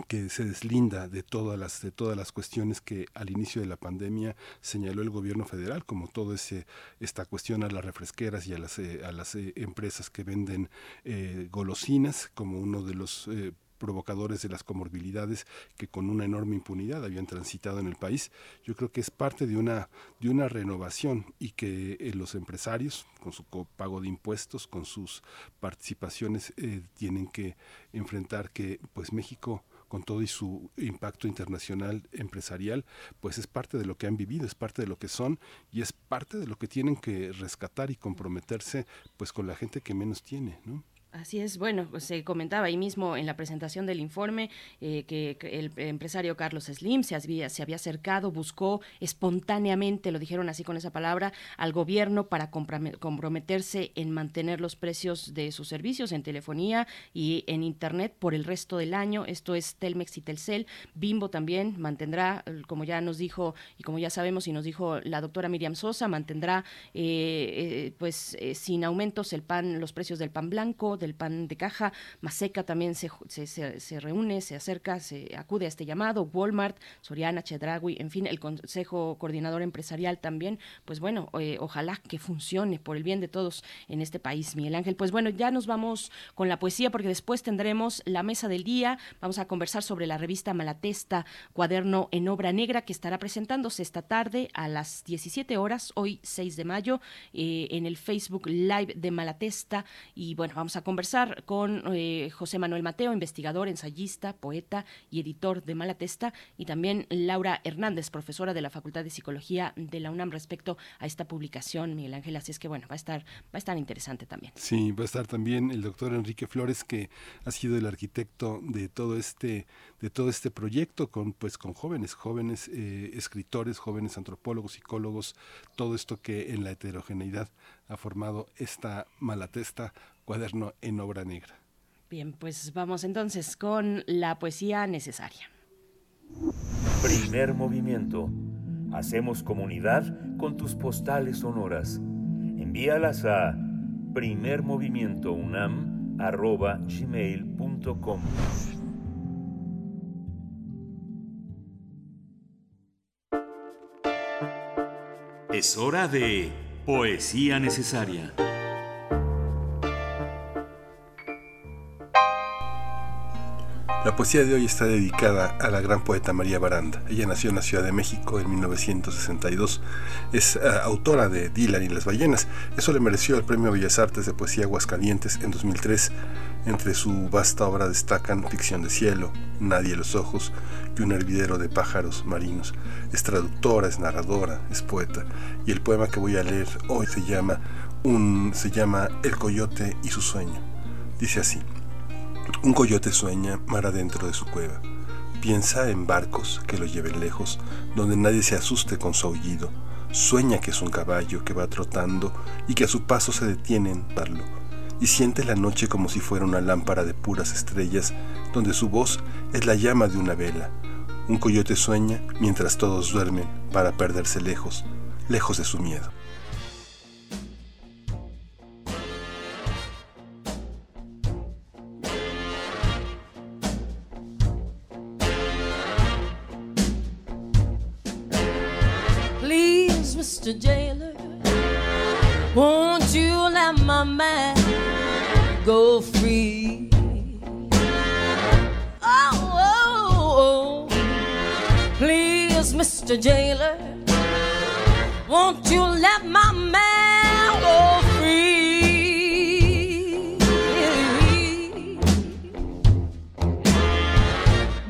Speaker 2: que se deslinda de todas las de todas las cuestiones que al inicio de la pandemia señaló el gobierno federal como todo ese esta cuestión a las refresqueras y a las eh, a las eh, empresas que venden eh, golosinas como uno de los eh, provocadores de las comorbilidades que con una enorme impunidad habían transitado en el país. Yo creo que es parte de una de una renovación y que eh, los empresarios con su pago de impuestos, con sus participaciones eh, tienen que enfrentar que pues México con todo y su impacto internacional empresarial, pues es parte de lo que han vivido, es parte de lo que son y es parte de lo que tienen que rescatar y comprometerse pues con la gente que menos tiene, ¿no?
Speaker 1: Así es, bueno, pues, se comentaba ahí mismo en la presentación del informe eh, que, el empresario Carlos Slim se había, se había acercado, buscó espontáneamente, lo dijeron así con esa palabra, al gobierno para comprometerse en mantener los precios de sus servicios en telefonía y en Internet por el resto del año. Esto es Telmex y Telcel. Bimbo también mantendrá, como ya nos dijo y como ya sabemos y nos dijo la doctora Miriam Sosa, mantendrá eh, eh, pues eh, sin aumentos el pan, los precios del pan blanco, del pan de caja. Maseca también se, se, se- se reúne, se acerca, se acude a este llamado. Walmart, Soriana, Chedragui, en fin, el Consejo Coordinador Empresarial también. Pues bueno, eh, ojalá que funcione por el bien de todos en este país, Miguel Ángel. Pues bueno, ya nos vamos con la poesía porque después tendremos la mesa del día. Vamos a conversar sobre la revista Malatesta, cuaderno en obra negra, que estará presentándose esta tarde a las 17 horas, hoy 6 de mayo, eh, en el Facebook Live de Malatesta. Y bueno, vamos a conversar con eh, José Manuel Mateo, investigador, ensayista, poeta y editor de Malatesta, y también Laura Hernández, profesora de la Facultad de Psicología de la UNAM respecto a esta publicación, Miguel Ángel. Así es que bueno, va a estar, va a estar interesante también.
Speaker 2: Sí, va a estar también el doctor Enrique Flores, que ha sido el arquitecto de todo este, de todo este proyecto, con pues con jóvenes, jóvenes eh, escritores, jóvenes antropólogos, psicólogos, todo esto que en la heterogeneidad ha formado esta malatesta cuaderno en obra negra.
Speaker 1: Bien, pues vamos entonces con la poesía necesaria.
Speaker 4: Primer movimiento. Hacemos comunidad con tus postales sonoras. Envíalas a primermovimientounam.gmail.com
Speaker 5: Es hora de Poesía Necesaria.
Speaker 2: La poesía de hoy está dedicada a la gran poeta María Baranda. Ella nació en la Ciudad de México en 1962. Es eh, autora de Dylan y las ballenas. Eso le mereció el Premio Bellas Artes de Poesía Aguascalientes en 2003. Entre su vasta obra destacan Ficción de Cielo, Nadie los Ojos y Un hervidero de pájaros marinos. Es traductora, es narradora, es poeta. Y el poema que voy a leer hoy se llama, un, se llama El coyote y su sueño. Dice así. Un coyote sueña mar adentro de su cueva. Piensa en barcos que lo lleven lejos, donde nadie se asuste con su aullido. Sueña que es un caballo que va trotando y que a su paso se detiene en darlo. Y siente la noche como si fuera una lámpara de puras estrellas, donde su voz es la llama de una vela. Un coyote sueña mientras todos duermen para perderse lejos, lejos de su miedo.
Speaker 22: Mr. Jailer, won't you let my man go free? Oh, oh, oh. please, Mr. Jailer, won't you let my man go free?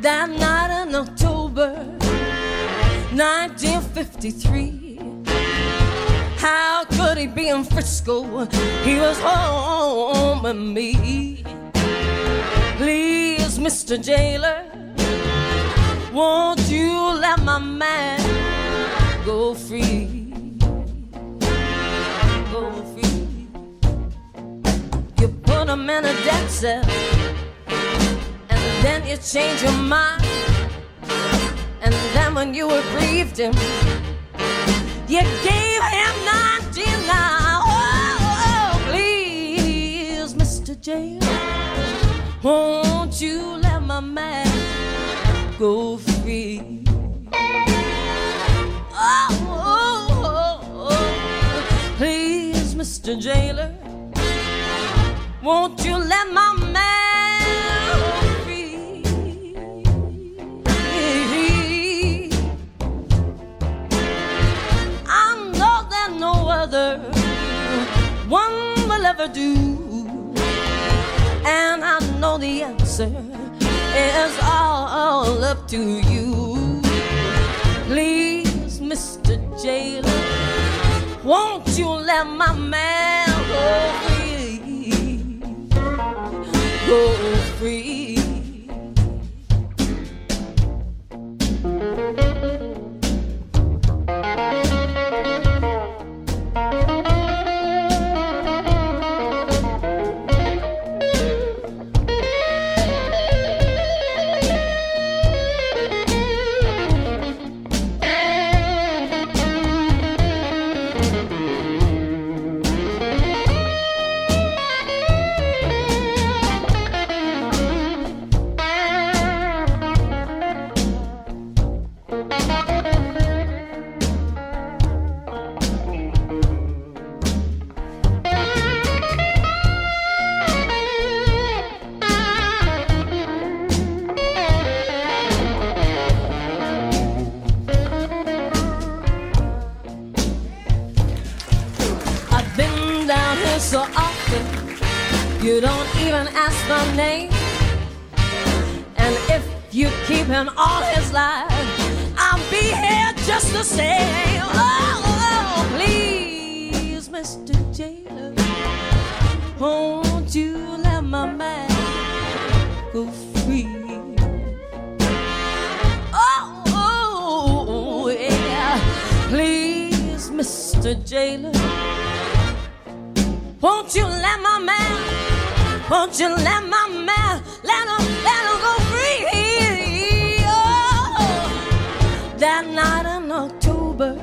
Speaker 22: That night in October 1953. How could he be in Frisco? He was home with me. Please, Mr. Jailer, won't you let my man go free? Go free. You put him in a death cell, and then you change your mind. And then when you aggrieved him, you gave him 99. Oh, oh, please, Mr. Jailer, won't you let my man go free? Oh, please, Mr. Jailer, won't you let my will ever do. And I know the answer is all up to you. Please, Mr. Jailer, won't you let my man go free? Go free. Don't even ask my name. And if you keep him all his life, I'll be here just the same. Oh, oh, please, Mr. Jailer, won't you let my man go free? Oh, oh, yeah, please, Mr. Jailer. Won't you let my man, won't you let my man, let him, let him go free? Oh, that night in October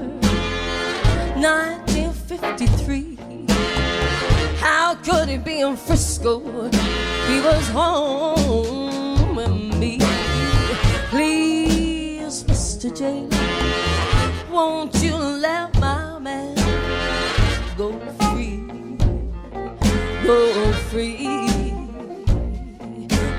Speaker 22: 1953, how could he be in Frisco? He was home with me. Please, Mr. Jailer, won't you let my man go free? Go free,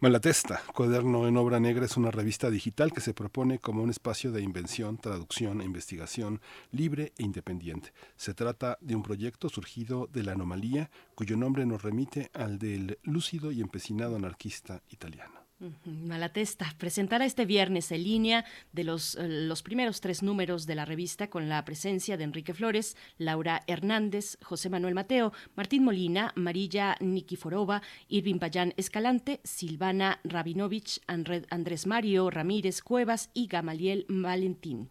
Speaker 2: Malatesta, Cuaderno en Obra Negra es una revista digital que se propone como un espacio de invención, traducción e investigación libre e independiente. Se trata de un proyecto surgido de la anomalía cuyo nombre nos remite al del lúcido y empecinado anarquista italiano.
Speaker 1: Malatesta presentará este viernes en línea de los, eh, los primeros tres números de la revista con la presencia de Enrique Flores, Laura Hernández, José Manuel Mateo, Martín Molina, Marilla Nikiforova, Irving Payán Escalante, Silvana Rabinovich, André- Andrés Mario Ramírez Cuevas y Gamaliel Valentín.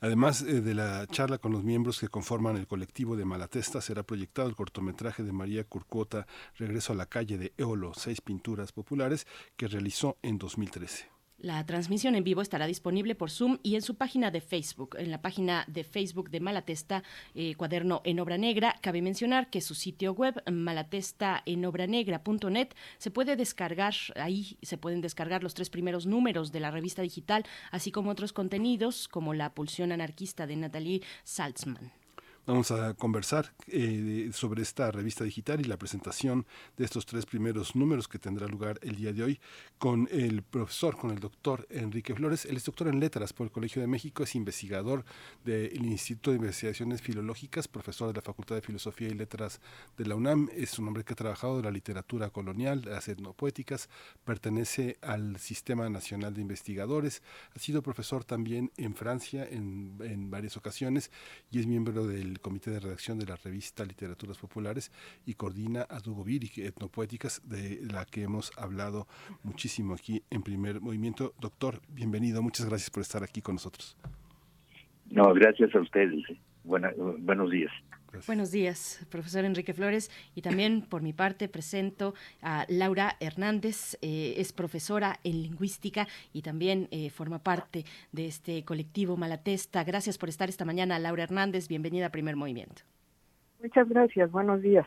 Speaker 2: Además eh, de la charla con los miembros que conforman el colectivo de Malatesta, será proyectado el cortometraje de María Curcuota, Regreso a la calle de Eolo, seis pinturas populares, que realizó en 2013.
Speaker 1: La transmisión en vivo estará disponible por Zoom y en su página de Facebook. En la página de Facebook de Malatesta, eh, cuaderno en obra negra, cabe mencionar que su sitio web, malatestaenobranegra.net, se puede descargar, ahí se pueden descargar los tres primeros números de la revista digital, así como otros contenidos como La pulsión anarquista de Natalie Salzman.
Speaker 2: Vamos a conversar eh, sobre esta revista digital y la presentación de estos tres primeros números que tendrá lugar el día de hoy con el profesor, con el doctor Enrique Flores. Él es doctor en letras por el Colegio de México, es investigador del Instituto de Investigaciones Filológicas, profesor de la Facultad de Filosofía y Letras de la UNAM. Es un hombre que ha trabajado en la literatura colonial, las etnopoéticas, pertenece al Sistema Nacional de Investigadores, ha sido profesor también en Francia en, en varias ocasiones y es miembro del comité de redacción de la revista Literaturas Populares y coordina a Dugobir y Etnopoéticas, de la que hemos hablado muchísimo aquí en primer movimiento. Doctor, bienvenido, muchas gracias por estar aquí con nosotros.
Speaker 23: No, gracias a ustedes. Buena, buenos días.
Speaker 1: Gracias. Buenos días, profesor Enrique Flores. Y también por mi parte presento a Laura Hernández, eh, es profesora en lingüística y también eh, forma parte de este colectivo Malatesta. Gracias por estar esta mañana, Laura Hernández. Bienvenida a Primer Movimiento.
Speaker 24: Muchas gracias, buenos días.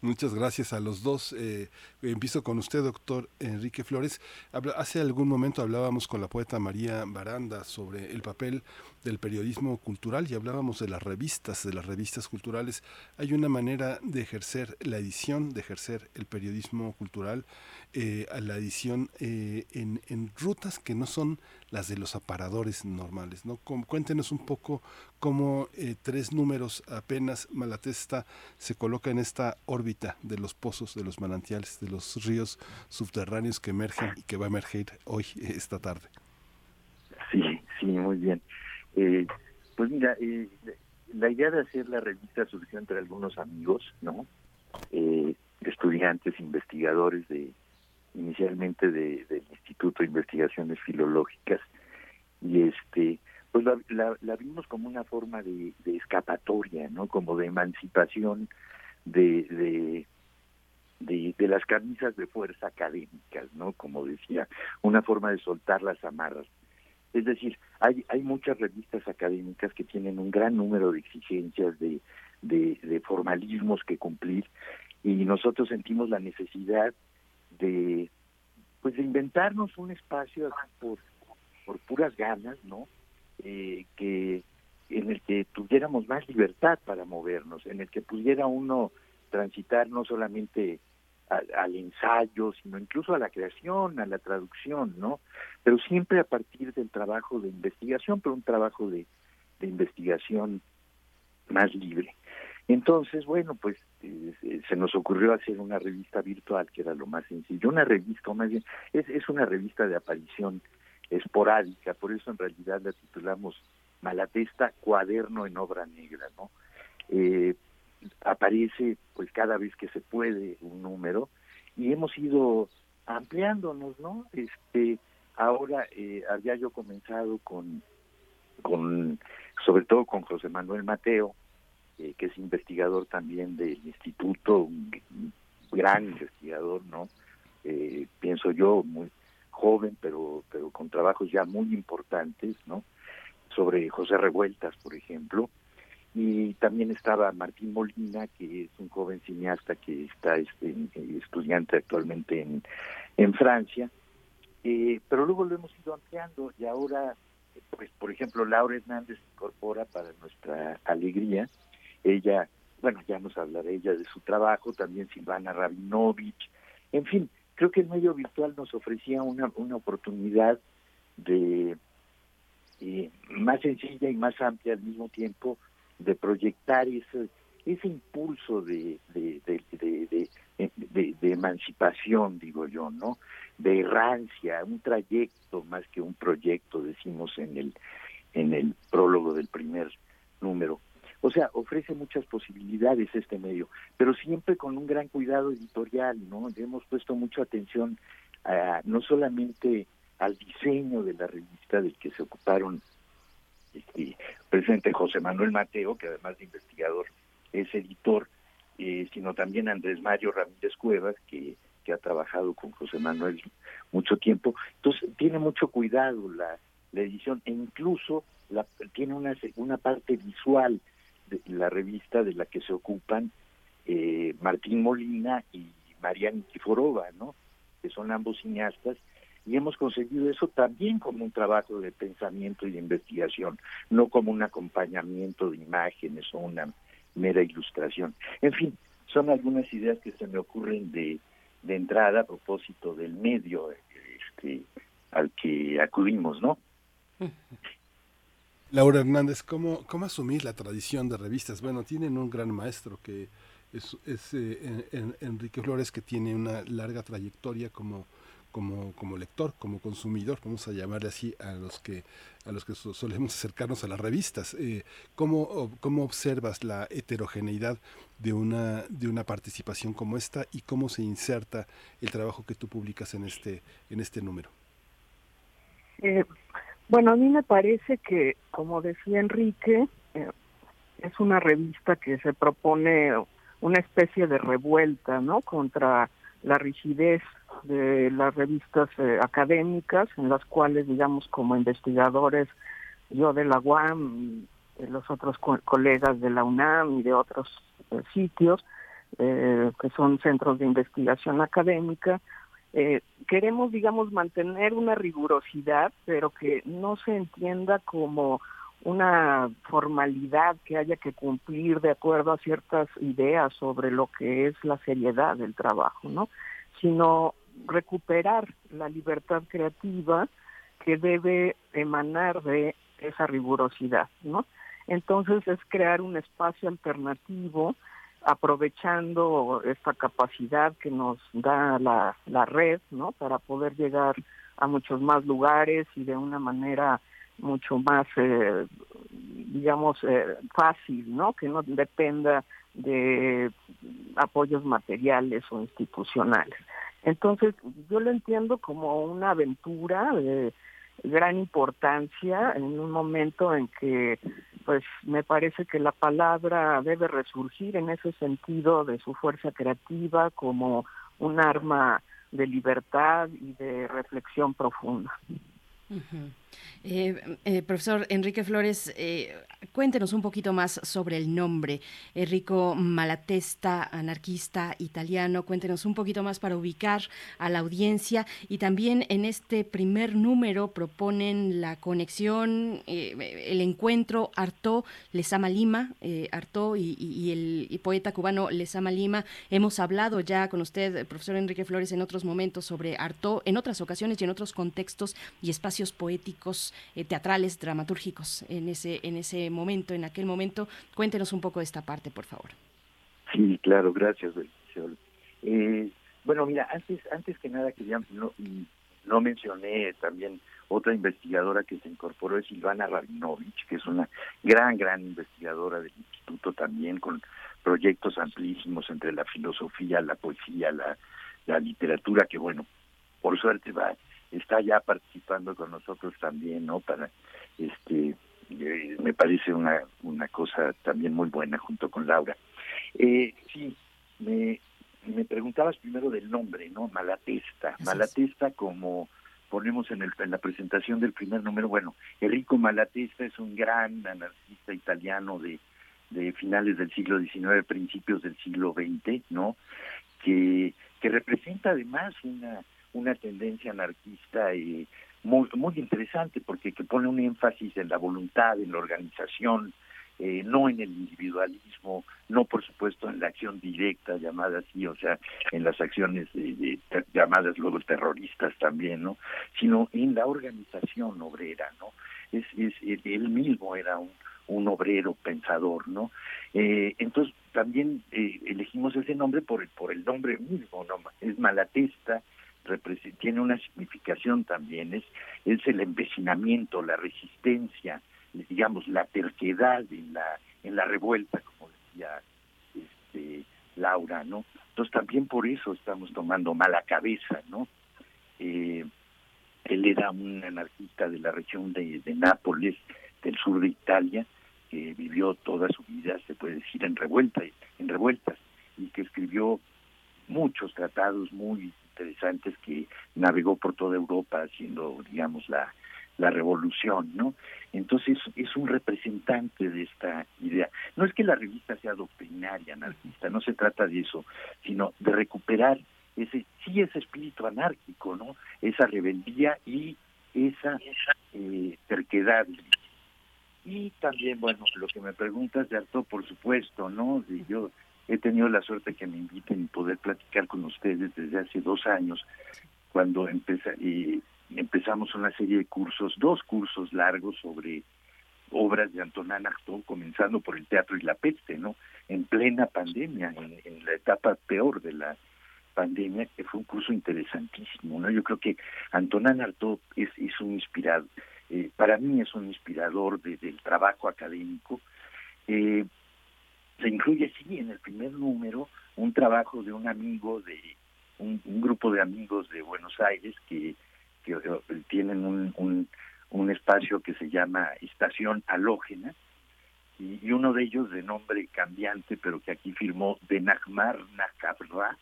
Speaker 2: Muchas gracias a los dos. Eh, empiezo con usted, doctor Enrique Flores. Habla, hace algún momento hablábamos con la poeta María Baranda sobre el papel del periodismo cultural y hablábamos de las revistas, de las revistas culturales. Hay una manera de ejercer la edición, de ejercer el periodismo cultural, eh, a la edición eh, en, en, rutas que no son las de los aparadores normales. ¿no? Cuéntenos un poco cómo eh, tres números apenas Malatesta se coloca en esta órbita de los pozos, de los manantiales, de los ríos subterráneos que emergen y que va a emerger hoy, esta tarde.
Speaker 23: Sí, sí, muy bien. Eh, pues mira, eh, la idea de hacer la revista surgió entre algunos amigos, ¿no? Eh, estudiantes, investigadores de inicialmente de, del Instituto de Investigaciones Filológicas y este pues la, vimos como una forma de, escapatoria, ¿no? Como de emancipación de de, de, las camisas de fuerza académicas, ¿no? Como decía, una forma de soltar las amarras. Es decir, hay, hay muchas revistas académicas que tienen un gran número de exigencias, de, de, formalismos que cumplir, y nosotros sentimos la necesidad de pues de inventarnos un espacio por, por puras ganas, ¿no? Eh, que en el que tuviéramos más libertad para movernos, en el que pudiera uno transitar no solamente al ensayo, sino incluso a la creación, a la traducción, ¿no? Pero siempre a partir del trabajo de investigación, pero un trabajo de, de investigación más libre. Entonces, bueno, pues eh, se nos ocurrió hacer una revista virtual, que era lo más sencillo. Una revista, más bien, es, es una revista de aparición esporádica, por eso en realidad la titulamos Malatesta, cuaderno en obra negra, ¿no? Eh, aparece pues cada vez que se puede un número y hemos ido ampliándonos, ¿no? Este, ahora eh, había yo comenzado con, con, sobre todo con José Manuel Mateo, eh, que es investigador también del instituto, un, gran investigador, ¿no? Eh, pienso yo, muy joven, pero, pero con trabajos ya muy importantes, ¿no? Sobre José Revueltas, por ejemplo. Y también estaba Martín Molina, que es un joven cineasta que está este, estudiante actualmente en, en Francia. Eh, pero luego lo hemos ido ampliando y ahora, pues, por ejemplo, Laura Hernández se incorpora para nuestra alegría ella, bueno, ya nos hablará ella de su trabajo, también Silvana Rabinovich, en fin, creo que el medio virtual nos ofrecía una, una oportunidad de eh, más sencilla y más amplia al mismo tiempo de proyectar ese ese impulso de de, de, de, emancipación, digo yo, ¿no? De errancia, un trayecto más que un proyecto, decimos en el en el prólogo del primer número. O sea, ofrece muchas posibilidades este medio, pero siempre con un gran cuidado editorial, ¿no? Hemos puesto mucha atención a, no solamente al diseño de la revista del que se ocuparon este, presidente José Manuel Mateo, que además de investigador es editor, eh, sino también Andrés Mario Ramírez Cuevas, que, que ha trabajado con José Manuel mucho tiempo. Entonces, tiene mucho cuidado la, la edición e incluso la, tiene una, una parte visual de la revista de la que se ocupan eh, Martín Molina y María Nikiforova, ¿no? que son ambos cineastas, y hemos conseguido eso también como un trabajo de pensamiento y de investigación, no como un acompañamiento de imágenes o una mera ilustración. En fin, son algunas ideas que se me ocurren de, de entrada a propósito del medio este, al que acudimos, ¿no?
Speaker 2: Laura Hernández, ¿cómo, ¿cómo asumir la tradición de revistas? Bueno, tienen un gran maestro que es, es eh, en- Enrique Flores, que tiene una larga trayectoria como, como, como lector, como consumidor, vamos a llamarle así a los que, a los que so- solemos acercarnos a las revistas. Eh, ¿cómo, ¿Cómo observas la heterogeneidad de una, de una participación como esta y cómo se inserta el trabajo que tú publicas en este, en este número?
Speaker 24: Eh, bueno, a mí me parece que, como decía Enrique, eh, es una revista que se propone una especie de revuelta, ¿no? Contra la rigidez de las revistas eh, académicas, en las cuales, digamos, como investigadores, yo de la UAM, los otros co- colegas de la UNAM y de otros eh, sitios, eh, que son centros de investigación académica, eh, queremos, digamos, mantener una rigurosidad, pero que no se entienda como una formalidad que haya que cumplir de acuerdo a ciertas ideas sobre lo que es la seriedad del trabajo, ¿no? Sino recuperar la libertad creativa que debe emanar de esa rigurosidad, ¿no? Entonces es crear un espacio alternativo aprovechando esta capacidad que nos da la, la red, ¿no? Para poder llegar a muchos más lugares y de una manera mucho más, eh, digamos, eh, fácil, ¿no? Que no dependa de apoyos materiales o institucionales. Entonces, yo lo entiendo como una aventura de gran importancia en un momento en que, pues, me parece que la palabra debe resurgir en ese sentido de su fuerza creativa como un arma de libertad y de reflexión profunda.
Speaker 1: Ujú. Eh, eh, profesor Enrique Flores, eh, cuéntenos un poquito más sobre el nombre. Enrico Malatesta, anarquista italiano, cuéntenos un poquito más para ubicar a la audiencia. Y también en este primer número proponen la conexión, eh, el encuentro Artaud, Lezama Lima, eh, Artaud y, el poeta cubano Lezama Lima. Hemos hablado ya con usted, profesor Enrique Flores, en otros momentos sobre Artaud, en otras ocasiones y en otros contextos y espacios poéticos, eh, teatrales, dramatúrgicos en ese, en ese momento, en aquel momento. Cuéntenos un poco de esta parte, por favor.
Speaker 23: Sí, claro, gracias. Eh, bueno, mira, antes, antes que nada quería, no, no mencioné también otra investigadora que se incorporó, es Silvana Rabinovich, que es una gran, gran investigadora del instituto también, con proyectos amplísimos entre la filosofía, la poesía, la, la literatura, que bueno, por suerte va, está ya participando con nosotros también, ¿no? Para, este, eh, me parece una, una cosa también muy buena junto con Laura. Eh, sí, me, me preguntabas primero del nombre, ¿no? Malatesta. Malatesta como ponemos en, el, en la presentación del primer número, bueno, Enrico Malatesta es un gran anarquista italiano de, de finales del siglo XIX, principios del siglo XX, ¿no? Que, que representa además una, una tendencia anarquista eh, muy, muy interesante porque que pone un énfasis en la voluntad, en la organización, eh, no en el individualismo, no por supuesto en la acción directa llamada así, o sea, en las acciones de- de- llamadas luego terroristas también, ¿no? Sino en la organización obrera, ¿no? Es, es él- mismo era un, un obrero pensador, ¿no? Eh, entonces también eh, elegimos ese nombre por el, por el nombre mismo, ¿no? Es Malatesta, tiene una significación también, es, es el empecinamiento, la resistencia, digamos, la terquedad en la, en la revuelta, como decía este, Laura, ¿no? Entonces también por eso estamos tomando mala cabeza, ¿no? Eh, él era un anarquista de la región de, de Nápoles, del sur de Italia, que vivió toda su vida, se puede decir, en revuelta, en revueltas. y que escribió muchos tratados muy interesantes que navegó por toda Europa haciendo, digamos, la, la revolución, ¿no? Entonces es un representante de esta idea. No es que la revista sea doctrinaria anarquista, no se trata de eso, sino de recuperar ese, sí ese espíritu anárquico, ¿no? Esa rebeldía y esa eh, terquedad. Y también, bueno, lo que me preguntas de Arto, por supuesto, ¿no? De- Yo he tenido la suerte que me inviten y poder platicar con ustedes desde hace dos años, cuando empeza- y empezamos una serie de cursos, dos cursos largos sobre obras de Antonin Artaud, comenzando por el teatro y la peste, ¿no? En plena pandemia, en, la etapa peor de la pandemia, que fue un curso interesantísimo, ¿no? Yo creo que Antonin Artaud es, un inspirado, eh, para mí es un inspirador de- del trabajo académico. Eh, se incluye, sí, en el primer número, un trabajo de un amigo, de un, un grupo de amigos de Buenos Aires que, tienen un, un, espacio que se llama Estación Halógena, y, uno de ellos de nombre cambiante, pero que aquí firmó Benahmar Nakabra,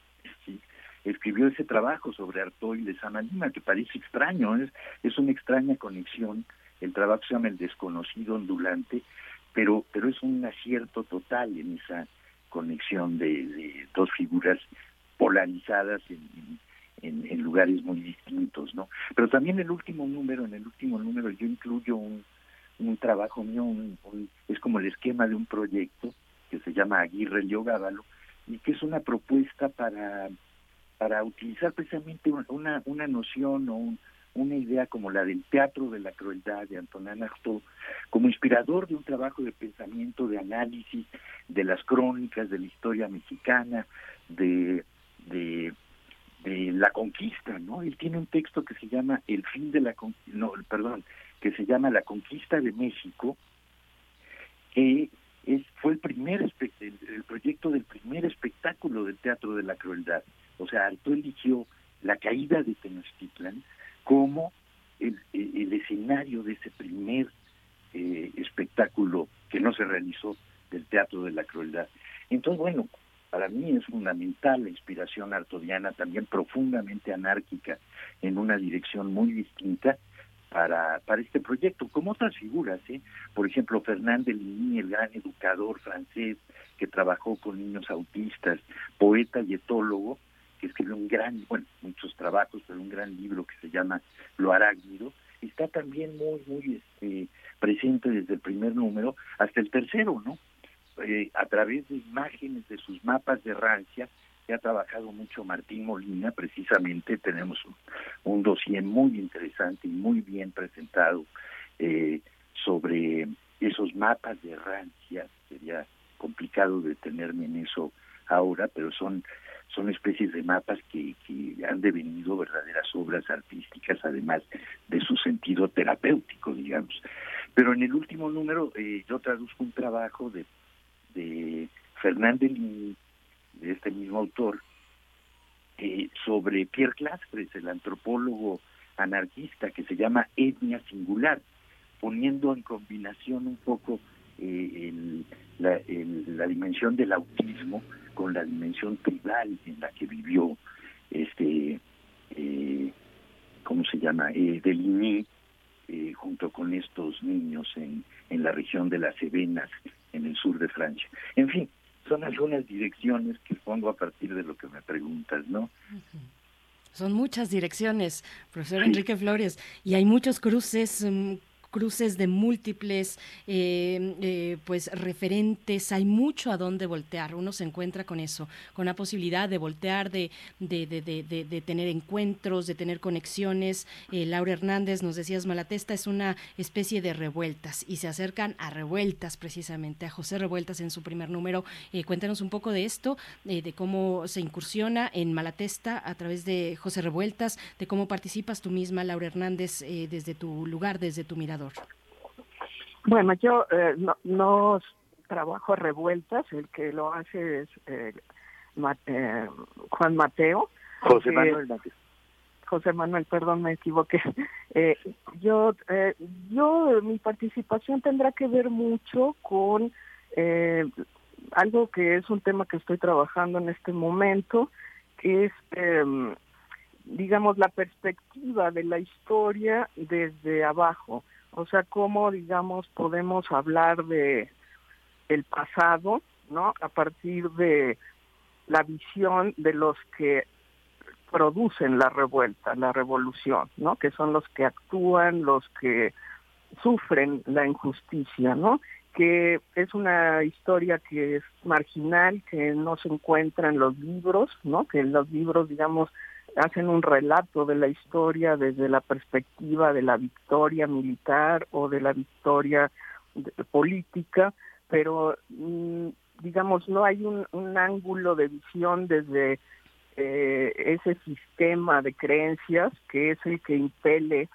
Speaker 23: escribió ese trabajo sobre Artaud y de Samanima, que parece extraño, es, es una extraña conexión, el trabajo se llama El desconocido ondulante, pero, pero es un acierto total en esa conexión de, dos figuras polarizadas en, en, lugares muy distintos, ¿no? Pero también el último número, en el último número yo incluyo un, un trabajo mío, un- es como el esquema de un proyecto que se llama Aguirre Leogábalo y que es una propuesta para, para utilizar precisamente una, una noción o un- una idea como la del teatro de la crueldad de Antonin Artaud como inspirador de un trabajo de pensamiento, de análisis de las crónicas de la historia mexicana, de, de, la conquista, ¿no? Él tiene un texto que se llama El fin de la conquista, no, perdón, que se llama La conquista de México, que es, fue el primer el proyecto del primer espectáculo del teatro de la crueldad. O sea, Artaud eligió la caída de Tenochtitlan como el, escenario de ese primer eh, espectáculo que no se realizó del teatro de la crueldad. Entonces, bueno, para mí es fundamental la inspiración artodiana, también profundamente anárquica, en una dirección muy distinta para, para este proyecto, como otras figuras, ¿eh? por ejemplo, Fernand de el gran educador francés que trabajó con niños autistas, poeta y etólogo, que escribió un gran, bueno, muchos trabajos, pero un gran libro que se llama Lo Arácnido, está también muy, muy este, presente desde el primer número hasta el tercero, ¿no? Eh, a través de imágenes de sus mapas de rancia, que ha trabajado mucho Martín Molina, precisamente tenemos un, un dossier muy interesante y muy bien presentado eh, sobre esos mapas de rancia, sería complicado detenerme en eso ahora, pero son son especies de mapas que, han devenido verdaderas obras artísticas, además de su sentido terapéutico, digamos. Pero en el último número eh, yo traduzco un trabajo de, de Fernández Ligny, de este mismo autor, eh, sobre Pierre Clastres, el antropólogo anarquista que se llama Etnia Singular, poniendo en combinación un poco eh, la dimensión del autismo con la dimensión tribal en la que vivió este eh, cómo se llama eh, Deligny eh, junto con estos niños en, en la región de las Cevenas en el sur de Francia en fin son algunas direcciones que pongo a partir de lo que me preguntas no
Speaker 1: Son muchas direcciones, profesor
Speaker 23: Sí.
Speaker 1: Enrique Flores, y hay muchos cruces. Cruces de múltiples eh, eh, pues referentes hay mucho a dónde voltear uno se encuentra con eso con la posibilidad de voltear de, de, de, de, tener encuentros de tener conexiones. Eh, Laura Hernández nos decías Malatesta es una especie de revueltas y se acercan a revueltas precisamente a José Revueltas en su primer número. Eh, cuéntanos un poco de esto de cómo se incursiona en Malatesta a través de José Revueltas de cómo participas tú misma Laura Hernández desde tu lugar desde tu
Speaker 24: Bueno, yo eh, no, no trabajo a revueltas, el que lo hace es eh, Ma- eh, Juan Mateo.
Speaker 23: José
Speaker 24: Eh,
Speaker 23: Manuel Mateo.
Speaker 24: José Manuel, perdón, me equivoqué. Eh, yo, eh, yo, mi participación tendrá que ver mucho con eh, algo que es un tema que estoy trabajando en este momento, que es, em, digamos, la perspectiva de la historia desde abajo. O sea, cómo, digamos, podemos hablar de el pasado, ¿no? A partir de la visión de los que producen la revuelta, la revolución, ¿no? Que son los que actúan, los que sufren la injusticia, ¿no? Que es una historia que es marginal, que no se encuentra en los libros, ¿no? Que los libros, digamos, hacen un relato de la historia desde la perspectiva de la victoria militar o de la victoria política, pero mm, digamos no hay un, un ángulo de visión desde eh, ese sistema de creencias que es el que impele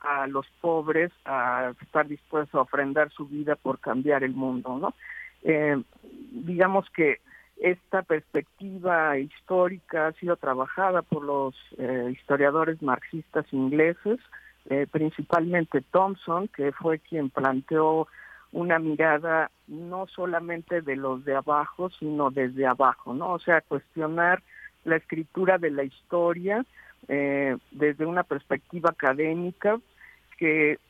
Speaker 24: a los pobres a estar dispuestos a ofrendar su vida por cambiar el mundo, ¿no? Eh, digamos que esta perspectiva histórica ha sido trabajada por los eh, historiadores marxistas ingleses, eh, principalmente Thompson, que fue quien planteó una mirada no solamente de los de abajo, sino desde abajo, ¿no? O sea, cuestionar la escritura de la historia eh, desde una perspectiva académica que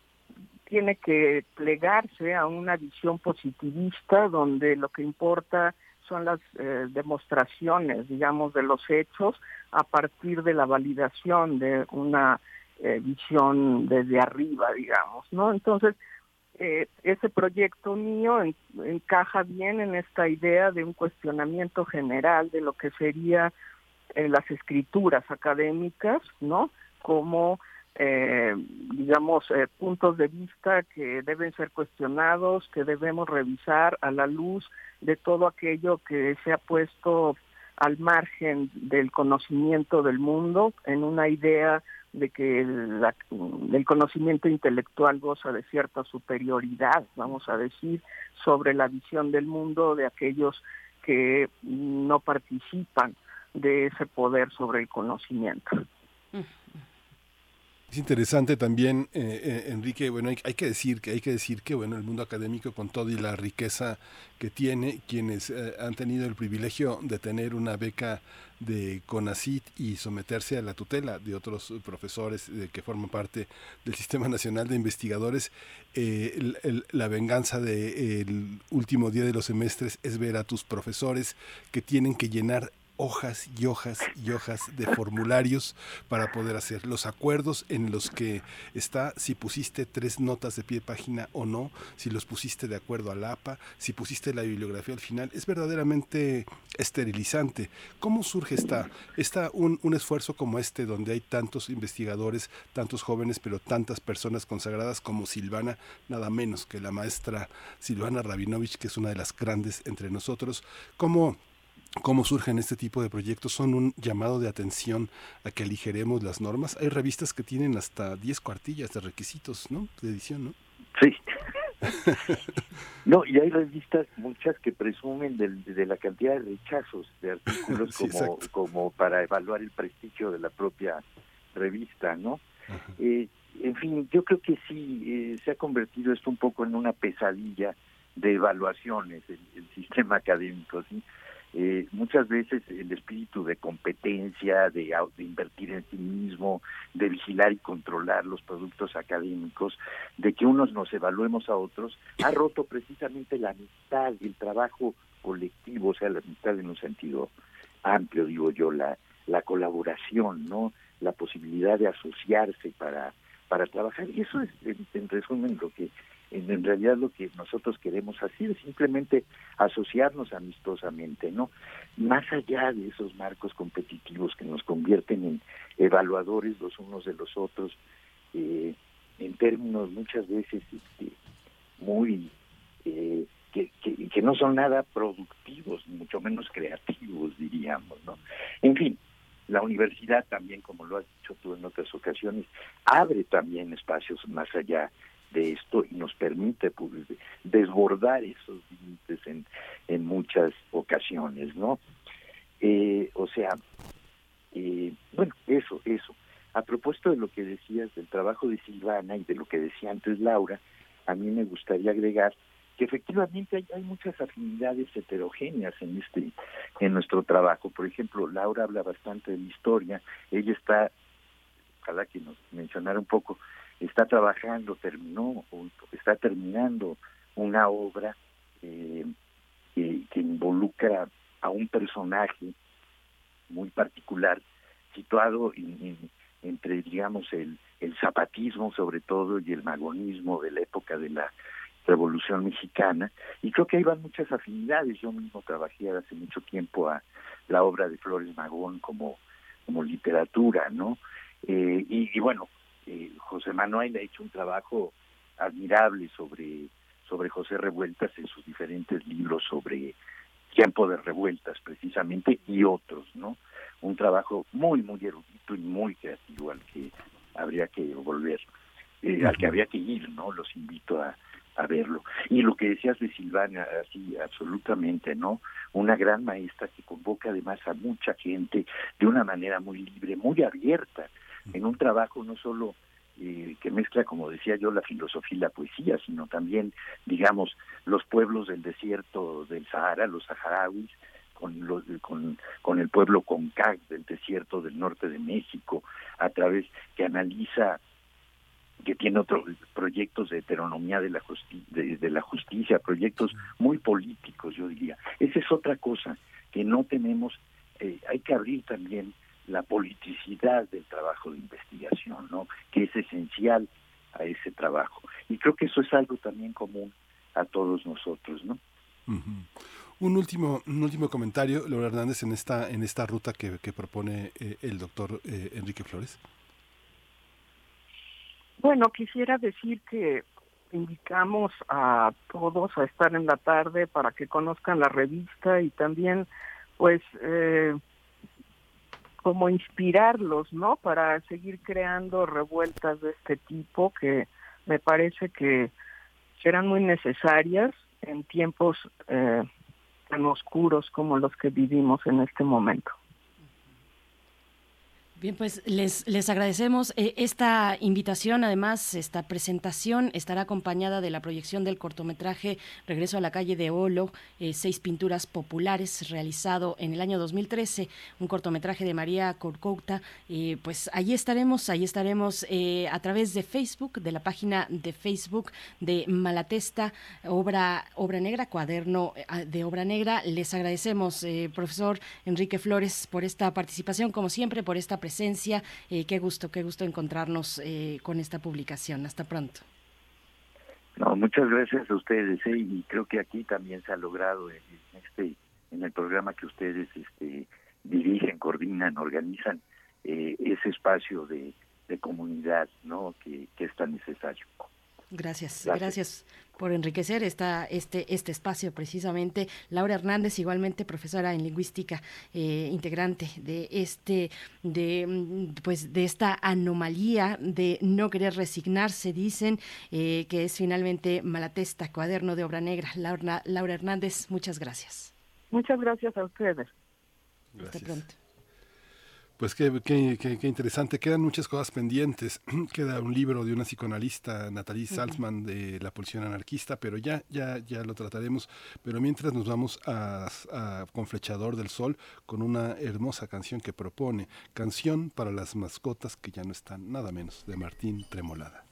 Speaker 24: tiene que plegarse a una visión positivista donde lo que importa son las eh, demostraciones, digamos, de los hechos a partir de la validación de una eh, visión desde arriba, digamos, ¿no? Entonces, eh, ese proyecto mío en- encaja bien en esta idea de un cuestionamiento general de lo que sería eh, las escrituras académicas, ¿no? Como, eh, digamos, eh, puntos de vista que deben ser cuestionados, que debemos revisar a la luz de todo aquello que se ha puesto al margen del conocimiento del mundo en una idea de que el, conocimiento intelectual goza de cierta superioridad, vamos a decir, sobre la visión del mundo de aquellos que no participan de ese poder sobre el conocimiento.
Speaker 2: Es interesante también, eh, eh, Enrique, bueno, hay, que decir que hay que decir que bueno, el mundo académico con todo y la riqueza que tiene, quienes eh, han tenido el privilegio de tener una beca de CONACIT y someterse a la tutela de otros profesores eh, que forman parte del Sistema Nacional de Investigadores, la venganza del último día de los semestres es ver a tus profesores que tienen que llenar hojas y hojas y hojas de formularios para poder hacer los acuerdos en los que está si pusiste tres notas de pie de página o no, si los pusiste de acuerdo al APA, si pusiste la bibliografía al final, es verdaderamente esterilizante. ¿Cómo surge esta, esta un, un esfuerzo como este donde hay tantos investigadores, tantos jóvenes, pero tantas personas consagradas como Silvana, nada menos que la maestra Silvana Rabinovich, que es una de las grandes entre nosotros? ¿Cómo cómo surgen este tipo de proyectos son un llamado de atención a que aligeremos las normas. Hay revistas que tienen hasta 10 cuartillas de requisitos, ¿no? De edición, ¿no?
Speaker 23: Sí. No, y hay revistas, muchas que presumen del- de, la cantidad de rechazos de artículos
Speaker 2: Sí,
Speaker 23: como,
Speaker 2: exacto.
Speaker 23: como para evaluar el prestigio de la propia revista, ¿no? Eh, en fin, yo creo que sí, eh, se ha convertido esto un poco en una pesadilla de evaluaciones, el, el sistema académico, ¿sí? Eh, muchas veces el espíritu de competencia, de, invertir en sí mismo, de vigilar y controlar los productos académicos, de que unos nos evaluemos a otros, ha roto precisamente la amistad y el trabajo colectivo, o sea, la amistad en un sentido amplio, digo yo, la, la colaboración, ¿no? La posibilidad de asociarse para, para trabajar. Y eso es, en resumen, lo que en, realidad lo que nosotros queremos hacer, simplemente asociarnos amistosamente, ¿no? Más allá de esos marcos competitivos que nos convierten en evaluadores los unos de los otros, eh, en términos muchas veces este, muy eh, que, que, no son nada productivos, mucho menos creativos, diríamos, ¿no? En fin, la universidad también, como lo has dicho tú en otras ocasiones, abre también espacios más allá de esto y nos permite pues, desbordar esos límites en, en muchas ocasiones, ¿no? Eh, o sea, eh, bueno, eso, eso. A propósito de lo que decías del trabajo de Silvana y de lo que decía antes Laura, a mí me gustaría agregar que efectivamente hay, hay muchas afinidades heterogéneas en este en nuestro trabajo. Por ejemplo, Laura habla bastante de la historia. Ella está, ojalá que nos mencionara un poco, está trabajando, terminó, está terminando una obra eh, que, involucra a un personaje muy particular situado en- en- entre, digamos, el, el zapatismo sobre todo y el magonismo de la época de la Revolución Mexicana. Y creo que ahí van muchas afinidades. Yo mismo trabajé hace mucho tiempo a la obra de Flores Magón como, como literatura, ¿no? Eh, y, y bueno, eh, José Manuel ha hecho un trabajo admirable sobre, sobre José Revueltas en sus diferentes libros sobre tiempo de revueltas precisamente y otros, ¿no? Un trabajo muy, muy erudito y muy creativo al que habría que volver, eh, al que habría que ir, ¿no? Los invito a, a verlo. Y lo que decías de Silvana, así, absolutamente, ¿no? Una gran maestra que convoca además a mucha gente de una manera muy libre, muy abierta, en un trabajo no solo eh, que mezcla, como decía yo, la filosofía y la poesía, sino también, digamos, los pueblos del desierto del Sahara, los saharauis, con, los, con, con el pueblo Concac del desierto del norte de México, a través que analiza que tiene otros proyectos de heteronomía de la, justi- de, la justicia, proyectos muy políticos, yo diría. Esa es otra cosa que no tenemos, eh, hay que abrir también la politicidad del trabajo de investigación, ¿no? Que es esencial a ese trabajo. Y creo que eso es algo también común a todos nosotros, ¿no?
Speaker 2: Un último, un último comentario, Laura Hernández, en esta, en esta ruta que, que propone eh, el doctor eh, Enrique Flores.
Speaker 24: Bueno, quisiera decir que invitamos a todos a estar en la tarde para que conozcan la revista y también, pues, eh, como inspirarlos, ¿no? Para seguir creando revueltas de este tipo que me parece que serán muy necesarias en tiempos eh, tan oscuros como los que vivimos en este momento.
Speaker 1: Bien, pues les, les agradecemos eh, esta invitación. Además, esta presentación estará acompañada de la proyección del cortometraje Regreso a la calle de Olo, eh, seis pinturas populares, realizado en el año 2013, un cortometraje de María Corcouta. Eh, pues allí estaremos, allí estaremos a través de Facebook, de la página de Facebook de Malatesta, obra, obra negra, cuaderno de obra negra. Les agradecemos, profesor Enrique Flores, por esta participación, como siempre, por esta presencia. Eh, qué gusto, qué gusto encontrarnos eh, con esta publicación. Hasta pronto.
Speaker 23: No, muchas gracias a ustedes, ¿eh? y creo que aquí también se ha logrado en este, en el programa que ustedes este, dirigen, coordinan, organizan eh, ese espacio de, comunidad, ¿no? Que es tan necesario.
Speaker 1: Gracias,
Speaker 23: Gracias.
Speaker 1: gracias por enriquecer esta, este, este espacio precisamente. Laura Hernández, igualmente profesora en lingüística, eh, integrante de este, de mm, pues de esta anomalía de no querer resignarse, dicen, eh, que es finalmente Malatesta, cuaderno de obra negra. Laura, Laura Hernández, muchas gracias.
Speaker 24: Muchas gracias a ustedes.
Speaker 1: Hasta pronto.
Speaker 2: Pues qué, qué, qué- qué interesante, quedan muchas cosas pendientes. Queda un libro de una psicoanalista, Natalie. Salzman, de la pulsión anarquista, pero ya, ya, ya lo trataremos. Pero mientras nos vamos a, a Con Flechador del Sol con una hermosa canción que propone, Canción para las mascotas que ya no están, nada menos, de Martín Tremolada.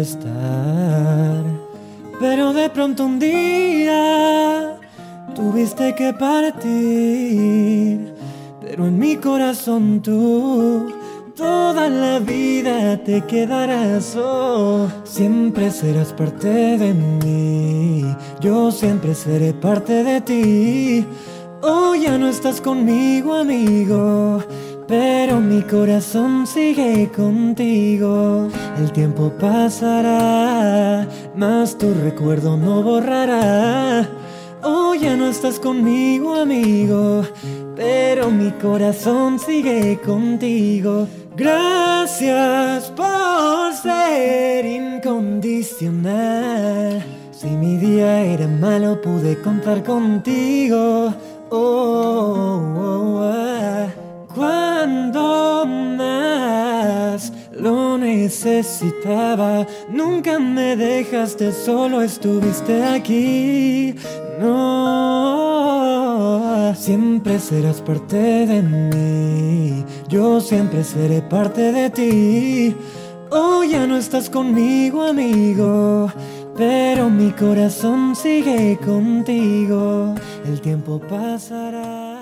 Speaker 25: Estar. Pero de pronto un día tuviste que partir, pero en mi corazón tú toda la vida te quedarás. Oh, siempre serás parte de mí, yo siempre seré parte de ti. Oh, ya no estás conmigo, amigo, pero mi corazón sigue contigo. El tiempo pasará, mas tu recuerdo no borrará. Oh, ya no estás conmigo, amigo, pero mi corazón sigue contigo. Gracias por ser incondicional. Si mi día era malo, pude contar contigo. Oh, oh, ah. Cuando más lo necesitaba, nunca me dejaste solo, estuviste aquí. No, siempre serás parte de mí. Yo siempre seré parte de ti. Oh, ya no estás conmigo, amigo. Pero mi corazón sigue contigo. El tiempo pasará.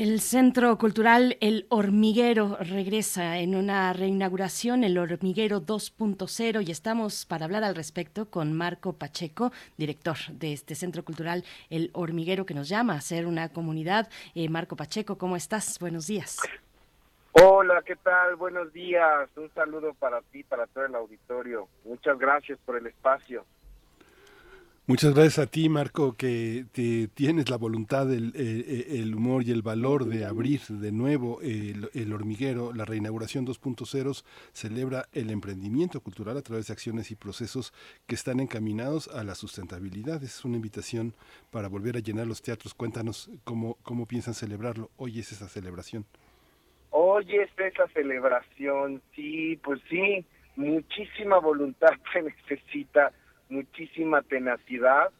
Speaker 1: El Centro Cultural El Hormiguero regresa en una reinauguración, El Hormiguero 2.0, y estamos para hablar al respecto con Marco Pacheco, director de este Centro Cultural El Hormiguero, que nos llama a ser una comunidad. Eh, Marco Pacheco, ¿cómo estás? Buenos días.
Speaker 26: Hola, ¿qué tal? Buenos días. Un saludo para ti, para todo el auditorio. Muchas gracias por el espacio.
Speaker 2: Muchas gracias a ti, Marco, que te tienes la voluntad, el, el- el humor y el valor de abrir de nuevo el, el hormiguero. La reinauguración 2.0 celebra el emprendimiento cultural a través de acciones y procesos que están encaminados a la sustentabilidad. Es una invitación para volver a llenar los teatros. Cuéntanos cómo, cómo piensan celebrarlo. Hoy es esa celebración.
Speaker 26: Hoy es esa celebración, sí, pues sí, muchísima voluntad se necesita, muchísima tenacidad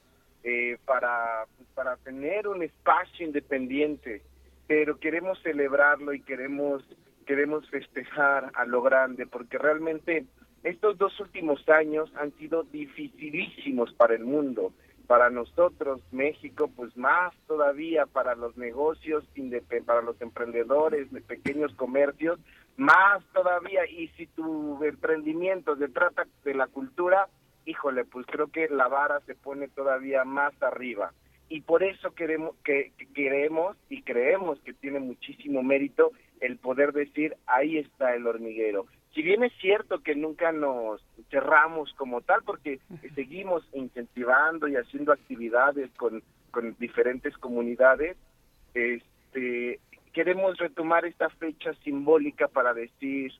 Speaker 26: eh, para, pues, para tener un espacio independiente, pero queremos celebrarlo y queremos, queremos festejar a lo grande, porque realmente estos dos últimos años han sido dificilísimos para el mundo. Para nosotros, México, pues más todavía para los negocios, para los emprendedores de pequeños comercios, más todavía. Y si tu emprendimiento se trata de la cultura, híjole, pues creo que la vara se pone todavía más arriba. Y por eso queremos, que, que queremos y creemos que tiene muchísimo mérito el poder decir, ahí está el hormiguero. Si bien es cierto que nunca nos cerramos como tal, porque seguimos incentivando y haciendo actividades con, con diferentes comunidades, este, queremos retomar esta fecha simbólica para decir,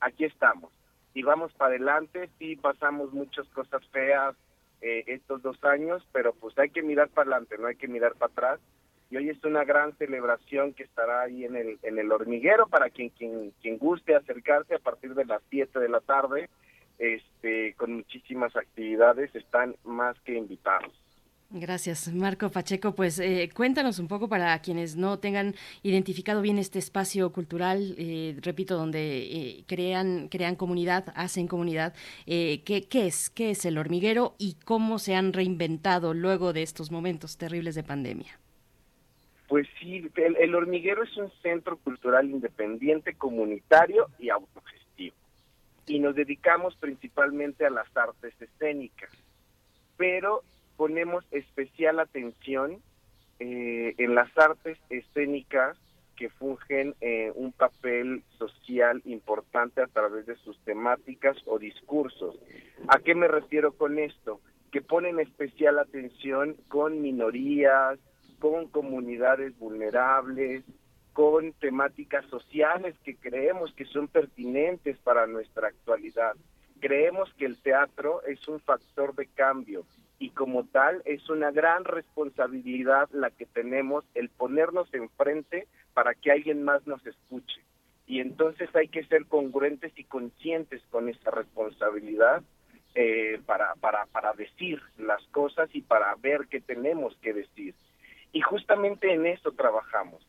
Speaker 26: aquí estamos y vamos para adelante, sí pasamos muchas cosas feas eh, estos dos años, pero pues hay que mirar para adelante, no hay que mirar para atrás. Y hoy es una gran celebración que estará ahí en el, en el hormiguero para quien, quien, quien guste acercarse a partir de las 7 de la tarde, este, con muchísimas actividades, están más que invitados.
Speaker 1: Gracias, Marco Pacheco. Pues eh, cuéntanos un poco para quienes no tengan identificado bien este espacio cultural, eh, repito, donde eh, crean, crean comunidad, hacen comunidad. eh, ¿qué, qué es? ¿Qué es el hormiguero y cómo se han reinventado luego de estos momentos terribles de pandemia?
Speaker 26: Pues sí, el, el hormiguero es un centro cultural independiente, comunitario y autogestivo. Y nos dedicamos principalmente a las artes escénicas. Pero ponemos especial atención eh, en las artes escénicas que fungen eh, un papel social importante a través de sus temáticas o discursos. ¿A qué me refiero con esto? Que ponen especial atención con minorías, con comunidades vulnerables, con temáticas sociales que creemos que son pertinentes para nuestra actualidad. Creemos que el teatro es un factor de cambio y como tal es una gran responsabilidad la que tenemos el ponernos enfrente para que alguien más nos escuche. Y entonces hay que ser congruentes y conscientes con esa responsabilidad eh, para, para, para decir las cosas y para ver qué tenemos que decir. Y justamente en eso trabajamos.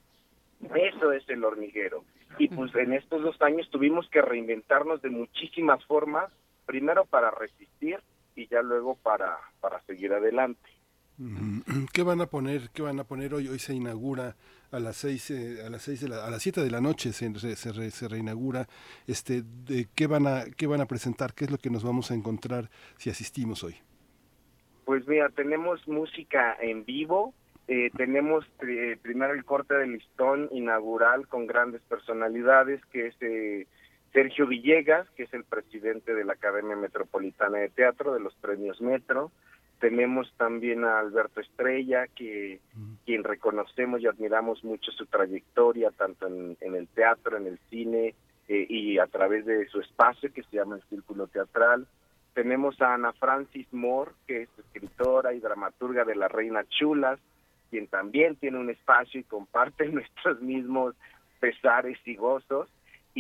Speaker 26: Eso es el hormiguero. Y pues en estos dos años tuvimos que reinventarnos de muchísimas formas, primero para resistir y ya luego para, para seguir adelante.
Speaker 2: ¿Qué van a poner? ¿Qué van a poner hoy? Hoy se inaugura a las seis, eh, a las seis de la, a las siete de la noche se, se, re- se reinaugura. Este, de, ¿qué van a, qué van a presentar? ¿Qué es lo que nos vamos a encontrar si asistimos hoy?
Speaker 26: Pues mira, tenemos música en vivo, eh, tenemos eh, primero el corte del listón inaugural con grandes personalidades, que es eh, Sergio Villegas, que es el presidente de la Academia Metropolitana de Teatro, de los premios Metro. Tenemos también a Alberto Estrella, que quien reconocemos y admiramos mucho su trayectoria, tanto en, en el teatro, en el cine eh, y a través de su espacio que se llama el Círculo Teatral. Tenemos a Ana Francis Moore, que es escritora y dramaturga de La Reina Chulas, quien también tiene un espacio y comparte nuestros mismos pesares y gozos.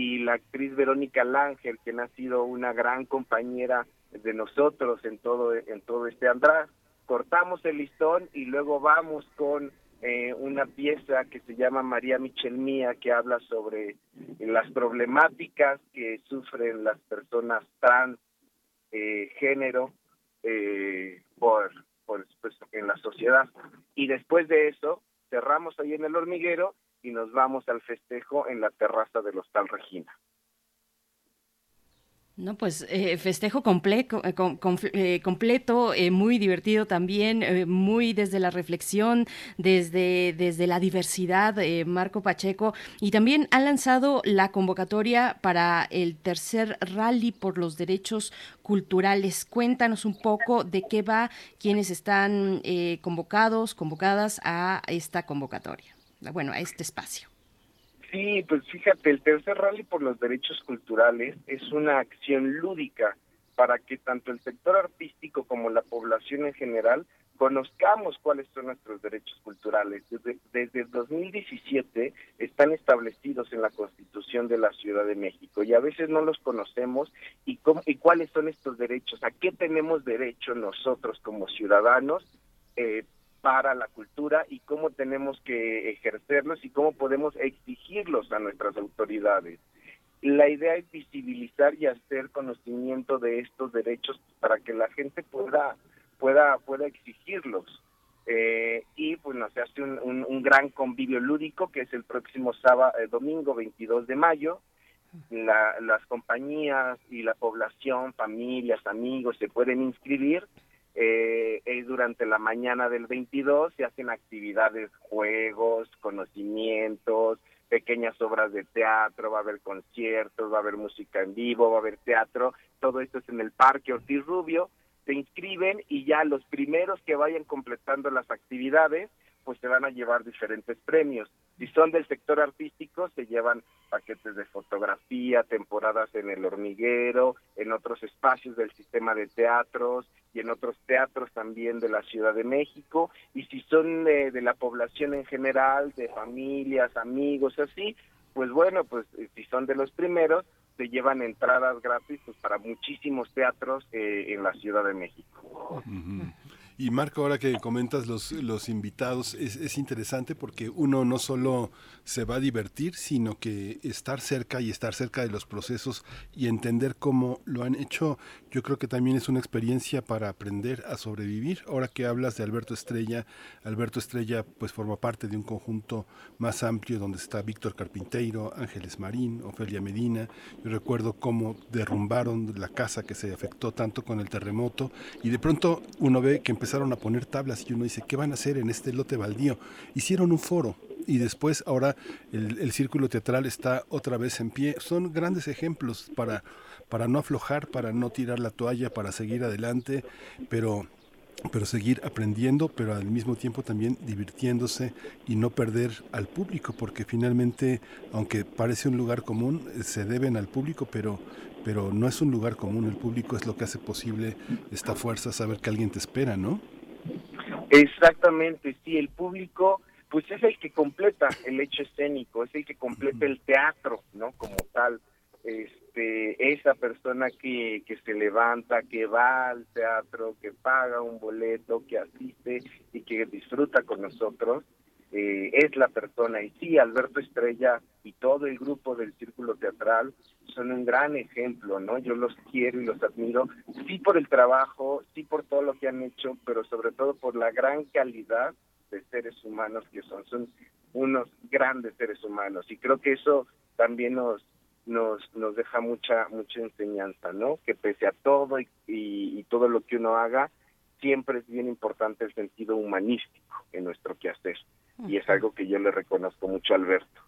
Speaker 26: Y la actriz Verónica Lángel, quien ha sido una gran compañera de nosotros en todo, en todo este andar. Cortamos el listón y luego vamos con eh, una pieza que se llama María Michel Mía, que habla sobre las problemáticas que sufren las personas trans eh, género eh, por, pues, en la sociedad y después de eso cerramos ahí en el hormiguero y nos vamos al festejo en la terraza del Hostal Regina.
Speaker 1: No, pues eh, festejo completo, eh, eh, completo muy divertido también, muy desde la reflexión, desde, desde la diversidad, Marco Pacheco, y también ha lanzado la convocatoria para el tercer rally por los derechos culturales. Cuéntanos un poco de qué va, quiénes están convocados, convocadas a esta convocatoria, bueno, a este espacio.
Speaker 26: Sí, pues fíjate, el tercer rally por los derechos culturales es una acción lúdica para que tanto el sector artístico como la población en general conozcamos cuáles son nuestros derechos culturales. Desde, desde el 2017 están establecidos en la Constitución de la Ciudad de México y a veces no los conocemos y, cómo- y cuáles son estos derechos, a qué tenemos derecho nosotros como ciudadanos eh, para la cultura y cómo tenemos que ejercerlos y cómo podemos exigirlos a nuestras autoridades. La idea es visibilizar y hacer conocimiento de estos derechos para que la gente pueda pueda pueda exigirlos. Eh, y bueno, se hace un, un- un gran convivio lúdico que es el próximo sábado, eh, domingo 22 de mayo. La- las compañías y la población, familias, amigos se pueden inscribir eh, eh, durante la mañana del 22 se hacen actividades, juegos, conocimientos, pequeñas obras de teatro, va a haber conciertos, va a haber música en vivo, va a haber teatro, todo esto es en el Parque Ortiz Rubio, se inscriben y ya los primeros que vayan completando las actividades, pues se van a llevar diferentes premios. Si son del sector artístico, se llevan paquetes de fotografía, temporadas en el hormiguero, en otros espacios del sistema de teatros y en otros teatros también de la Ciudad de México. Y si son de la población en general, de familias, amigos, así, pues bueno, pues eh, si son de los primeros, se llevan entradas gratis pues, para muchísimos teatros eh, en la Ciudad de México.
Speaker 2: Y Marco, ahora que comentas los, los invitados, es, es interesante porque uno no solo se va a divertir, sino que estar cerca y estar cerca de los procesos y entender cómo lo han hecho, yo creo que también es una experiencia para aprender a sobrevivir. Ahora que hablas de Alberto Estrella, Alberto Estrella pues forma parte de un conjunto más amplio donde está Víctor Carpinteiro, Ángeles Marín, Ofelia Medina. Yo recuerdo cómo derrumbaron la casa que se afectó tanto con el terremoto y de pronto uno ve que empezaron a poner tablas y uno dice, ¿qué van a hacer en este lote baldío? Hicieron un foro y después ahora el, círculo teatral está otra vez en pie. Son grandes ejemplos para, para no aflojar, para no tirar la toalla, para seguir adelante, pero pero seguir aprendiendo, pero al mismo tiempo también divirtiéndose y no perder al público, porque finalmente, aunque parece un lugar común, eh, se deben al público, pero, pero no es un lugar común, el público es lo que hace posible esta fuerza, saber que alguien te espera, ¿no?
Speaker 26: Exactamente, sí, el público pues es el que completa el hecho escénico, es el que completa el teatro, ¿no? Como tal, este, esa persona que, que se levanta, que va al teatro, que paga un boleto, que asiste y que disfruta con nosotros, eh, es la persona. Y sí, Alberto Estrella y todo el grupo del Círculo Teatral son un gran ejemplo, ¿no? Yo los quiero y los admiro, sí por el trabajo, sí por todo lo que han hecho, pero sobre todo por la gran calidad de seres humanos que son. Son unos grandes seres humanos y creo que eso también nos nos nos deja mucha mucha enseñanza, ¿no? Que pese a todo y, y, y todo lo que uno haga, siempre es bien importante el sentido humanístico en nuestro quehacer y es algo que yo le reconozco mucho a Alberto.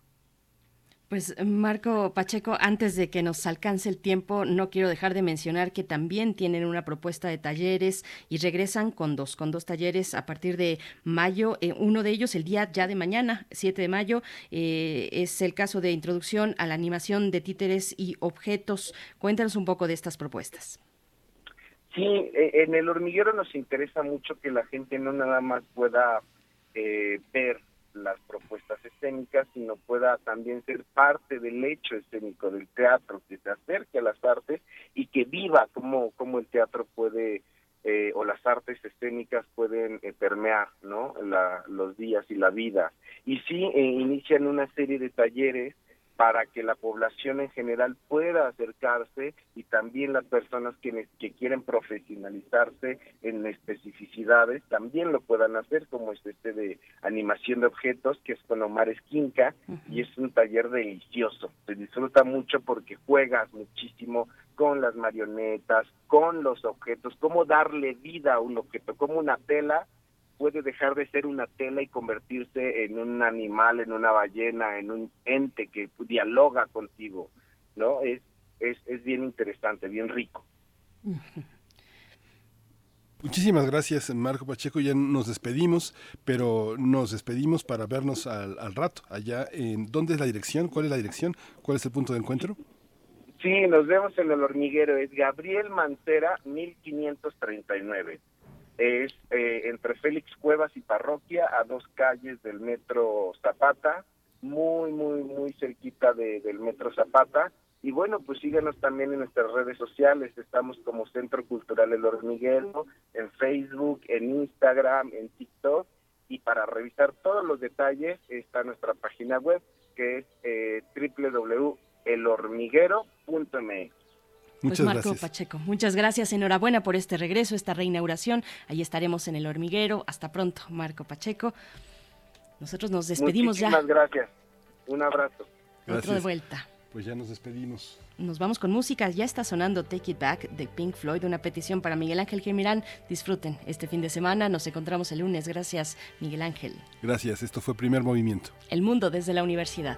Speaker 1: Pues Marco Pacheco, antes de que nos alcance el tiempo, no quiero dejar de mencionar que también tienen una propuesta de talleres y regresan con dos, con dos talleres a partir de mayo. Eh, uno de ellos el día ya de mañana, 7 de mayo, eh, es el caso de introducción a la animación de títeres y objetos. Cuéntanos un poco de estas propuestas.
Speaker 26: Sí, eh, en el hormiguero nos interesa mucho que la gente no nada más pueda eh, ver las propuestas escénicas, sino pueda también ser parte del hecho escénico del teatro, que se acerque a las artes y que viva cómo, cómo el teatro puede eh, o las artes escénicas pueden eh, permear ¿no? La, los días y la vida. Y sí, eh, inician una serie de talleres para que la población en general pueda acercarse y también las personas que, que quieren profesionalizarse en especificidades también lo puedan hacer, como es este de animación de objetos, que es con Omar Esquinca, y es un taller delicioso. Se disfruta mucho porque juegas muchísimo con las marionetas, con los objetos, cómo darle vida a un objeto, como una tela puede dejar de ser una tela y convertirse en un animal, en una ballena, en un ente que dialoga contigo, ¿no? Es, es, es bien interesante, bien rico.
Speaker 2: Muchísimas gracias, Marco Pacheco. Ya nos despedimos, pero nos despedimos para vernos al, al rato. Allá, en ¿dónde es la dirección? ¿Cuál es la dirección? ¿Cuál es el punto de encuentro?
Speaker 26: Sí, nos vemos en el hormiguero. Es Gabriel Mancera, 1539 es eh, entre Félix Cuevas y Parroquia, a dos calles del metro Zapata, muy, muy, muy cerquita de, del metro Zapata. Y bueno, pues síganos también en nuestras redes sociales, estamos como Centro Cultural El Hormiguero, en Facebook, en Instagram, en TikTok. Y para revisar todos los detalles está nuestra página web, que es eh.
Speaker 1: Pues Marco Pacheco, muchas gracias, enhorabuena por este regreso, esta reinauguración. Ahí estaremos en el hormiguero. Hasta pronto, Marco Pacheco. Nosotros nos despedimos
Speaker 26: Muchísimas
Speaker 1: ya.
Speaker 26: gracias. Un abrazo.
Speaker 1: Otro de vuelta.
Speaker 2: Pues ya nos despedimos.
Speaker 1: Nos vamos con música. Ya está sonando Take It Back de Pink Floyd, una petición para Miguel Ángel Gemirán. Disfruten este fin de semana. Nos encontramos el lunes. Gracias, Miguel Ángel.
Speaker 2: Gracias. Esto fue Primer Movimiento.
Speaker 1: El mundo desde la universidad.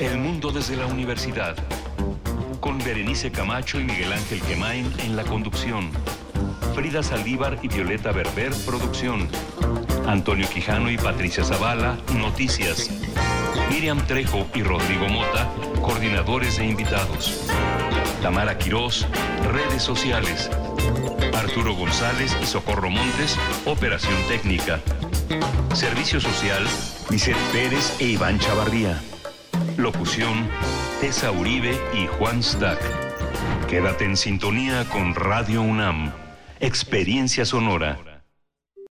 Speaker 5: El Mundo desde la Universidad, con Berenice Camacho y Miguel Ángel Quemain en la conducción, Frida Saldívar y Violeta Berber, producción, Antonio Quijano y Patricia Zavala, noticias, Miriam Trejo y Rodrigo Mota, coordinadores e invitados, Tamara Quirós, redes sociales, Arturo González y Socorro Montes, operación técnica. Servicio Social, Lisette Pérez e Iván Chavarría. Locución, Tessa Uribe y Juan Stack. Quédate en sintonía con Radio UNAM. Experiencia sonora.